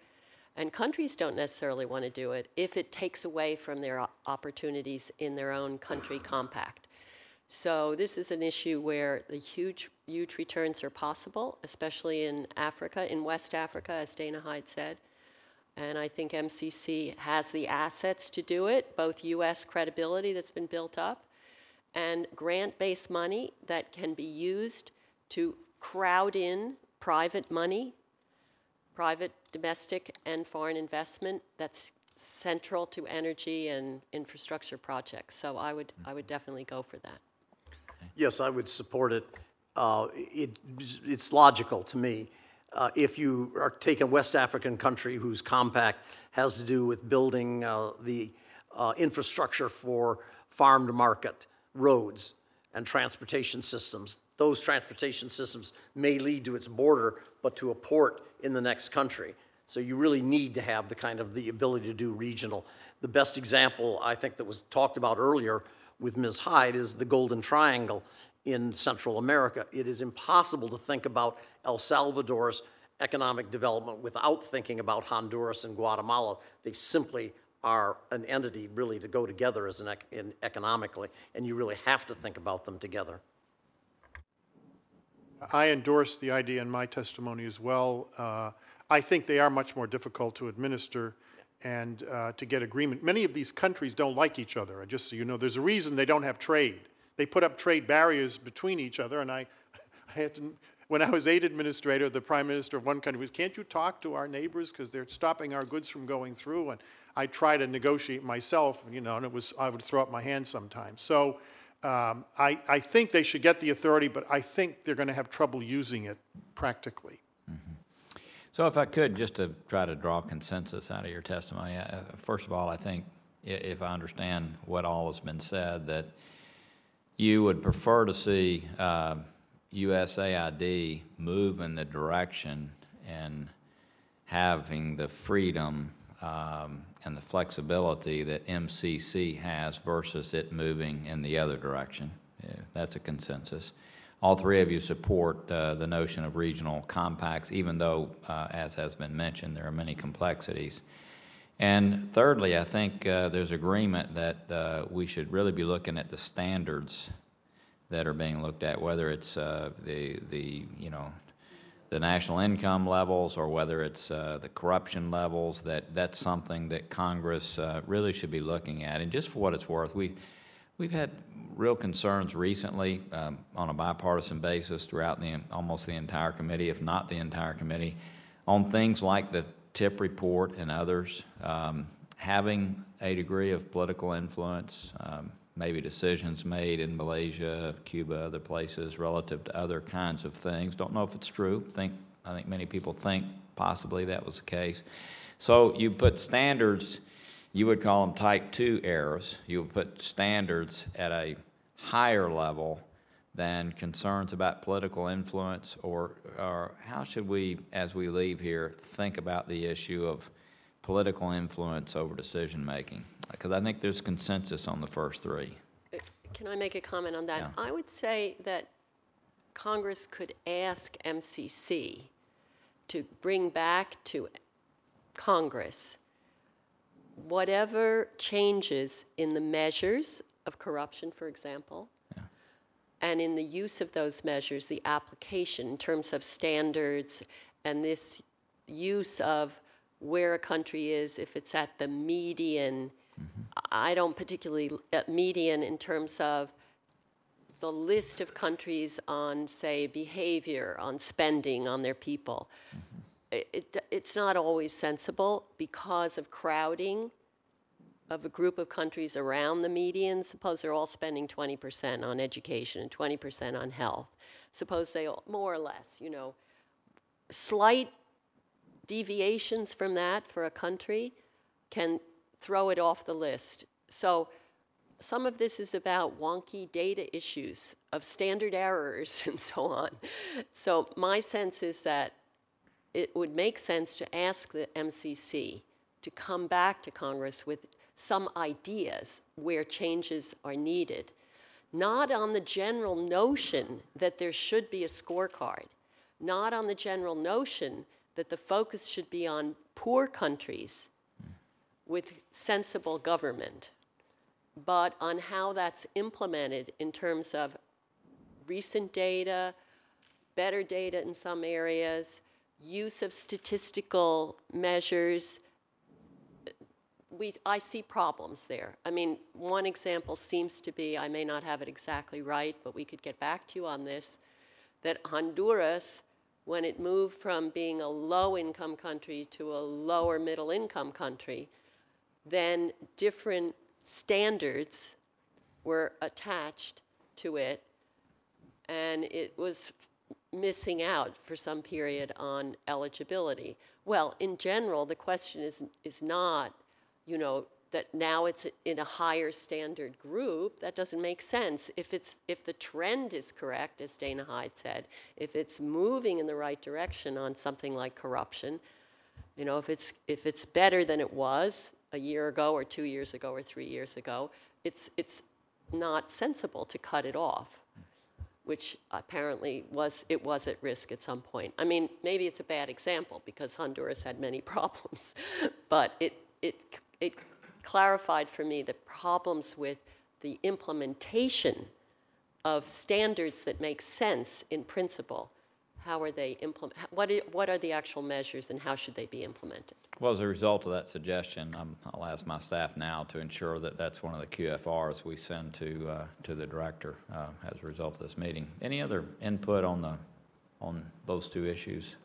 And countries don't necessarily want to do it if it takes away from their opportunities in their own country compact. So this is an issue where the huge, huge returns are possible, especially in Africa, in West Africa, as Dana Hyde said. And I think MCC has the assets to do it, both U.S. credibility that's been built up and grant-based money that can be used to crowd in private money, private domestic and foreign investment that's central to energy and infrastructure projects. So I would, I would definitely go for that. Yes, I would support it. Uh, it. It's logical to me. Uh, If you are taking a West African country whose compact has to do with building uh, the uh, infrastructure for farm to market roads and transportation systems. Those transportation systems may lead to its border, but to a port in the next country. So you really need to have the kind of the ability to do regional. The best example, I think, that was talked about earlier with Ms. Hyde is the Golden Triangle in Central America. It is impossible to think about El Salvador's economic development without thinking about Honduras and Guatemala. They simply are an entity really to go together as an ec- economically, and you really have to think about them together. I endorse the idea in my testimony as well. Uh, I think they are much more difficult to administer and uh, to get agreement. Many of these countries don't like each other, just so you know. There's a reason they don't have trade. They put up trade barriers between each other, and I, I had to, when I was aid administrator, the prime minister of one country was, can't you talk to our neighbors because they're stopping our goods from going through? And I try to negotiate myself, you know, and it was, I would throw up my hands sometimes. So um, I, I think they should get the authority, but I think they're going to have trouble using it practically. So if I could, just to try to draw consensus out of your testimony, first of all, I think, if I understand what all has been said, that you would prefer to see uh, USAID move in the direction and having the freedom um, and the flexibility that MCC has versus it moving in the other direction. Yeah, That's a consensus. All three of you support uh, the notion of regional compacts, even though, uh, as has been mentioned, there are many complexities. And thirdly, I think uh, there's agreement that uh, we should really be looking at the standards that are being looked at, whether it's uh, the, the, you know, the national income levels or whether it's uh, the corruption levels, that that's something that Congress uh, really should be looking at. And just for what it's worth, we, we've had real concerns recently um, on a bipartisan basis throughout the, almost the entire committee, if not the entire committee, on things like the TIP report and others, um, having a degree of political influence, um, maybe decisions made in Malaysia, Cuba, other places relative to other kinds of things. Don't know if it's true. Think I think many people think possibly that was the case. So you put standards, you would call them type two errors. You would put standards at a higher level than concerns about political influence, or, or how should we, as we leave here, think about the issue of political influence over decision-making? Because I think there's consensus on the first three. Uh, can I make a comment on that? Yeah. I would say that Congress could ask MCC to bring back to Congress whatever changes in the measures of corruption, for example, and in the use of those measures, the application in terms of standards and this use of where a country is, if it's at the median. I don't particularly, at median in terms of the list of countries on, say, behavior, on spending, on their people. Mm-hmm. It, it, it's not always sensible because of crowding of a group of countries around the median. Suppose they're all spending 20% on education and 20% on health. Suppose they all, more or less, you know, slight deviations from that for a country can throw it off the list. So some of this is about wonky data issues of standard errors and so on. So my sense is that it would make sense to ask the MCC to come back to Congress with some ideas where changes are needed, not on the general notion that there should be a scorecard, not on the general notion that the focus should be on poor countries with sensible government, but on how that's implemented in terms of recent data, better data in some areas, use of statistical measures. We, I see problems there. I mean, one example seems to be, I may not have it exactly right, but we could get back to you on this, that Honduras, when it moved from being a low-income country to a lower middle-income country, then different standards were attached to it, and it was missing out for some period on eligibility. Well, in general, the question is, is not, you know, that now it's in a higher standard group, that doesn't make sense. If it's, if the trend is correct, as Dana Hyde said, if it's moving in the right direction on something like corruption, you know, if it's, if it's better than it was a year ago or two years ago or three years ago, it's, it's not sensible to cut it off, which apparently was, it was at risk at some point. I mean, maybe it's a bad example because Honduras had many problems, but it, it, it clarified for me the problems with the implementation of standards that make sense in principle. How are they implement, what, what are the actual measures and how should they be implemented? Well, as a result of that suggestion, um, I'll ask my staff now to ensure that that's one of the QFRs we send to, uh, to the director uh, as a result of this meeting. Any other input on the, on those two issues?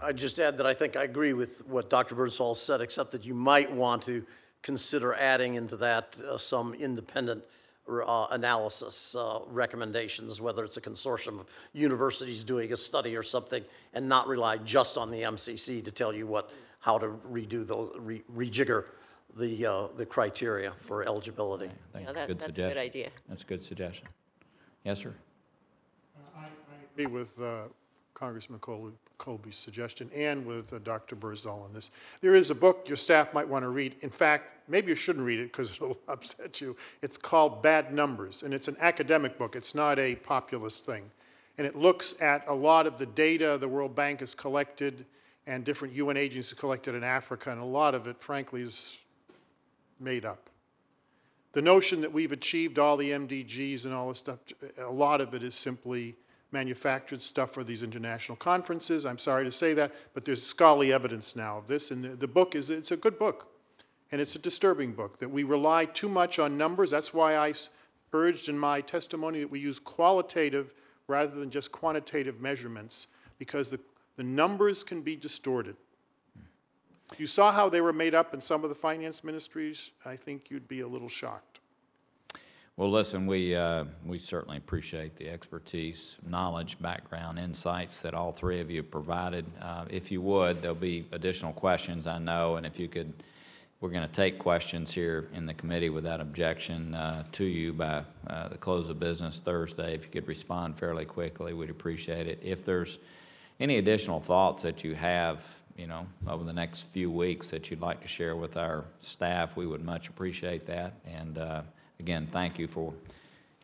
I'd just add that I think I agree with what Dr. Birdsall said, except that you might want to consider adding into that uh, some independent uh, analysis uh, recommendations, whether it's a consortium of universities doing a study or something, and not rely just on the MCC to tell you what, how to redo those, re- rejigger the, uh, the criteria for eligibility. Thank Yeah, you. that- Good that's a good idea. That's a good suggestion. Yes, sir? I agree with uh, Congressman Col- Kolbe's suggestion and with uh, Dr. Birdsall on this. There is a book your staff might want to read. In fact, maybe you shouldn't read it because it'll upset you. It's called Bad Numbers, and it's an academic book. It's not a populist thing. And it looks at a lot of the data the World Bank has collected and different UN agencies have collected in Africa, and a lot of it, frankly, is made up. The notion that we've achieved all the MDGs and all this stuff, a lot of it is simply manufactured stuff for these international conferences. I'm sorry to say that, but there's scholarly evidence now of this, and the, the book is, it's a good book. And it's a disturbing book, that we rely too much on numbers. That's why I urged in my testimony that we use qualitative rather than just quantitative measurements, because the, the numbers can be distorted. You saw how they were made up in some of the finance ministries, I think you'd be a little shocked. Well, listen, we, uh, we certainly appreciate the expertise, knowledge, background, insights that all three of you provided. Uh, If you would, there'll be additional questions, I know, and if you could, we're going to take questions here in the committee without objection uh, to you by uh, the close of business Thursday. If you could respond fairly quickly, we'd appreciate it. If there's any additional thoughts that you have, you know, over the next few weeks that you'd like to share with our staff, we would much appreciate that. And uh, again, thank you for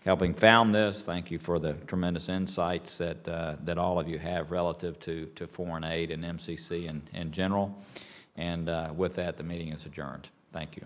helping found this. Thank you for the tremendous insights that, uh, that all of you have relative to, to foreign aid and MCC in, in general. And uh, with that, the meeting is adjourned. Thank you.